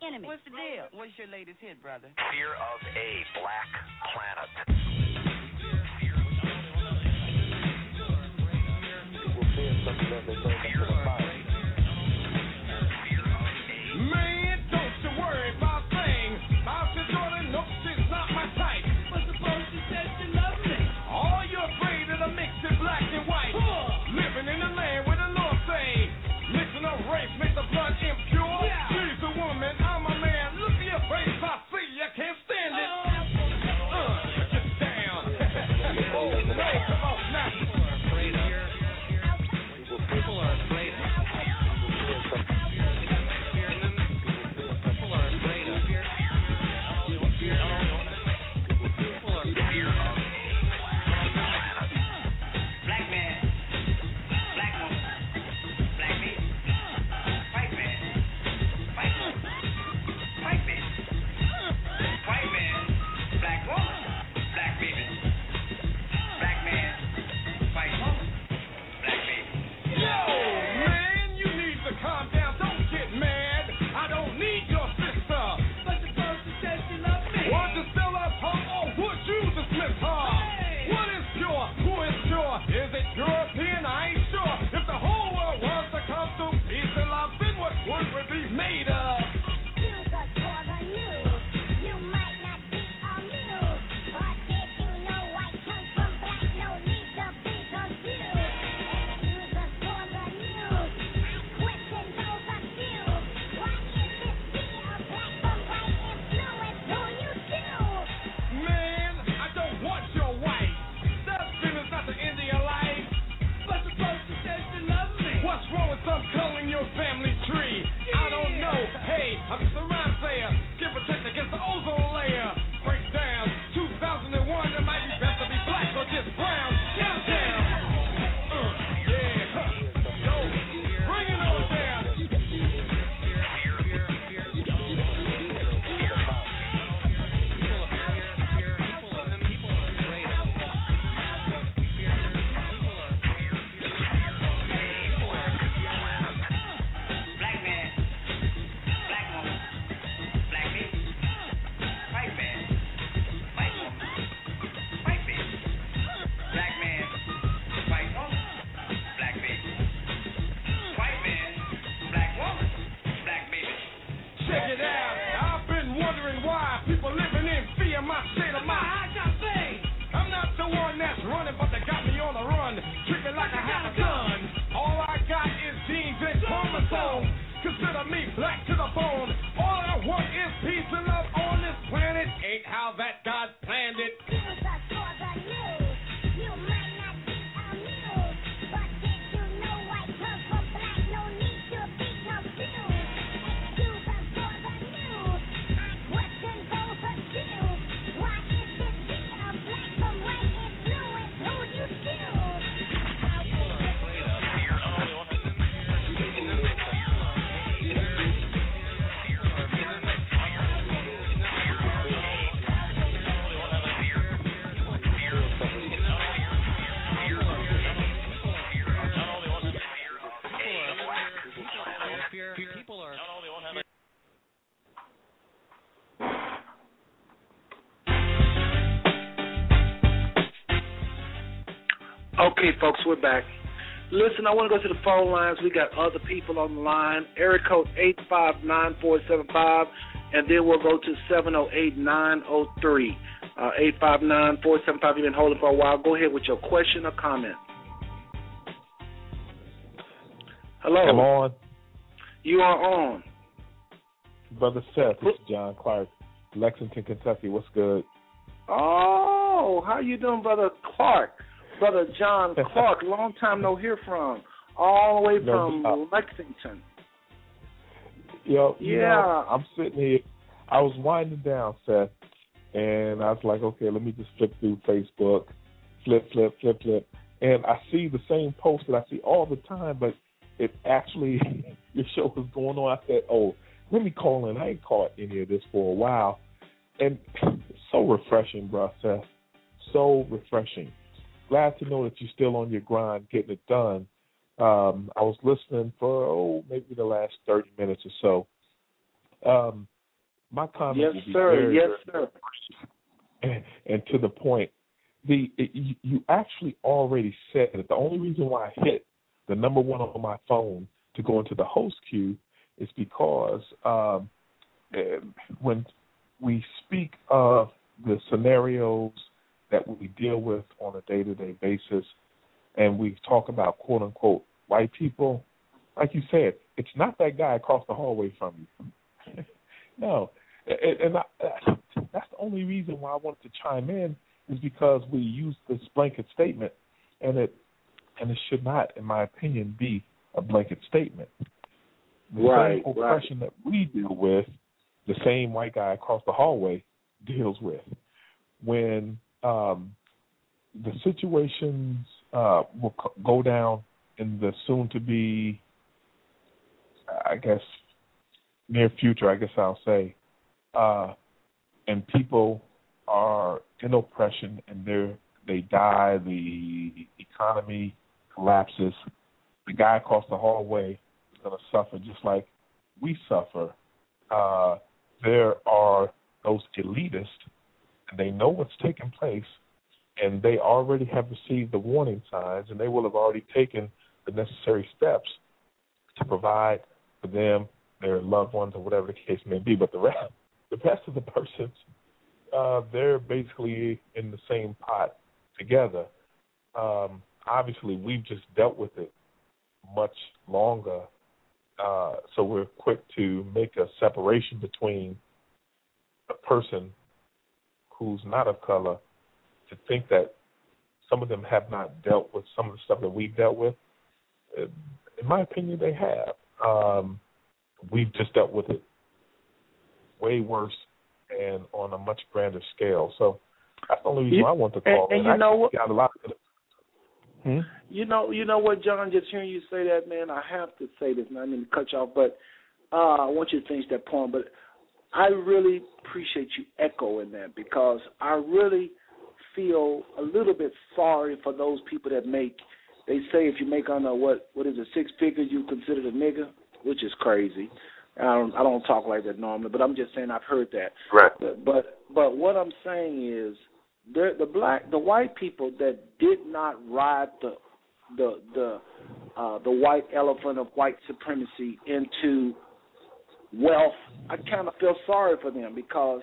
Speaker 7: Enemy?
Speaker 8: What's the deal? What's your latest hit, brother?
Speaker 9: Fear of a Black Planet.
Speaker 10: Fear
Speaker 8: People are. No, no,
Speaker 1: Okay, folks, we're back. Listen, I want to go to the phone lines. We got other people on the line. Eric code eight five nine four seven five, and then we'll go to seven zero eight nine zero three. Uh, eight five nine four seven five. You've been holding for a while. Go ahead with your question or comment. Hello.
Speaker 11: Come on.
Speaker 1: You are on.
Speaker 11: Brother Seth, it's John Clark, Lexington, Kentucky. What's good?
Speaker 1: Oh, how you doing, Brother Clark? Brother John Clark, long time no hear from. All the way from Lexington.
Speaker 11: Yo,
Speaker 1: yeah.
Speaker 11: You know, I'm sitting here. I was winding down, Seth, and I was like, okay, let me just flip through Facebook, flip, flip, flip, flip, and I see the same post that I see all the time, but it actually your show was going on. I said, "Oh, let me call in. I ain't caught any of this for a while." And so refreshing, bro, Seth. So refreshing. Glad to know that you're still on your grind, getting it done. Um, I was listening for oh maybe the last thirty minutes or so. Um, my comment.
Speaker 1: Yes, sir. yes, sir.
Speaker 11: And, and, to the point, the it, you, you actually already said it. The only reason why I hit the number one on my phone to go into the host queue is because um, eh, when we speak of the scenarios that we deal with on a day to day basis, and we talk about quote unquote white people, like you said, it's not that guy across the hallway from you. no, and, I, that's the only reason why I wanted to chime in is because we use this blanket statement, and it and it should not, in my opinion, be a blanket statement. The
Speaker 1: Right,
Speaker 11: same oppression that we deal with, the same white guy across the hallway deals with. When um, the situations uh, will go down in the soon to be, I guess, near future, I guess I'll say, uh, and people are in oppression and they they die, the economy collapses. The guy across the hallway is going to suffer just like we suffer. Uh, there are those elitists, and they know what's taking place, and they already have received the warning signs, and they will have already taken the necessary steps to provide for them, their loved ones, or whatever the case may be. But the rest, the rest of the persons, uh, they're basically in the same pot together. Um, obviously, we've just dealt with it much longer, uh, so we're quick to make a separation between a person who's not of color to think that some of them have not dealt with some of the stuff that we've dealt with. In my opinion, they have. Um, we've just dealt with it way worse and on a much grander scale. So that's the only reason
Speaker 1: You-
Speaker 11: I want to
Speaker 1: and-
Speaker 11: call.
Speaker 1: and
Speaker 11: in.
Speaker 1: you
Speaker 11: I
Speaker 1: know what-
Speaker 11: Got a lot of Hmm?
Speaker 1: You know, you know what, John? Just hearing you say that, man, I have to say this. And I mean to cut you off, but uh, I want you to finish that point. But I really appreciate you echoing that because I really feel a little bit sorry for those people that make. They say if you make under what what is it six figures, you considered a nigga, which is crazy. I don't I don't talk like that normally, but I'm just saying I've heard that.
Speaker 11: Right.
Speaker 1: But but, but what I'm saying is the the black the white people that did not ride the the the uh the white elephant of white supremacy into wealth, I kind of feel sorry for them because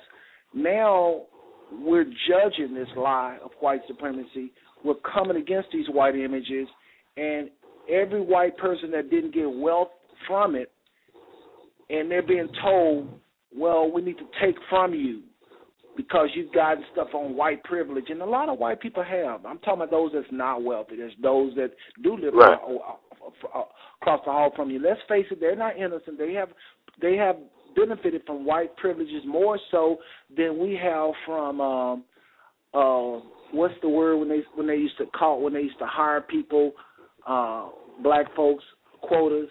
Speaker 1: now we're judging this lie of white supremacy. We're coming against these white images, and every white person that didn't get wealth from it, and they're being told, well, we need to take from you because you've gotten stuff on white privilege, and a lot of white people have. I'm talking about those that's not wealthy. There's those that do live
Speaker 11: Right.
Speaker 1: uh, uh, across the hall from you. Let's face it, they're not innocent. They have they have benefited from white privileges more so than we have from um uh what's the word when they when they used to call when they used to hire people uh black folks quotas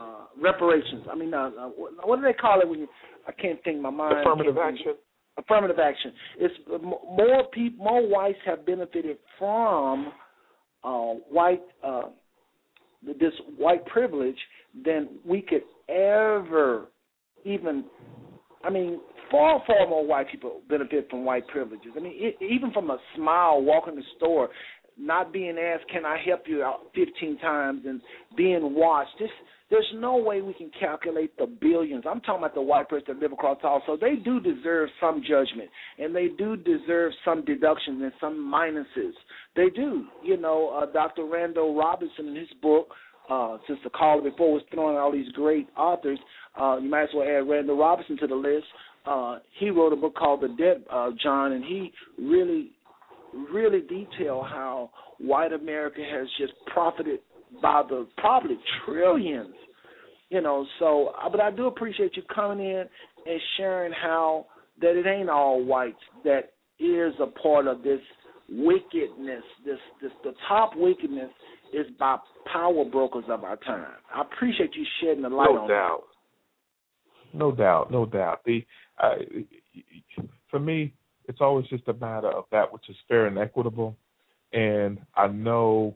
Speaker 1: uh reparations i mean uh, uh, what what do they call it when you i can't think my mind
Speaker 11: Affirmative action.
Speaker 1: Affirmative action it's more people more whites have benefited from uh white uh this white privilege than we could ever even I mean, far, far more white people benefit from white privileges. I mean, it, even from a smile walking the store, not being asked, "Can I help you out?" fifteen times, and being watched. This, there's no way we can calculate the billions. I'm talking about the white person that live across hall. So they do deserve some judgment, and they do deserve some deductions and some minuses. They do. You know, uh, Dr. Randall Robinson in his book uh, since the caller before was throwing all these great authors, uh, you might as well add Randall Robinson to the list. Uh, he wrote a book called The Debt uh, John, and he really, really detail how white America has just profited by the probably trillions. You know, so uh, but I do appreciate you coming in and sharing how that it ain't all whites that is a part of this wickedness. This this the top wickedness is by power brokers of our time. I appreciate you shedding the light
Speaker 11: no
Speaker 1: on
Speaker 11: doubt. No doubt, no doubt. The uh, for me, it's always just a matter of that which is fair and equitable. And I know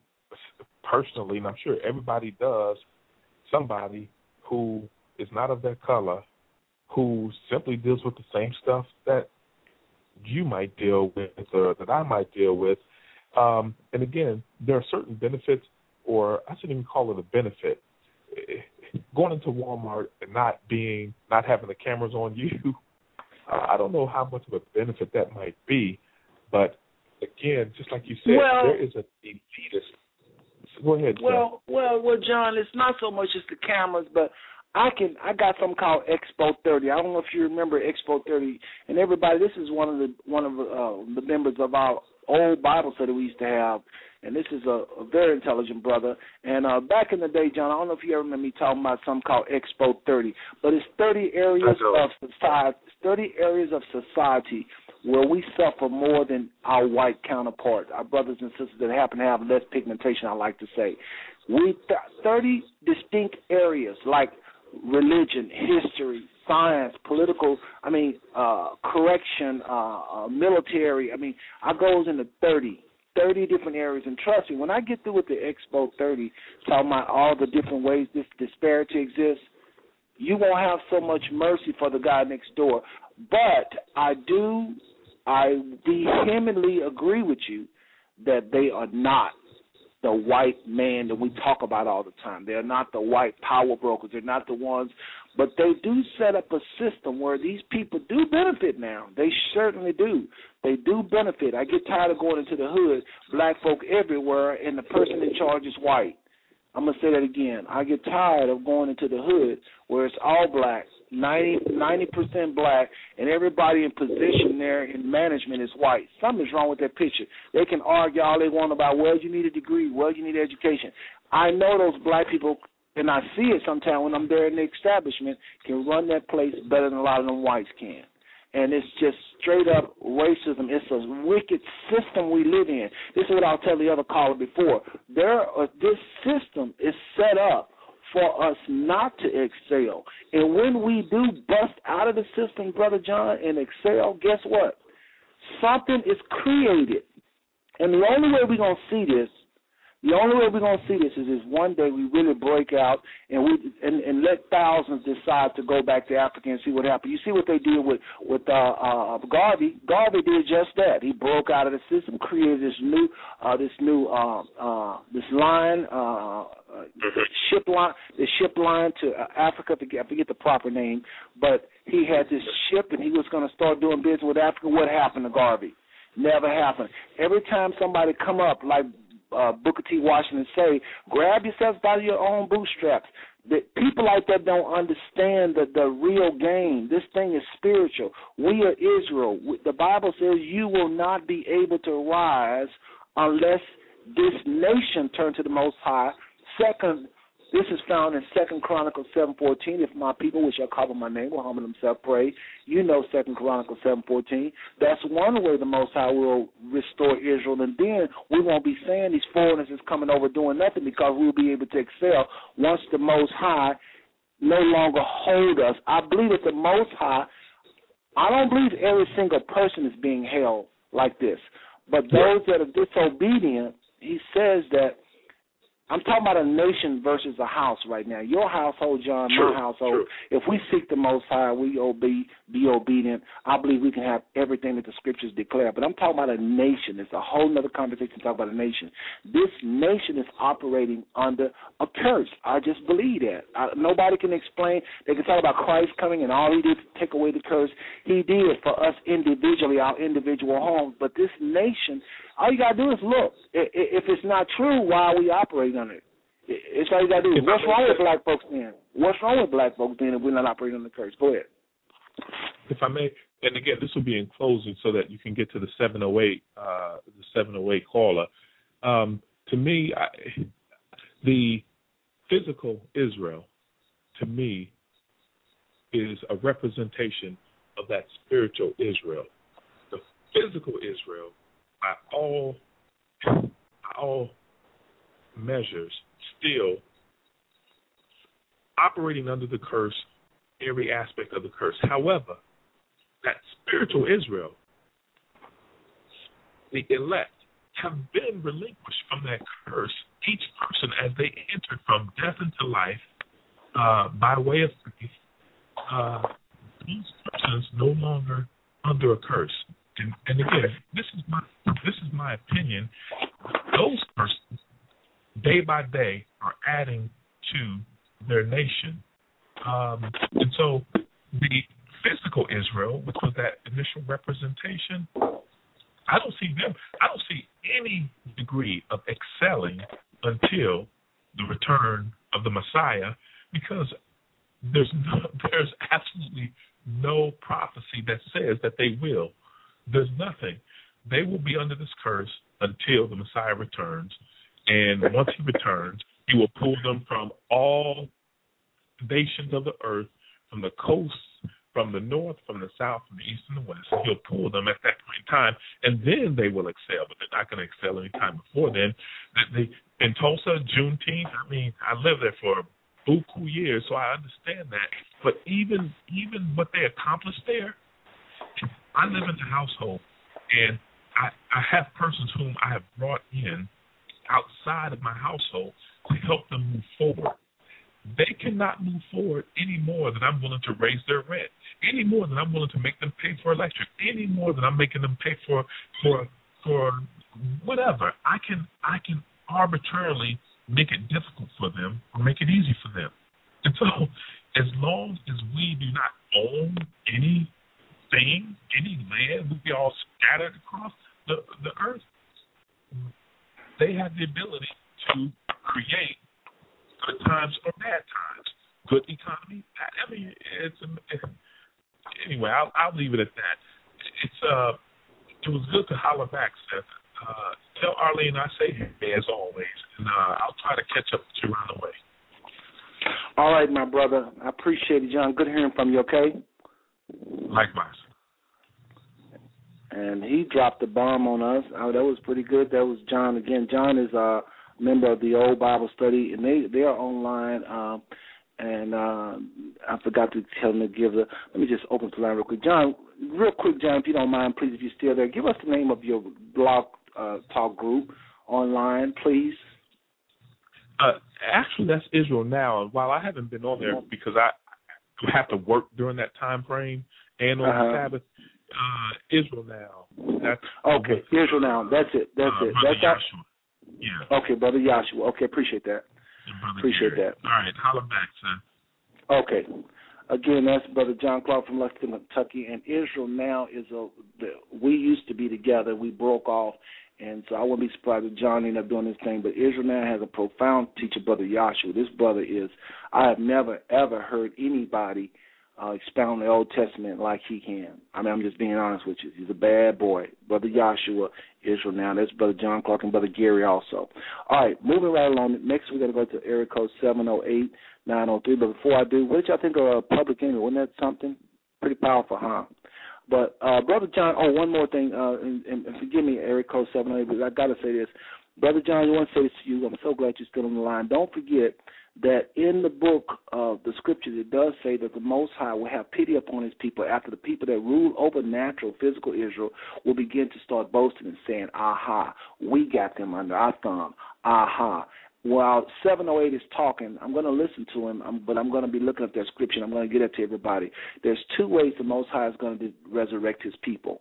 Speaker 11: personally, and I'm sure everybody does, somebody who is not of their color, who simply deals with the same stuff that you might deal with or that I might deal with. Um, and again, there are certain benefits, or I shouldn't even call it a benefit. Going into Walmart and not being, not having the cameras on you, uh, I don't know how much of a benefit that might be. But again, just like you said,
Speaker 1: Well-
Speaker 11: there is a elitist. Go ahead. Sam.
Speaker 1: Well, well, well, John, it's not so much as the cameras, but I can I got something called Expo 30. I don't know if you remember Expo 30. And everybody, this is one of the one of uh, the members of our old Bible study we used to have, and this is a, a very intelligent brother. And uh, back in the day, John, I don't know if you ever remember me talking about something called Expo 30, but it's 30 areas of society, 30 areas of society where we suffer more than our white counterparts, our brothers and sisters that happen to have less pigmentation. I like to say, we th- 30 distinct areas like religion, history, science, political. I mean, uh, correction, uh, uh, military. I mean, I goes into 30. 30 different areas, and trust me, when I get through with the Expo 30, talking about all the different ways this disparity exists, you won't have so much mercy for the guy next door. But I do, I vehemently agree with you that they are not the white man that we talk about all the time. They're not the white power brokers. They're not the ones, but they do set up a system where these people do benefit now. They certainly do. They do benefit. I get tired of going into the hood, black folk everywhere, and the person in charge is white. I'm gonna say that again. I get tired of going into the hood where it's all black, 90 percent black, and everybody in position there in management is white. Something's wrong with that picture. They can argue all they want about well, you need a degree, well, you need education. I know those black people, and I see it sometimes when I'm there in the establishment, can run that place better than a lot of them whites can and it's just straight up racism. It's a wicked system we live in. This is what I'll tell the other caller before. There, uh, this system is set up for us not to excel, and when we do bust out of the system, brother John, and excel, guess what? Something is created, and the only way we're gonna see this the only way we're gonna see this is, is one day we really break out and we and, and let thousands decide to go back to Africa and see what happens. You see what they did with with uh, uh, Garvey. Garvey did just that. He broke out of the system, created this new uh, this new uh, uh, this line. Uh, uh, ship line, the ship line to uh, Africa. I forget the proper name, but he had this ship, and he was going to start doing business with Africa. What happened to Garvey? Never happened. Every time somebody come up like uh, Booker T. Washington say, grab yourself by your own bootstraps. That people like that don't understand the the real game. This thing is spiritual. We are Israel. The Bible says you will not be able to rise unless this nation turn to the Most High. Second, this is found in Second Chronicles seven fourteen. If my people, which shall call by my name, will humble themselves, pray. You know Second Chronicles seven fourteen. That's one way the Most High will restore Israel, and then we won't be saying these foreigners is coming over doing nothing because we'll be able to excel once the Most High no longer hold us. I believe that the Most High. I don't believe every single person is being held like this, but those that are disobedient, he says that I'm talking about a nation versus a house right now. Your household, John,
Speaker 11: True,
Speaker 1: my household.
Speaker 11: true.
Speaker 1: If we seek the Most High, we obey, be obedient. I believe we can have everything that the Scriptures declare. But I'm talking about a nation. It's a whole other conversation to talk about a nation. This nation is operating under a curse. I just believe that. I, nobody can explain. They can talk about Christ coming and all He did to take away the curse. He did for us individually, our individual homes. But this nation, all you gotta do is look. If it's not true, why are we operating on it? It's all you gotta do. What's wrong with black folks then? What's wrong with black folks then if we're not operating on the curse? Go ahead.
Speaker 11: if I may, and again, this will be in closing so that you can get to the 708, uh, the 708 caller. Um, to me, I, the physical Israel, to me, is a representation of that spiritual Israel. The physical Israel, by all all measures, still operating under the curse, every aspect of the curse. However, that spiritual Israel, the elect, have been relinquished from that curse. Each person, as they entered from death into life uh, by way of faith, uh, these persons no longer under a curse. And, and again, this is my this is my opinion. Those persons, day by day, are adding to their nation, um, and so the physical Israel, which was that initial representation, I don't see them. I don't see any degree of excelling until the return of the Messiah, because there's no, there's absolutely no prophecy that says that they will. There's nothing. They will be under this curse until the Messiah returns, and once he returns, he will pull them from all nations of the earth, from the coasts, from the north, from the south, from the east, and the west. He'll pull them at that point in time, and then they will excel. But they're not going to excel any time before then. In Tulsa, Juneteenth. I mean, I lived there for buku years, so I understand that. But even even what they accomplished there, I live in a household, and I I have persons whom I have brought in outside of my household to help them move forward they cannot move forward any more than I'm willing to raise their rent, any more than I'm willing to make them pay for electric, any more than I'm making them pay for for for whatever. I can I can arbitrarily make it difficult for them or make it easy for them. And so as long as we do not own anything, any land, we all scattered across the, the earth, they have the ability to create good times or bad times, good economy. I mean, it's anyway. I'll, I'll leave it at that. It's uh, it was good to holler back, Seth. Uh, tell Arlene I say hey as always, and uh, I'll try to catch up with you around the way.
Speaker 1: All right, my brother. I appreciate it, John. Good hearing from you. Okay.
Speaker 11: Likewise.
Speaker 1: And he dropped the bomb on us. Oh, that was pretty good. That was John again. John is a member of the old Bible study, and they they are online. Um, and uh, I forgot to tell him to give the. Let me just open the line real quick, John. Real quick, John, if you don't mind, please, if you're still there, give us the name of your blog uh, talk group online, please.
Speaker 11: Uh, actually, that's Israel now. And while I haven't been on there because I have to work during that time frame and on
Speaker 1: Uh-huh.
Speaker 11: the Sabbath, uh, Israel now. That's
Speaker 1: Okay, Israel now. That's it. That's
Speaker 11: uh,
Speaker 1: it.
Speaker 11: Brother
Speaker 1: That's that.
Speaker 11: Joshua. Yeah.
Speaker 1: Okay, brother Joshua. Okay, appreciate that. Appreciate
Speaker 11: Gary.
Speaker 1: that.
Speaker 11: All right, holla back, son.
Speaker 1: Okay. Again, that's Brother John Clark from Lexington, Kentucky, and Israel now is a. The, we used to be together. We broke off, and so I wouldn't be surprised if John ended up doing this thing. But Israel now has a profound teacher, Brother Joshua. This brother is. I have never ever heard anybody uh, expound the Old Testament like he can. I mean, I'm just being honest with you. He's a bad boy, Brother Joshua. Israel now. That's Brother John Clark and Brother Gary also. All right, moving right along. Next, we're going to go to area code 708 903. But before I do, what did y'all think of uh, Public Enemy? Wasn't that something? Pretty powerful, huh? But uh, Brother John, oh, one more thing, uh, and, and and forgive me, area code 708, but I got to say this. Brother John, I want to say this to you. I'm so glad you're still on the line. Don't forget that in the book of the scriptures, it does say that the Most High will have pity upon his people after the people that rule over natural, physical Israel will begin to start boasting and saying, Aha, we got them under our thumb. Aha. While 708 is talking, I'm going to listen to him, um, but I'm going to be looking at that scripture. I'm going to get it to everybody. There's two ways the Most High is going to resurrect his people.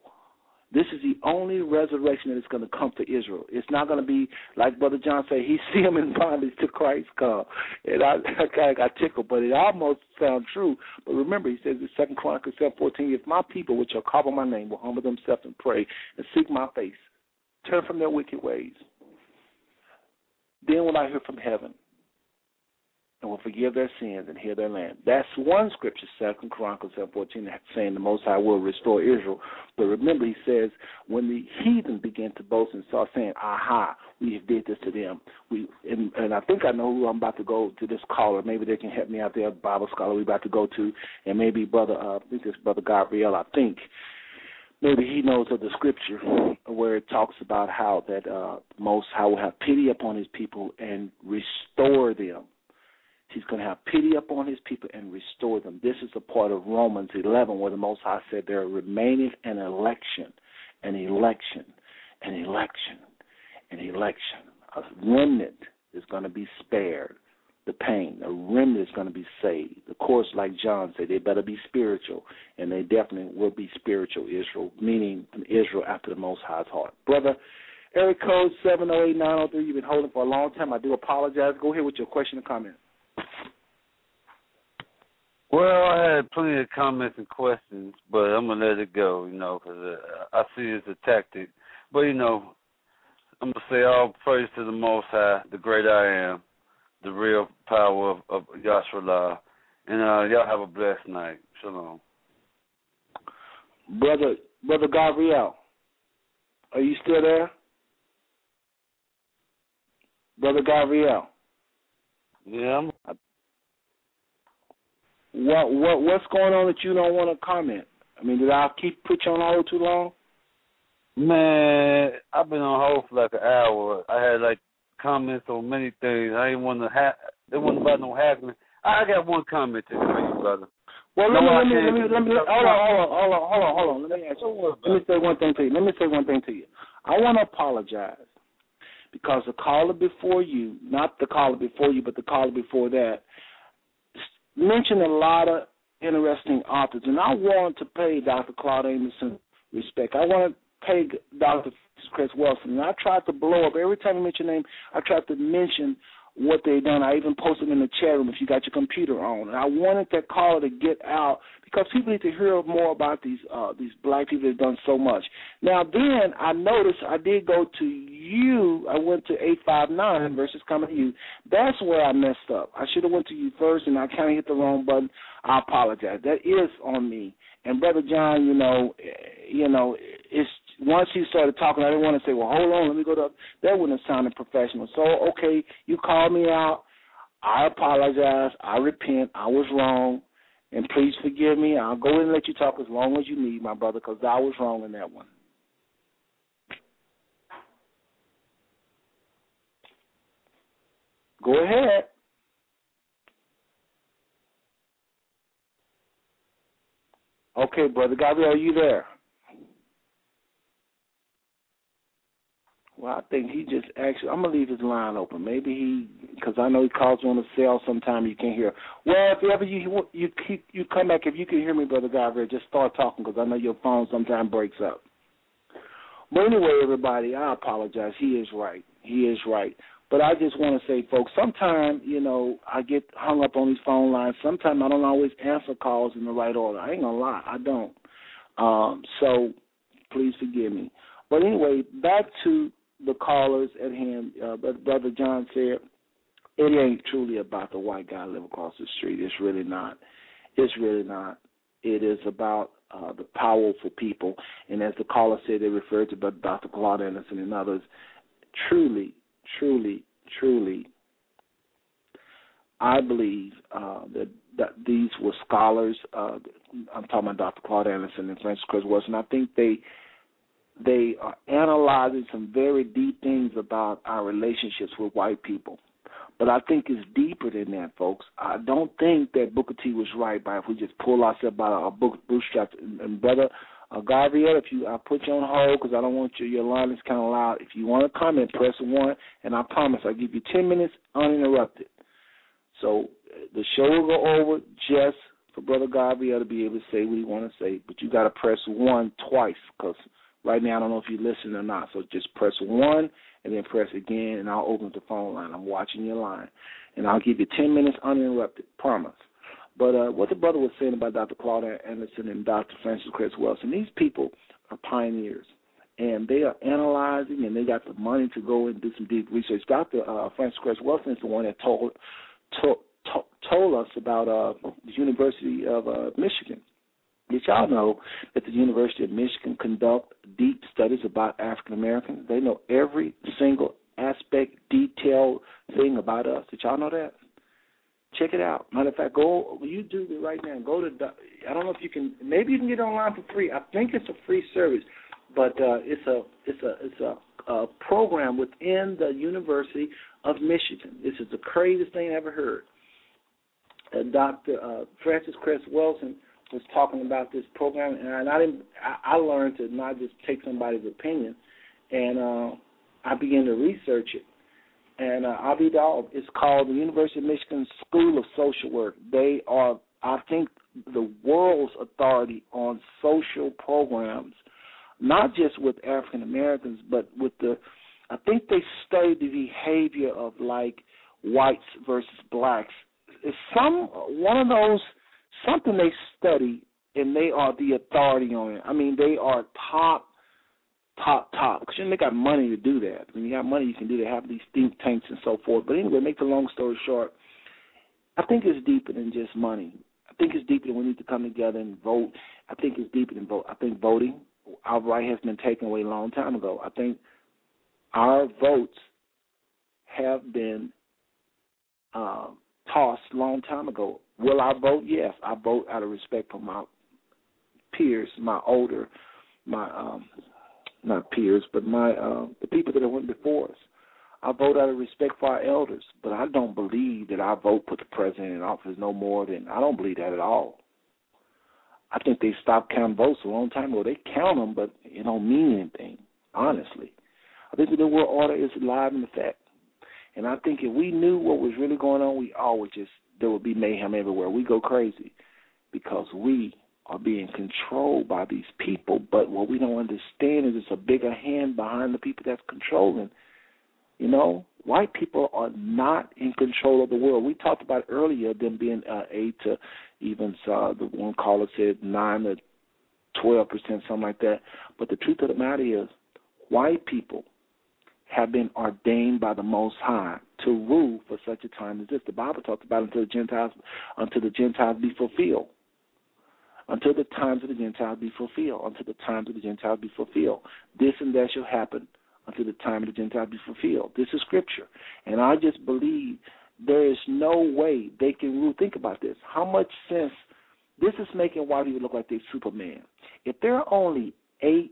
Speaker 1: This is the only resurrection that is going to come for Israel. It's not going to be like Brother John said. He see him in bondage to Christ come, and I, I kind of got tickled, but it almost sounds true. But remember, he says in Second Chronicles seven fourteen, if my people, which are called by my name, will humble themselves and pray and seek my face, turn from their wicked ways, then will I hear from heaven and will forgive their sins and heal their land. That's one scripture, Second Chronicles seven fourteen, saying the Most High will restore Israel. But remember, he says when the heathen begin to boast and start saying, "Aha, we have did this to them," we and, and I think I know who I'm about to go to this caller. Maybe they can help me out there, Bible scholar. We're about to go to, and maybe brother, uh, I think it's brother Gabriel. I think maybe he knows of the scripture where it talks about how that uh, Most High will have pity upon His people and restore them. He's going to have pity upon his people and restore them. This is a part of Romans 11 where the Most High said there remaineth an election, an election, an election. an election. A remnant is going to be spared the pain. A remnant is going to be saved. Of course, like John said, they better be spiritual, and they definitely will be spiritual Israel, meaning an Israel after the Most High's heart. Brother, area code 708-903, you've been holding for a long time. I do apologize. Go ahead with your question and comment.
Speaker 12: Well, I had plenty of comments and questions, but I'm gonna let it go, you know, because uh, I see it's a tactic. But you know, I'm gonna say all praise to the Most High, the great I am, the real power of, of Yahshua, and uh, y'all have a blessed night. Shalom.
Speaker 1: Brother, Brother Gabriel, are you still there? Brother Gabriel.
Speaker 12: Yeah,
Speaker 1: What what what's going on that you don't want to comment? I mean, did I keep put you on hold too long?
Speaker 12: Man, I've been on hold for like an hour. I had like comments on many things. I didn't want to have. They wasn't about no happening. I got one comment to for you, brother.
Speaker 1: Well, let
Speaker 12: No,
Speaker 1: me let me let me let me hold on hold on hold on hold on hold on. Let me ask you. Let me say one thing to you. Let me say one thing to you. I want to apologize because the caller before you, not the caller before you, but the caller before that, mentioned a lot of interesting authors, and I want to pay Dr. Claude Anderson respect. I want to pay Dr. Cress Welsing, and I tried to blow up every time I mention name. I tried to mention what they done. I even posted in the chat room if you got your computer on. And I wanted that caller to get out because people need to hear more about these uh these black people that done so much. Now then I noticed I did go to you. I went to eight five nine versus coming to you. That's where I messed up. I should have went to you first and I kinda hit the wrong button. I apologize. That is on me. And brother John, you know, eh, you know, it's once he started talking, I didn't want to say, "Well, hold on, let me go to." That wouldn't have sounded professional. So, okay, you called me out. I apologize. I repent. I was wrong, and please forgive me. I'll go in and let you talk as long as you need, my brother, because I was wrong in that one. Go ahead. Okay, brother Gabriel, are you there? Well, I think he just actually. I'm gonna leave his line open. Maybe he, because I know he calls you on the cell. Sometime you can't hear. Well, if ever you you keep you come back, if you can hear me, brother Gabriel, just start talking because I know your phone sometimes breaks up. But anyway, everybody, I apologize. He is right. He is right. But I just want to say, folks, sometimes, you know, I get hung up on these phone lines. Sometimes I don't always answer calls in the right order. I ain't to lie. I don't. Um, so please forgive me. But anyway, back to the callers at hand. Uh, but Brother John said, it ain't truly about the white guy living across the street. It's really not. It's really not. It is about uh, the powerful people. And as the caller said, they referred to Dr. Claude Anderson and others. Truly, truly, truly, I believe uh, that, that these were scholars. Uh, I'm talking about Dr. Claude Anderson and Frances Cress Welsing. I think they they are analyzing some very deep things about our relationships with white people. But I think it's deeper than that, folks. I don't think that Booker T was right by if we just pull ourselves by our book bootstraps. And, brother uh, Gabriel, if you I put you on hold because I don't want your Your line is kind of loud. If you want to comment, press one, and I promise I'll give you ten minutes uninterrupted. So uh, the show will go over just for brother Gabriel to be able to say what he want to say, but you got to press one twice because right now I don't know if you listen or not. So just press one and then press again, and I'll open the phone line. I'm watching your line, and I'll give you ten minutes uninterrupted. Promise. But uh, what the brother was saying about Dr. Claude Anderson and Dr. Frances Cress Welsing, these people are pioneers, and they are analyzing, and they got the money to go and do some deep research. Dr. Uh, Frances Cress Welsing is the one that told told, told us about uh, the University of uh, Michigan. Did y'all know that the University of Michigan conduct deep studies about African Americans? They know every single aspect, detailed thing about us. Did y'all know that? Check it out. Matter of fact, go you do it right now. Go to I don't know if you can. Maybe you can get online for free. I think it's a free service, but uh, it's a it's a it's a, a program within the University of Michigan. This is the craziest thing I ever heard. Uh, Dr. Uh, Frances Cress Welsing was talking about this program, and I didn't. I, I learned to not just take somebody's opinion, and uh, I began to research it, and uh, Avi Dal is called the University of Michigan School of Social Work. They are, I think, the world's authority on social programs, not just with African Americans, but with the. I think they study the behavior of like whites versus blacks. It's some one of those something they study and they are the authority on it. I mean, they are top, top, top. Because you know, they got money to do that. When you got money, you can do that. Have these think tanks and so forth. But anyway, make the long story short, I think it's deeper than just money. I think it's deeper than we need to come together and vote. I think it's deeper than vote. I think voting, our right has been taken away a long time ago. I think our votes have been uh, tossed a long time ago. Will I vote? Yes, I vote out of respect for my peers, my older, my um, not peers, but my uh, the people that went before us. I vote out of respect for our elders, but I don't believe that I vote put the president in office no more than I don't believe that at all. I think they stopped counting votes a long time ago. They count them, but it don't mean anything. Honestly, I think the New World Order is alive in effect, and I think if we knew what was really going on, we all would just there will be mayhem everywhere. We go crazy because we are being controlled by these people. But what we don't understand is it's a bigger hand behind the people that's controlling. You know, white people are not in control of the world. We talked about earlier them being uh, eight to even uh, the one caller said nine to twelve percent, something like that. But the truth of the matter is, white people have been ordained by the Most High to rule for such a time as this. The Bible talks about until the Gentiles until the Gentiles be fulfilled. Until the times of the Gentiles be fulfilled. Until the times of the Gentiles be fulfilled. This and that shall happen until the time of the Gentiles be fulfilled. This is scripture. And I just believe there is no way they can rule. Think about this. How much sense this is making white people look like they're Superman. If there are only eight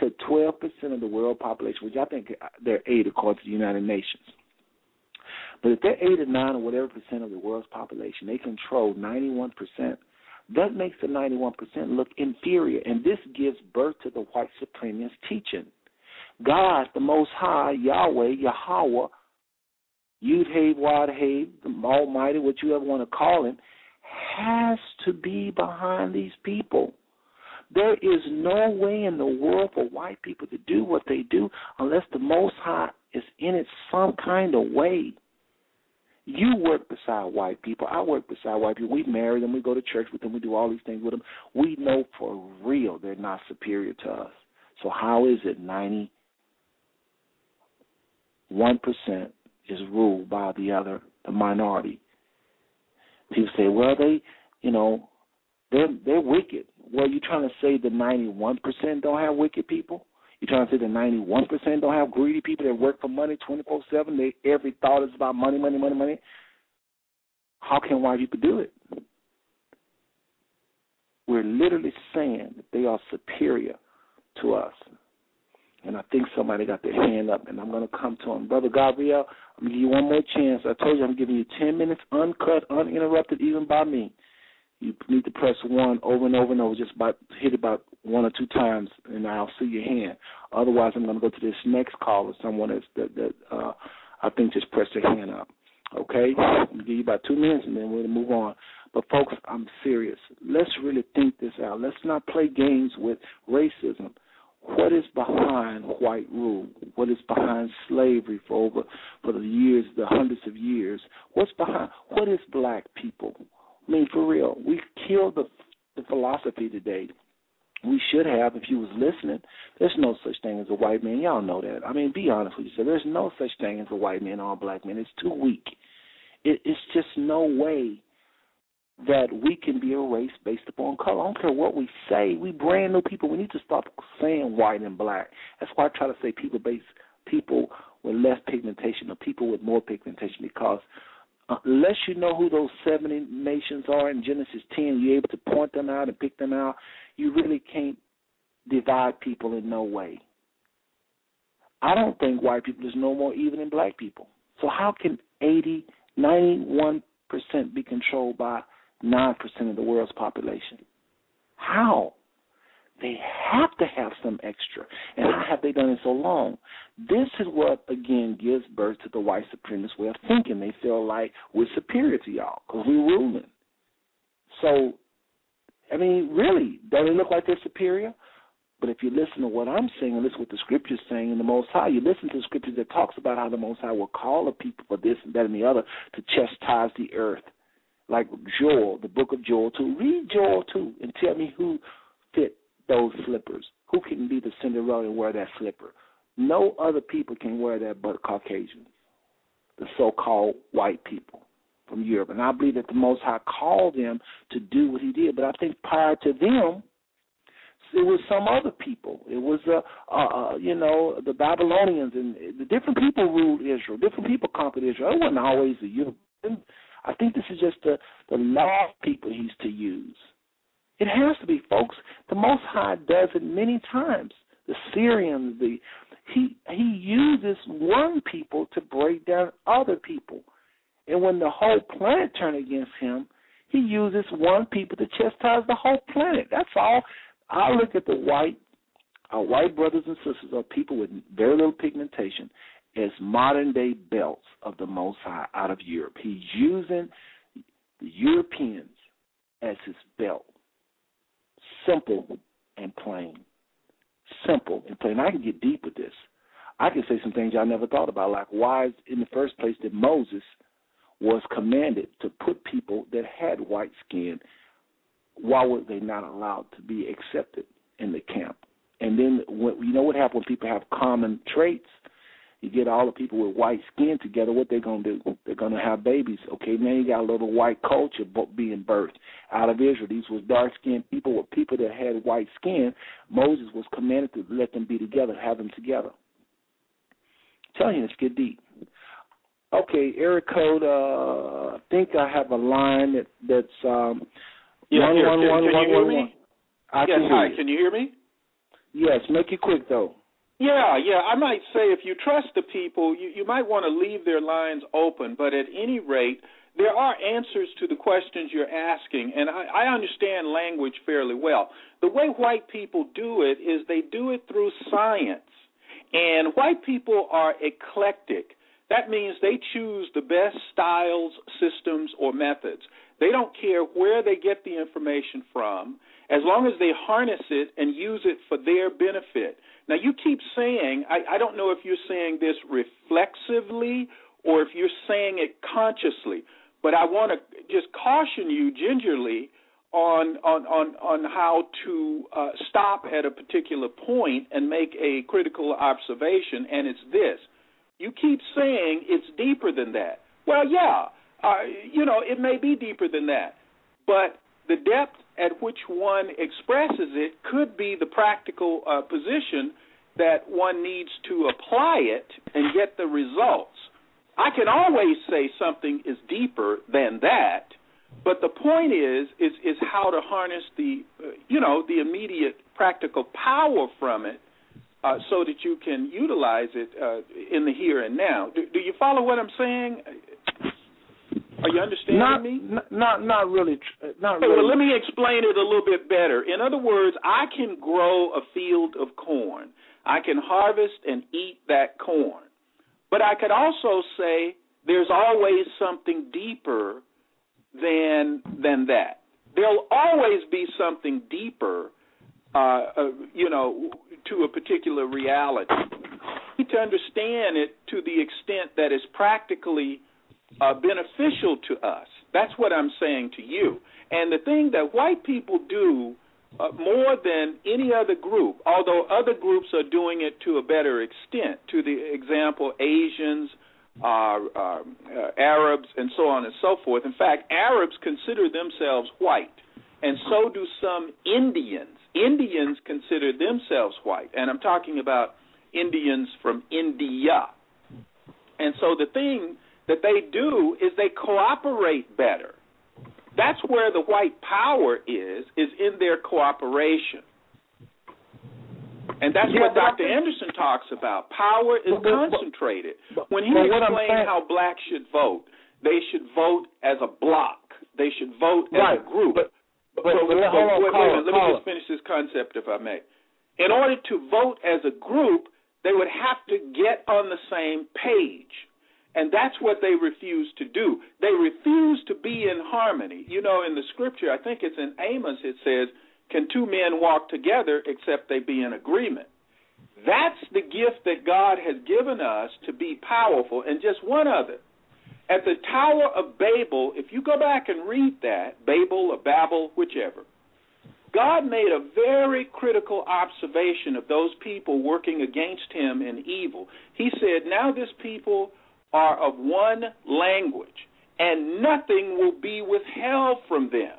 Speaker 1: to twelve percent of the world population, which I think they're eight according to the United Nations. But if they're eight or nine or whatever percent of the world's population, they control ninety one percent. That makes the ninety one percent look inferior, and this gives birth to the white supremacist teaching. God, the Most High, Yahweh, Yahweh, Yud Hey Wad Hey, the Almighty, what you ever want to call him, has to be behind these people. There is no way in the world for white people to do what they do unless the Most High is in it some kind of way. You work beside white people. I work beside white people. We marry them. We go to church with them. We do all these things with them. We know for real they're not superior to us. So how is it ninety one percent is ruled by the other, the minority? People say, well, they, you know, they're they're wicked. Well, you're trying to say the ninety one percent don't have wicked people? You're trying to say the ninety one percent don't have greedy people that work for money twenty four seven? They every thought is about money, money, money, money. How can white people do it? We're literally saying that they are superior to us. And I think somebody got their hand up, and I'm going to come to him. Brother Gabriel, I'm going to give you one more chance. I told you I'm giving you 10 minutes uncut, uninterrupted, even by me. You need to press one over and over and over, just about hit about one or two times, and I'll see your hand. Otherwise, I'm going to go to this next call of someone that's, that that uh, I think just pressed their hand up. Okay, gonna give you about two minutes, and then we're gonna move on. But folks, I'm serious. Let's really think this out. Let's not play games with racism. What is behind white rule? What is behind slavery for over for the years, the hundreds of years? What's behind? What is black people? I mean, for real, we killed the the philosophy today. We should have, if you was listening. There's no such thing as a white man. Y'all know that. I mean, be honest with yourself. There's no such thing as a white man or a black man. It's too weak. It, it's just no way that we can be a race based upon color. I don't care what we say. We brand new people. We need to stop saying white and black. That's why I try to say people based people with less pigmentation or people with more pigmentation because Uh, unless you know who those 70 nations are in Genesis 10, you're able to point them out and pick them out, you really can't divide people in no way. I don't think white people is no more even than black people. So how can 80, 91% be controlled by 9% of the world's population? How? They have to have some extra. And how have they done it so long? This is what again gives birth to the white supremacist way of thinking. They feel like we're superior to y'all because we're ruling. So, I mean, really, does it look like they're superior? But if you listen to what I'm saying and listen to what the scripture's saying in the Most High, you listen to the scriptures that talks about how the Most High will call a people for this and that and the other to chastise the earth. Like Joel, the book of Joel 2. Read Joel 2 and tell me who those slippers. Who can be the Cinderella and wear that slipper? No other people can wear that but Caucasians, the so-called white people from Europe. And I believe that the Most High called them to do what He did. But I think prior to them, it was some other people. It was, uh, uh, uh, you know, the Babylonians and the different people ruled Israel. Different people conquered Israel. It wasn't always the Europeans. I think this is just the the last people He's to use. It has to be, folks. The Most High does it many times. The Syrians, the he he uses one people to break down other people, and when the whole planet turn against him, he uses one people to chastise the whole planet. That's all. I look at the white, our white brothers and sisters, or people with very little pigmentation, as modern day belts of the Most High out of Europe. He's using the Europeans as his belt. Simple and plain. Simple and plain. I can get deep with this. I can say some things y'all never thought about, like why, in the first place, did Moses was commanded to put people that had white skin why were they not allowed to be accepted in the camp? And then you know what happens when people have common traits? You get all the people with white skin together. What they're gonna do? They're gonna have babies. Okay, now you got a little white culture being birthed out of Israel. These was dark skinned people, were people that had white skin. Moses was commanded to let them be together, have them together. I'm telling you, let's get deep. Okay, area code. Uh, I think I have a line that that's um,
Speaker 6: yeah,
Speaker 1: one,
Speaker 6: here,
Speaker 1: one,
Speaker 6: can,
Speaker 1: one,
Speaker 6: can
Speaker 1: one,
Speaker 6: you hear
Speaker 1: one,
Speaker 6: me?
Speaker 1: I
Speaker 6: yes,
Speaker 1: can hear
Speaker 6: hi.
Speaker 1: you.
Speaker 6: Can you hear me?
Speaker 1: Yes, make it quick though.
Speaker 6: Yeah, yeah. I might say if you trust the people, you, you might want to leave their lines open. But at any rate, there are answers to the questions you're asking, and I, I understand language fairly well. The way white people do it is they do it through science, and white people are eclectic. That means they choose the best styles, systems, or methods. They don't care where they get the information from, as long as they harness it and use it for their benefit. Now, you keep saying, I, I don't know if you're saying this reflexively or if you're saying it consciously, but I want to just caution you gingerly on on on on how to uh, stop at a particular point and make a critical observation, and it's this: you keep saying it's deeper than that. Well, yeah, uh, you know, it may be deeper than that, but the depth at which one expresses it could be the practical uh, position that one needs to apply it and get the results. I can always say something is deeper than that, but the point is is is how to harness the uh, you know the immediate practical power from it uh, so that you can utilize it uh, in the here and now. Do, do you follow what I'm saying? Are you understanding
Speaker 1: not,
Speaker 6: me?
Speaker 1: Not, not, not really. tr- Not
Speaker 6: Okay,
Speaker 1: really.
Speaker 6: well, let me explain it a little bit better. In other words, I can grow a field of corn. I can harvest and eat that corn. But I could also say there's always something deeper than than that. There'll always be something deeper, uh, uh, you know, to a particular reality. We need to understand it to the extent that it's practically uh, beneficial to us. That's what I'm saying to you. And the thing that white people do uh, more than any other group, although other groups are doing it to a better extent, to the example, Asians, uh, uh, uh, Arabs, and so on and so forth. In fact, Arabs consider themselves white, and so do some Indians. Indians consider themselves white, and I'm talking about Indians from India. And so the thing that they do is they cooperate better. That's where the white power is, is in their cooperation. And that's
Speaker 1: Yeah,
Speaker 6: what Dr.
Speaker 1: think-
Speaker 6: Anderson talks about. Power is
Speaker 1: But-
Speaker 6: concentrated.
Speaker 1: but-
Speaker 6: when he
Speaker 1: but
Speaker 6: explained how blacks should vote, they should vote as a block. They should vote as a group.
Speaker 1: but-
Speaker 6: But,
Speaker 1: but-
Speaker 6: but-
Speaker 1: but
Speaker 6: but
Speaker 1: hold on,
Speaker 6: wait, wait a
Speaker 1: caller,
Speaker 6: minute. Let me just finish this concept, if I may. In order to vote as a group, They would have to get on the same page. And that's what they refuse to do. They refuse to be in harmony. You know, in the scripture, I think it's in Amos, it says, Can two men walk together except they be in agreement? That's the gift that God has given us to be powerful. And just one other. At the Tower of Babel, if you go back and read that, Babel or Babel, whichever, God made a very critical observation of those people working against him in evil. He said, Now this people are of one language, and nothing will be withheld from them.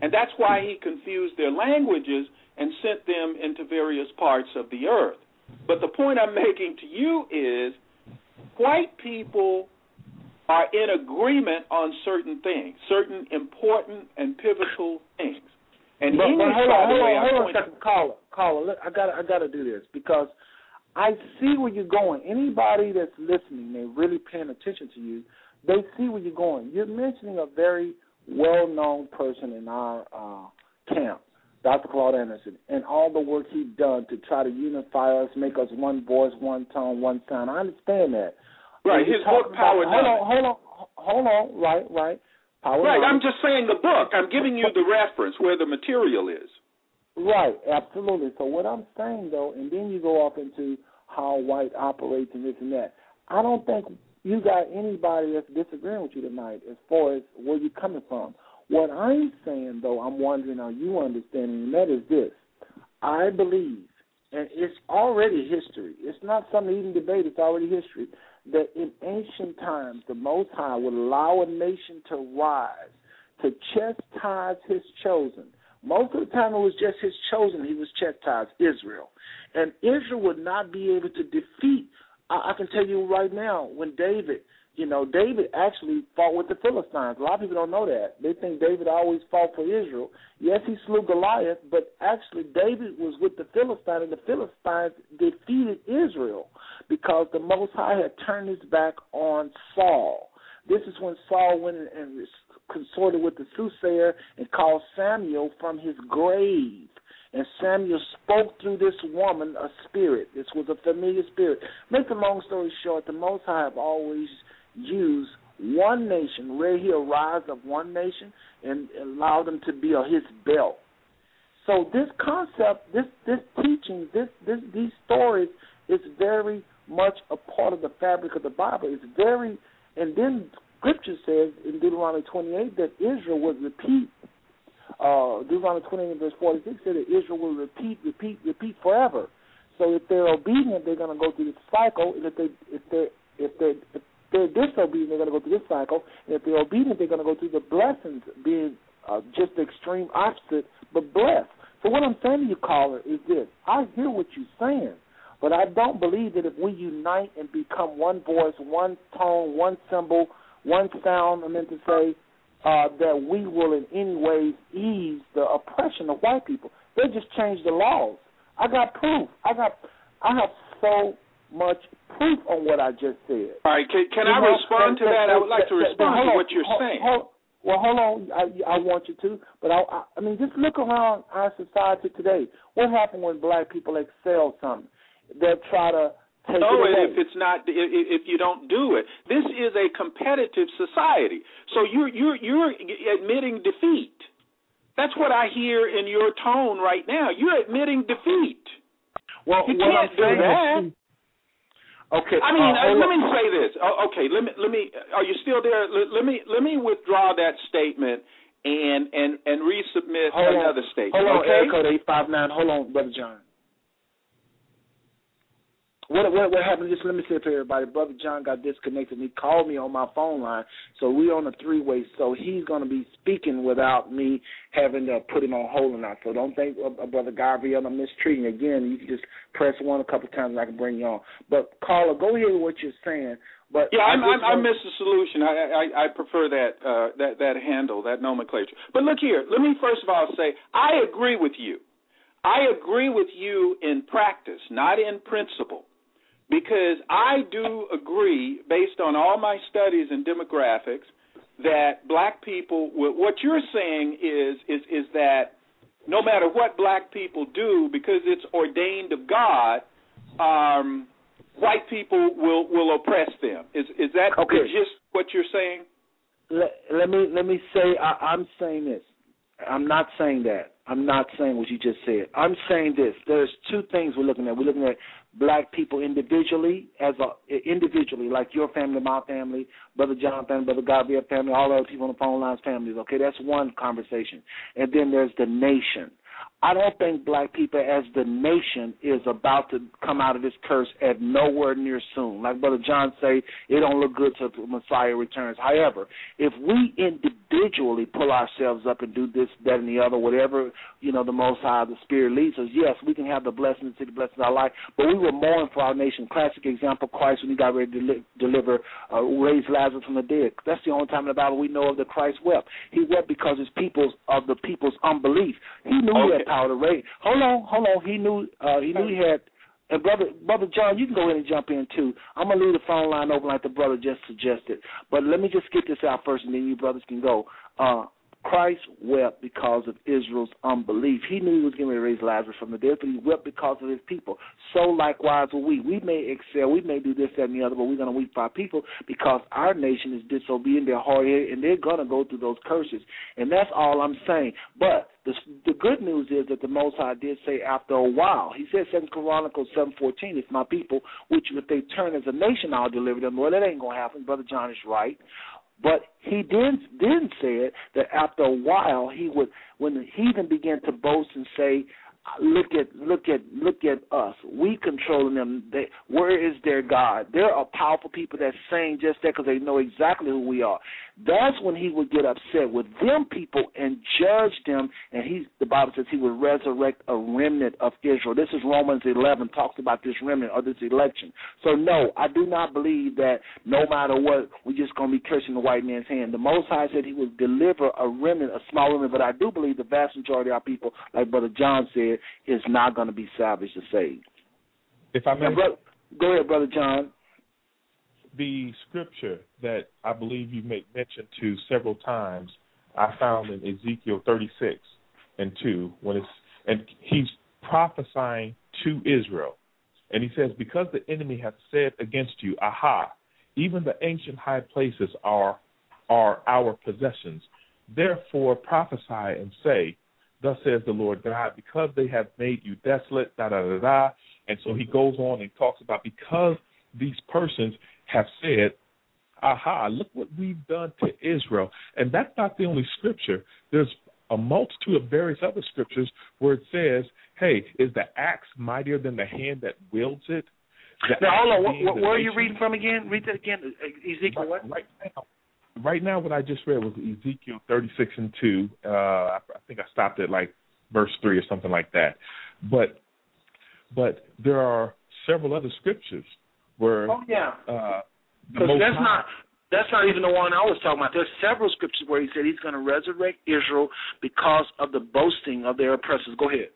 Speaker 6: And that's why he confused their languages and sent them into various parts of the earth. But the point I'm making to you is white people are in agreement on certain things, certain important and pivotal things. And
Speaker 1: but,
Speaker 6: English,
Speaker 1: but hold on, hold on,
Speaker 6: I
Speaker 1: hold on a second, caller, caller. Look, I got, I got to do this because I see where you're going. Anybody that's listening, they're really paying attention to you. They see where you're going. You're mentioning a very well-known person in our uh, camp, Dr. Claude Anderson, and all the work he's done to try to unify us, make us one voice, one tone, one sound. I understand that.
Speaker 6: Right, his book, Power
Speaker 1: about, hold on, hold on, hold on. Right, right. Power
Speaker 6: Right. I'm just saying the book. I'm giving you the reference where the material is.
Speaker 1: Right, absolutely. So what I'm saying though, and then you go off into how white operates and this and that. I don't think you got anybody that's disagreeing with you tonight as far as where you're coming from. What I'm saying though, I'm wondering are you understanding, and that is this. I believe, and it's already history. It's not something even debate. It's already history. That in ancient times, the Most High would allow a nation to rise, to chastise His chosen. Most of the time, it was just His chosen. He was chastised, Israel, and Israel would not be able to defeat. I, I can tell you right now, when David, you know, David actually fought with the Philistines. A lot of people don't know that. They think David always fought for Israel. Yes, he slew Goliath, but actually David was with the Philistines, and the Philistines defeated Israel because the Most High had turned his back on Saul. This is when Saul went and- and consorted with the soothsayer and called Samuel from his grave. And Samuel spoke through this woman a spirit. This was a familiar spirit. Make the long story short, the Most High have always used one nation, where he arise of one nation, and allow them to be on his belt. So this concept, this this teaching, this this these stories is very much a part of the fabric of the Bible. It's very, and then Scripture says in Deuteronomy 28 that Israel would repeat. Uh, Deuteronomy 28 verse 46 said that Israel will repeat, repeat, repeat forever. So if they're obedient, they're going to go through this cycle, and if they if they if they if they're disobedient, they're going to go through this cycle, and if they're obedient, they're going to go through the blessings, being uh, just the extreme opposite, but blessed. So what I'm saying to you, caller, is this: I hear what you're saying, but I don't believe that if we unite and become one voice, one tone, one symbol, one sound, I meant to say, uh, that we will in any ways ease the oppression of white people. They just changed the laws. I got proof. I got. I have so much proof on what I just said.
Speaker 6: All right, can, can I
Speaker 1: know,
Speaker 6: respond to that? I would like to
Speaker 1: that- that-
Speaker 6: respond to what you're
Speaker 1: hold-
Speaker 6: saying.
Speaker 1: hold- well, hold on. I, I want you to, but I, I, I mean, just look around our society today. What happened when black people excel something? They'll try to take
Speaker 6: No,
Speaker 1: it away.
Speaker 6: if it's not, if you don't do it, this is a competitive society. So you're you're you're admitting defeat. That's what I hear in your tone right now. You're admitting defeat.
Speaker 1: Well,
Speaker 6: you
Speaker 1: what
Speaker 6: can't
Speaker 1: I'm
Speaker 6: do that.
Speaker 1: Okay.
Speaker 6: I mean,
Speaker 1: uh,
Speaker 6: uh, let me say this. Oh, okay, let me let me. Are you still there? Let, me let me withdraw that statement and and and resubmit
Speaker 1: Hold on.
Speaker 6: another statement.
Speaker 1: Hold on,
Speaker 6: okay.
Speaker 1: Eric code eight five nine. Hold on, brother John. What what what happened? Just let me say it for everybody. Brother John got disconnected. and He called me on my phone line, so we on a three way. So he's going to be speaking without me having to put him on hold or not. So don't think, uh, brother Gabriel, I'm mistreating. Again, you can just press one a couple times, and I can bring you on. But caller, go ahead with what you're saying. But
Speaker 6: Yeah,
Speaker 1: I
Speaker 6: I'm, I'm, I miss the solution. I, I, I prefer that uh, that that handle, that nomenclature. But look here. Let me first of all say I agree with you. I agree with you in practice, not in principle, because I do agree, based on all my studies in demographics, that black people. What you're saying is is is that no matter what black people do, because it's ordained of God, um, white people will will oppress them. Is is that
Speaker 1: Okay.
Speaker 6: just what you're saying?
Speaker 1: let, let me let me say I, I'm saying this. I'm not saying that. I'm not saying what you just said. I'm saying this. There's two things we're looking at. We're looking at black people individually, as a individually, like your family, my family, brother John family, brother Gabriel family, all the other people on the phone lines families. Okay, that's one conversation. And then there's the nation. I don't think black people as the nation is about to come out of this curse at nowhere near soon. Like Brother John say, it don't look good till the Messiah returns. However, if we individually pull ourselves up and do this, that, and the other, whatever you know the Most High, the Spirit leads us, yes, we can have the blessings, see the blessings of our life. But we were mourning for our nation. Classic example: Christ when he got ready to deli- deliver, uh, raise Lazarus from the dead. That's the only time in the Bible we know of that Christ wept. He wept because his people's of the people's unbelief. He knew he had Hold on, hold on. He knew uh, he knew he had. And brother, brother John, you can go ahead and jump in too. I'm gonna leave the phone line open like the brother just suggested. But let me just get this out first, and then you brothers can go. Uh, Christ wept because of Israel's unbelief. He knew he was going to raise Lazarus from the dead, but he wept because of his people. So likewise will we. We may excel, we may do this, that, and the other, but we're going to weep for our people because our nation is disobedient, they're hard headed, and they're going to go through those curses. And that's all I'm saying. But the the good news is that the Most High did say after a while. He said Second Chronicles seven fourteen, if my people, which if they turn as a nation, I'll deliver them. Well, that ain't gonna happen. Brother John is right. But he then then said that after a while he would when the heathen began to boast and say, Look at look at look at us. We controlling them. They, where is their God? There are powerful people that saying just that because they know exactly who we are. That's when he would get upset with them people and judge them. And he, the Bible says, he would resurrect a remnant of Israel. This is Romans 11 talks about this remnant or this election. So no, I do not believe that no matter what, we're just going to be cursing the white man's hand. The Most High said he would deliver a remnant, a small remnant, but I do believe the vast majority of our people, like Brother John said, is not going to be salvaged or saved.
Speaker 11: If I may,
Speaker 1: bro- go ahead, Brother John.
Speaker 11: the scripture that I believe you make mention to several times, I found in Ezekiel 36 and 2, when it's and he's prophesying to Israel, and he says, "Because the enemy hath said against you, Aha! Even the ancient high places are are our possessions. Therefore prophesy and say, Thus says the Lord God, because they have made you desolate, da da da da. And so he goes on and talks about because these persons have said, Aha, look what we've done to Israel. And that's not the only scripture. There's a multitude of various other scriptures where it says, Hey, is the axe mightier than the hand that wields it? The
Speaker 1: Now hold on. What, what, where are you reading from again? Read that again. Uh, Ezekiel what?
Speaker 11: Right now, right now, what I just read was Ezekiel 36 and 2. Uh, I, I think I stopped at like verse 3 or something like that. But but there are several other scriptures where
Speaker 1: Oh yeah.
Speaker 11: uh,
Speaker 1: Because that's
Speaker 11: High-
Speaker 1: not that's not even the one I was talking about. There's several scriptures where he said he's going to resurrect Israel because of the boasting of their oppressors. Go ahead.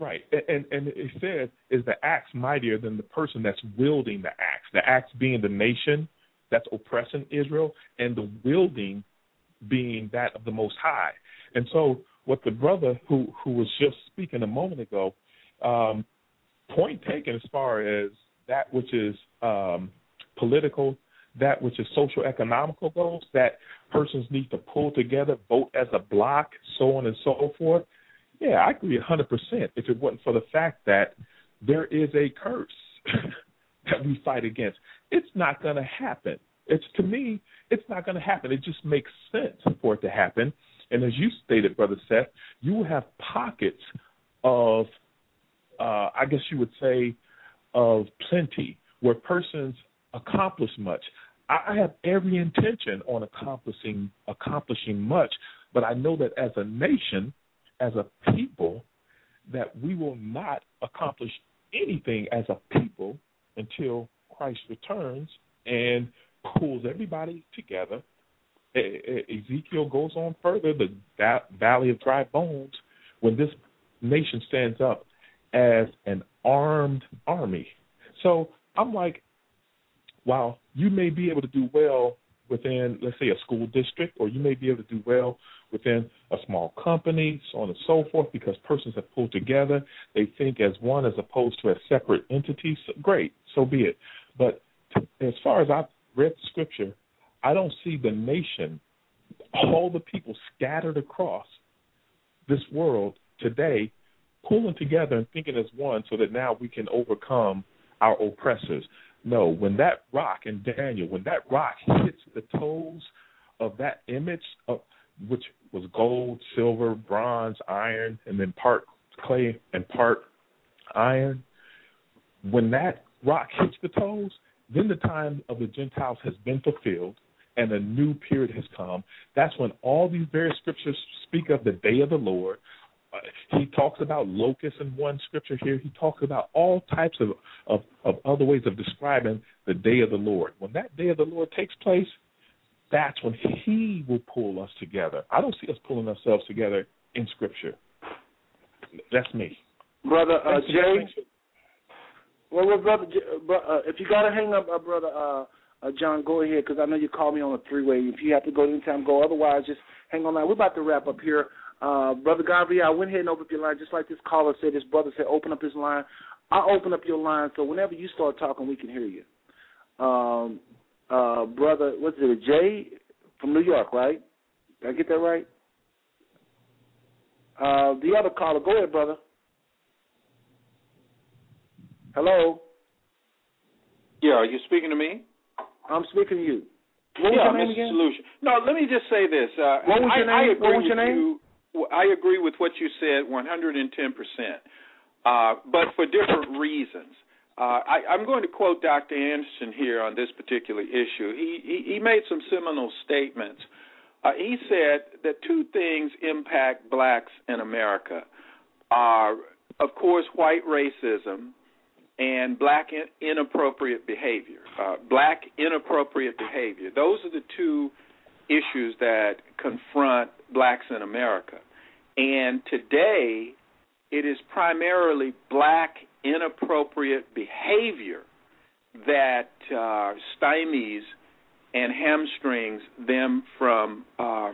Speaker 11: Right, and and, and it says, "Is the axe mightier than the person that's wielding the axe? The axe being the nation that's oppressing Israel, and the wielding being that of the Most High." And so, what the brother who who was just speaking a moment ago, um, point taken as far as that which is um, political, that which is social economical goals, that persons need to pull together, vote as a block, so on and so forth. Yeah, I agree a hundred percent. If it wasn't for the fact that there is a curse that we fight against, it's not going to happen. It's to me, it's not going to happen. It just makes sense for it to happen. And as you stated, brother Seth, you will have pockets of, uh, I guess you would say, of plenty where persons accomplish much. I I have every intention on accomplishing accomplishing much, but I know that as a nation, as a people, that we will not accomplish anything as a people until Christ returns and pulls everybody together. Ezekiel goes on further, the valley of dry bones, when this nation stands up as an armed army. So I'm like, while you may be able to do well within, let's say, a school district, or you may be able to do well within a small company, so on and so forth, because persons have pulled together. They think as one as opposed to as separate entities. So, great, so be it. But as far as I've read scripture, I don't see the nation, all the people scattered across this world today, pulling together and thinking as one so that now we can overcome our oppressors. No, when that rock in Daniel, when that rock hits the toes of that image, of, which was gold, silver, bronze, iron, and then part clay and part iron, when that rock hits the toes, then the time of the Gentiles has been fulfilled and a new period has come. That's when all these various scriptures speak of the day of the Lord. Uh, he talks about locusts in one scripture here. He talks about all types of, of, of other ways of describing the day of the Lord. When that day of the Lord takes place, that's when He will pull us together. I don't see us pulling ourselves together in Scripture. That's me.
Speaker 1: Brother uh, Jay. Well, well, brother, J- uh, uh, if you gotta hang up, uh, brother uh, uh, John, go ahead because I know you called me on a three-way. If you have to go anytime, go. Otherwise, just hang on line. We're about to wrap up here. Uh, brother Gabriel, I went ahead and opened up your line just like this caller said. His brother said, open up his line. I'll open up your line so whenever you start talking, we can hear you. Um, uh, brother, what's it, Jay from New York, right? Did I get that right? Uh, the other caller, go ahead, brother. Hello,
Speaker 6: Yeah, are you speaking to me?
Speaker 1: I'm speaking to you. What
Speaker 6: yeah, Mr.
Speaker 1: again?
Speaker 6: Solution. No, let me just say this. Uh,
Speaker 1: What was
Speaker 6: I,
Speaker 1: your
Speaker 6: I
Speaker 1: name?
Speaker 6: agree
Speaker 1: What was your
Speaker 6: with
Speaker 1: name?
Speaker 6: You, I agree with what you said 110%, uh, but for different reasons. Uh, I, I'm going to quote Dr. Anderson here on this particular issue. He, he, he made some seminal statements. Uh, he said that two things impact blacks in America are, of course, white racism and black in, inappropriate behavior. Uh, black inappropriate behavior. Those are the two issues that confront blacks in America. And today, it is primarily black inappropriate behavior that uh, stymies and hamstrings them from uh,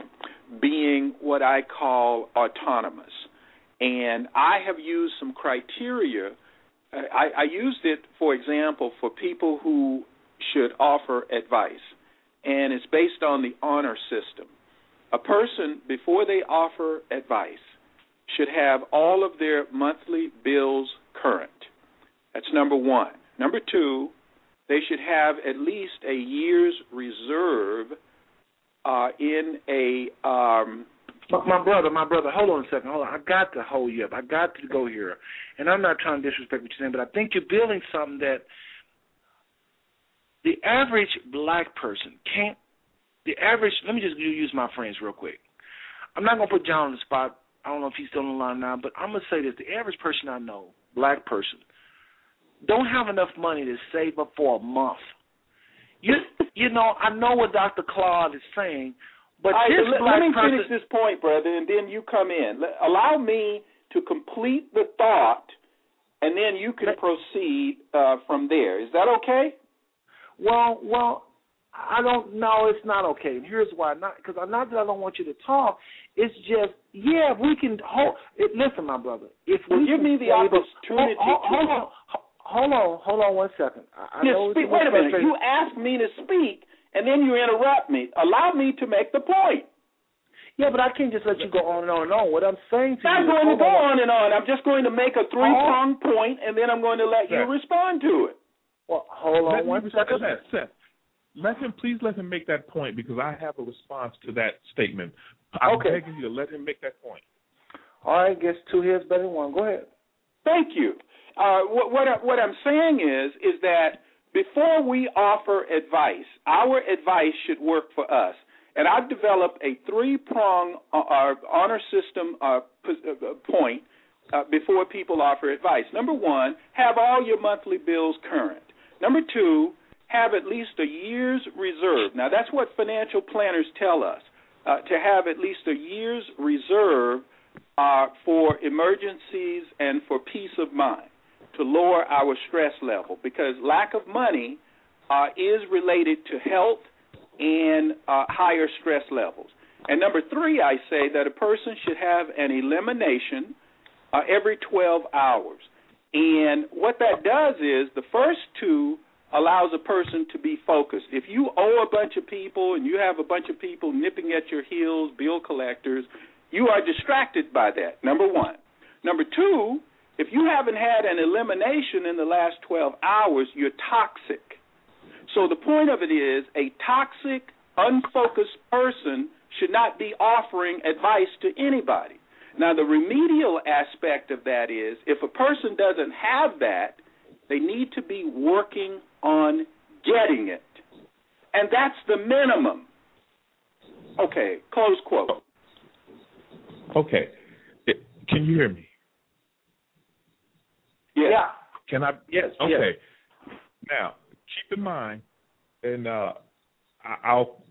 Speaker 6: being what I call autonomous. And I have used some criteria. I, I used it, for example, for people who should offer advice, and it's based on the honor system. A person, before they offer advice, should have all of their monthly bills current. That's number one. Number two, they should have at least a year's reserve uh, in a. Um,
Speaker 1: My, my brother, my brother, hold on a second. Hold on. I got to hold you up. I got to go here. And I'm not trying to disrespect what you're saying, but I think you're building something that the average black person can't. The average. Let me just use my friends real quick. I'm not gonna put John on the spot. I don't know if he's still on the line now, but I'm gonna say this: the average person I know, black person, don't have enough money to save up for a month. You, you know, I know what Dr. Claude is saying, but
Speaker 6: right,
Speaker 1: this
Speaker 6: let,
Speaker 1: black
Speaker 6: let me
Speaker 1: person,
Speaker 6: finish this point, brother, and then you come in. Let, allow me to complete the thought, and then you can proceed uh, from there. Is that okay?
Speaker 1: Well, well, I don't know. It's not okay. And here's why. Not because I'm not that I don't want you to talk. It's just yeah, if we can hold. It, listen, my brother. If
Speaker 6: Well,
Speaker 1: we
Speaker 6: give me the opportunity
Speaker 1: Hold, hold, hold on. Hold on, hold on one second. I, I
Speaker 6: Just
Speaker 1: know it's
Speaker 6: speak, wait a minute. You asked me to speak, and then you interrupt me. Allow me to make the point.
Speaker 1: Yeah, but I can't just let you go on and on and on. What I'm saying to
Speaker 6: I'm
Speaker 1: you,
Speaker 6: not going to go on and on. I'm just going to make a three pronged point, and then I'm going to let you respond to it.
Speaker 1: Well, hold on
Speaker 11: Let me
Speaker 1: one
Speaker 11: respond-
Speaker 1: second.
Speaker 11: Seth, Seth, let him please let him make that point because I have a response to that statement. I'm
Speaker 1: Okay.
Speaker 11: begging you to let him make that point.
Speaker 1: All right, guess two heads better than one. Go ahead.
Speaker 6: Thank you. Uh, what what, I, what I'm saying is is that before we offer advice, our advice should work for us. And I've developed a three-prong uh, uh, honor system uh, p- uh, point uh, before people offer advice. Number one, have all your monthly bills current. Number two, have at least a year's reserve. Now that's what financial planners tell us uh, to have at least a year's reserve uh, for emergencies and for peace of mind to lower our stress level because lack of money uh, is related to health and uh, higher stress levels. And number three, I say that a person should have an elimination uh, every 12 hours. And what that does is the first two allows a person to be focused. If you owe a bunch of people and you have a bunch of people nipping at your heels, bill collectors, you are distracted by that, number one. Number two, if you haven't had an elimination in the last 12 hours, you're toxic. So the point of it is a toxic, unfocused person should not be offering advice to anybody. Now, the remedial aspect of that is if a person doesn't have that, they need to be working on getting it. And that's the minimum. Okay, close quote.
Speaker 11: Okay. Can you hear me?
Speaker 6: Yes.
Speaker 3: Yeah.
Speaker 11: Can I?
Speaker 3: Yes.
Speaker 11: Okay.
Speaker 3: Yes.
Speaker 11: Now, keep in mind, and uh, I- I'll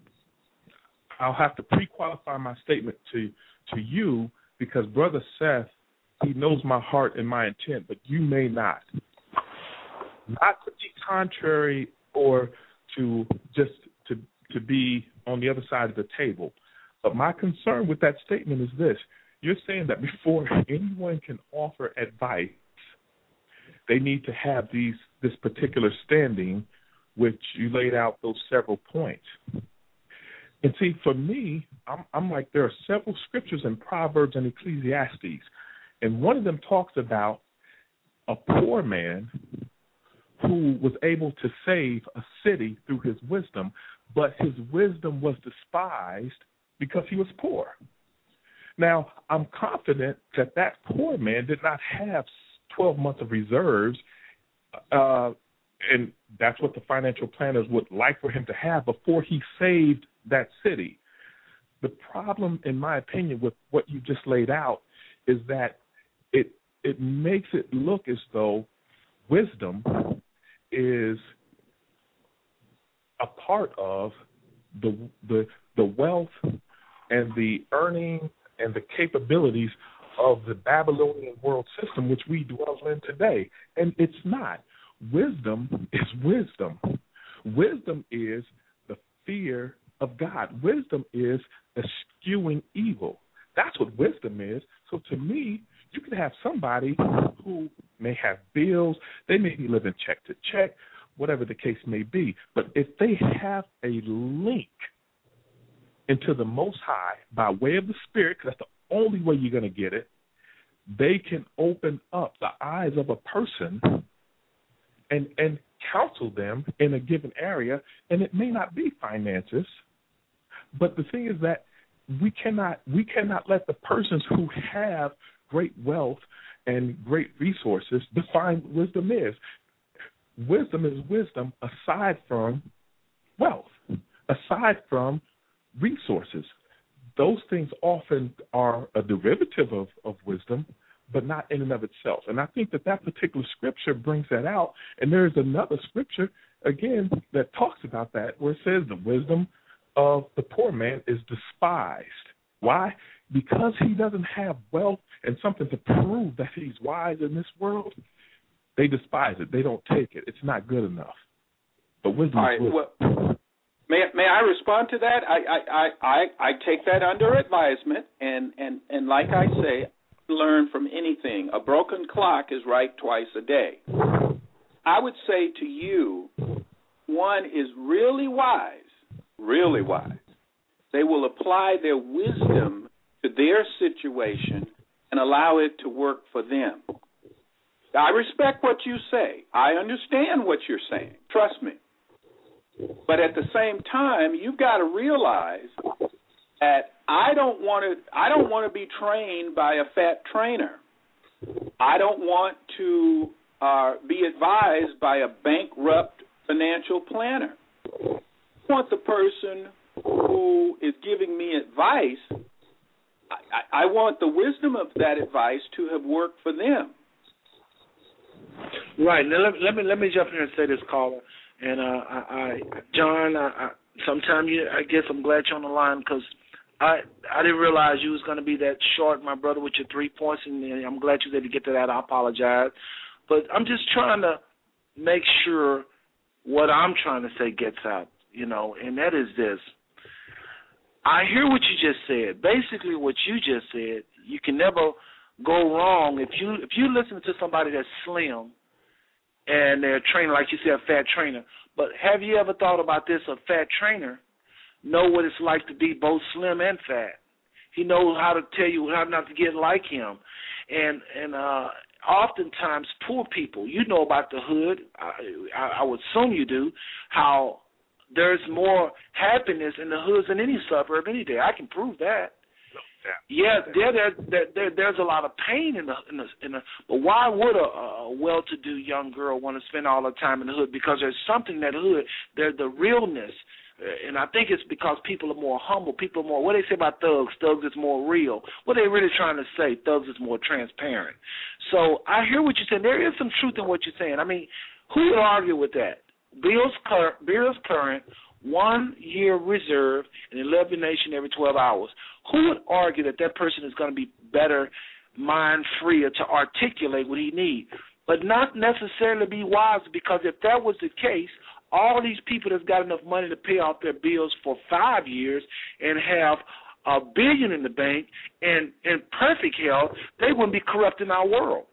Speaker 11: I'll have to pre-qualify my statement to to you because brother Seth, he knows my heart and my intent, but you may not. Not to be contrary or to just to to be on the other side of the table, but my concern with that statement is this: you're saying that before anyone can offer advice they need to have these this particular standing, which you laid out those several points. And see, for me, I'm, I'm like there are several scriptures in Proverbs and Ecclesiastes, and one of them talks about a poor man who was able to save a city through his wisdom, but his wisdom was despised because he was poor. Now, I'm confident that that poor man did not have 12 months of reserves, uh, and that's what the financial planners would like for him to have before he saved that city. The problem, in my opinion, with what you just laid out is that it it makes it look as though wisdom is a part of the the the wealth and the earning and the capabilities of the Babylonian world system which we dwell in today. And it's not. Wisdom is wisdom. Wisdom is the fear of God. Wisdom is eschewing evil. That's what wisdom is. So to me, you can have somebody who may have bills, they may be living check to check, whatever the case may be. But if they have a link into the Most High by way of the Spirit, because that's the only way you're going to get it, they can open up the eyes of a person and and counsel them in a given area. And it may not be finances, but the thing is that we cannot we cannot let the persons who have great wealth and great resources define what wisdom is. Wisdom is wisdom aside from wealth, aside from resources. Those things often are a derivative of, of wisdom, but not in and of itself. And I think that that particular scripture brings that out. And there is another scripture, again, that talks about that, where it says the wisdom of the poor man is despised. Why? Because he doesn't have wealth and something to prove that he's wise in this world. They despise it. They don't take it. It's not good enough. But wisdom
Speaker 6: All right.
Speaker 11: is.
Speaker 6: Well, may may I respond to that? I I I I, I take that under advisement, and and and like I say, learn from anything. A broken clock is right twice a day. I would say to you, one is really wise, really wise. They will apply their wisdom to their situation and allow it to work for them. I respect what you say. I understand what you're saying. Trust me. But at the same time, you've got to realize that I don't want to I don't want to be trained by a fat trainer. I don't want to uh, be advised by a bankrupt financial planner. I want the person who is giving me advice. I, I want the wisdom of that advice to have worked for them.
Speaker 1: Right. Now let, let me let me jump in here and say this, caller. And uh, I, I John, I, I sometime you, I guess I'm glad you're on the line because I I didn't realize you was going to be that short, my brother, with your three points, and I'm glad you was able to get to that. I apologize, but I'm just trying to make sure what I'm trying to say gets out. you know, and that is this. I hear what you just said. Basically, what you just said, you can never go wrong if you if you listen to somebody that's slim and they're a trainer, like you said, a fat trainer. But have you ever thought about this? A fat trainer know what it's like to be both slim and fat. He knows how to tell you how not to get like him, and and uh oftentimes poor people, you know about the hood. I, I, I would assume you do. How there's more happiness in the hoods than any suburb any day. I can prove that. Yeah, there, there, there, there, there's a lot of pain in the, in the, in the. But why would a, a well-to-do young girl want to spend all her time in the hood? Because there's something that hood. There's the realness, uh, and I think it's because people are more humble. People are more. What they say about thugs? Thugs is more real. What they really trying to say? Thugs is more transparent. So I hear what you're saying. There is some truth in what you're saying. I mean, who would argue with that? Bills, cur- bills current one year reserve and elimination every 12 hours. Who would argue that that person is going to be better, mind freer to articulate what he needs? But not necessarily be wise because if that was the case, all these people that's got enough money to pay off their bills for five years and have a billion in the bank and in perfect health, they wouldn't be corrupt in our world.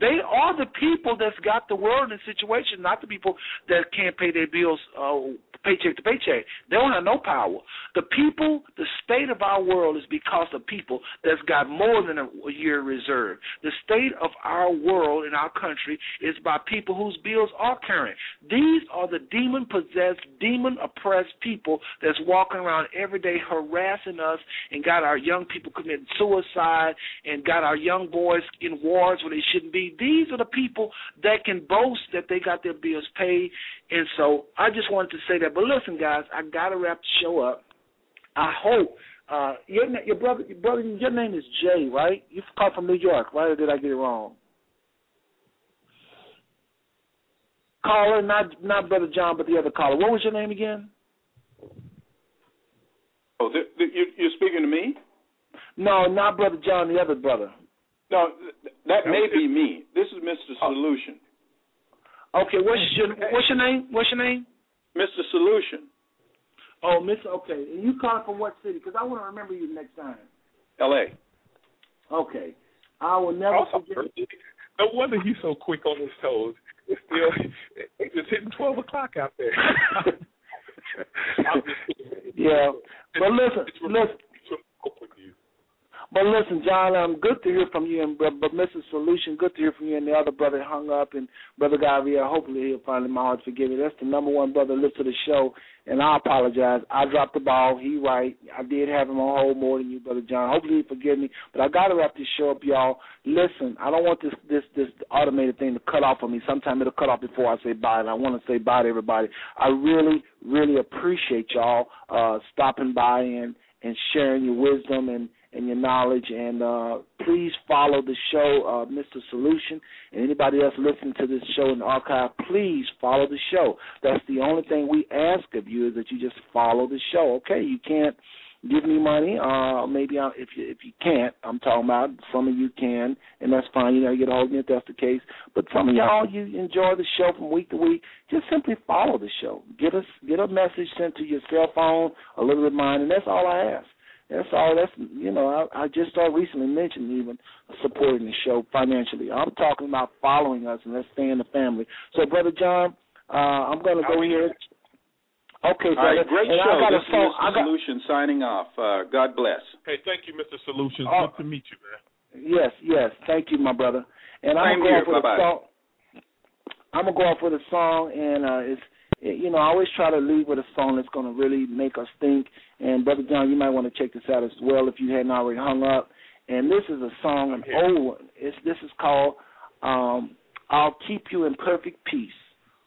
Speaker 1: They are the people that's got the world in situation, not the people that can't pay their bills uh, paycheck to paycheck. They don't have no power. The people, the state of our world is because of people that's got more than a, a year reserve. The state of our world in our country is by people whose bills are current. These are the demon possessed, demon oppressed people that's walking around every day harassing us and got our young people committing suicide and got our young boys in wars where they shouldn't be. These are the people that can boast that they got their bills paid. And so I just wanted to say that. But listen, guys, I gotta wrap the show up. I hope uh, your your brother your brother your name is Jay, right? You come from New York, right? Or did I get it wrong? Caller, not not brother John, but the other caller. What was your name again?
Speaker 6: Oh, th- th- you, you're speaking to me?
Speaker 1: No, not brother John, the other brother.
Speaker 6: No, th- that may be me. This is Mr. Oh. Solution.
Speaker 1: Okay, what's your what's your name? What's your name?
Speaker 6: Mr. Solution,
Speaker 1: Oh, Mr. Okay, and you calling from what city? Because I want to remember you next time.
Speaker 6: L.A.
Speaker 1: Okay, I will never
Speaker 11: Also,
Speaker 1: forget.
Speaker 11: no wonder he's so quick on his toes. It's still, it's just hitting twelve o'clock out there. I'm just kidding.
Speaker 1: Yeah, but listen, listen.
Speaker 11: You.
Speaker 1: But listen, John, um, good to hear from you, and but, Mrs. Solution, good to hear from you, and the other brother hung up, and brother Gabriel. Hopefully, he'll finally my heart forgive me. That's the number one brother listen to the show, and I apologize. I dropped the ball. He right. I did have him on hold more than you, brother John. Hopefully, he forgive me. But I gotta wrap this show up, y'all. Listen, I don't want this this this automated thing to cut off on me. Sometimes it'll cut off before I say bye, and I want to say bye to everybody. I really, really appreciate y'all uh stopping by and and sharing your wisdom and and your knowledge. And uh, please follow the show, uh, Mr. Solution, and anybody else listening to this show in the archive. Please follow the show. That's the only thing we ask of you is that you just follow the show. Okay, you can't give me money. Uh, maybe I, if you if you can't, I'm talking about some of you can, and that's fine. You know, you get hold of me if that's the case. But some of y'all, you enjoy the show from week to week. Just simply follow the show. Get us get a message sent to your cell phone, a little reminder, and that's all I ask. That's all. That's you know. I, I just started recently mentioning even supporting the show financially. I'm talking about following us and let's stay in the family. So, brother John, uh, I'm going to go here. Okay,
Speaker 6: All
Speaker 1: brother.
Speaker 6: right, great
Speaker 1: and
Speaker 6: show.
Speaker 1: I got
Speaker 6: This
Speaker 1: a
Speaker 6: is
Speaker 1: phone.
Speaker 6: Mr.
Speaker 1: I got,
Speaker 6: Solution signing off. Uh, God bless.
Speaker 11: Hey, thank you, Mr. Solutions.
Speaker 1: Oh.
Speaker 11: Good to meet you, man.
Speaker 1: Yes, yes. Thank you, my brother. And I'm gonna go
Speaker 6: here.
Speaker 1: off with
Speaker 6: Bye-bye.
Speaker 1: a song. I'm gonna go off with a song, and uh, it's it, you know I always try to leave with a song that's gonna really make us think. And brother John, you might want to check this out as well if you hadn't already hung up. And this is a song, an old one. It's this is called um, "I'll Keep You in Perfect Peace."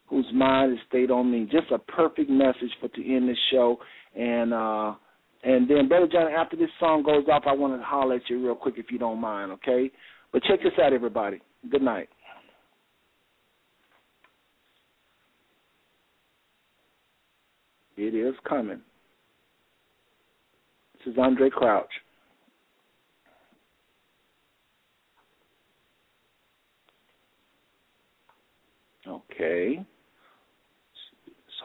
Speaker 1: Whose mind is stayed on me. Just a perfect message for to end this show. And uh and then Brother John, after this song goes off, I want to holler at you real quick if you don't mind, okay? But check this out, everybody. Good night. It is coming. This is Andraé Crouch. Okay.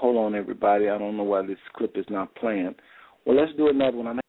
Speaker 1: Hold on, everybody. I don't know why this clip is not playing. Well, let's do another one. I'm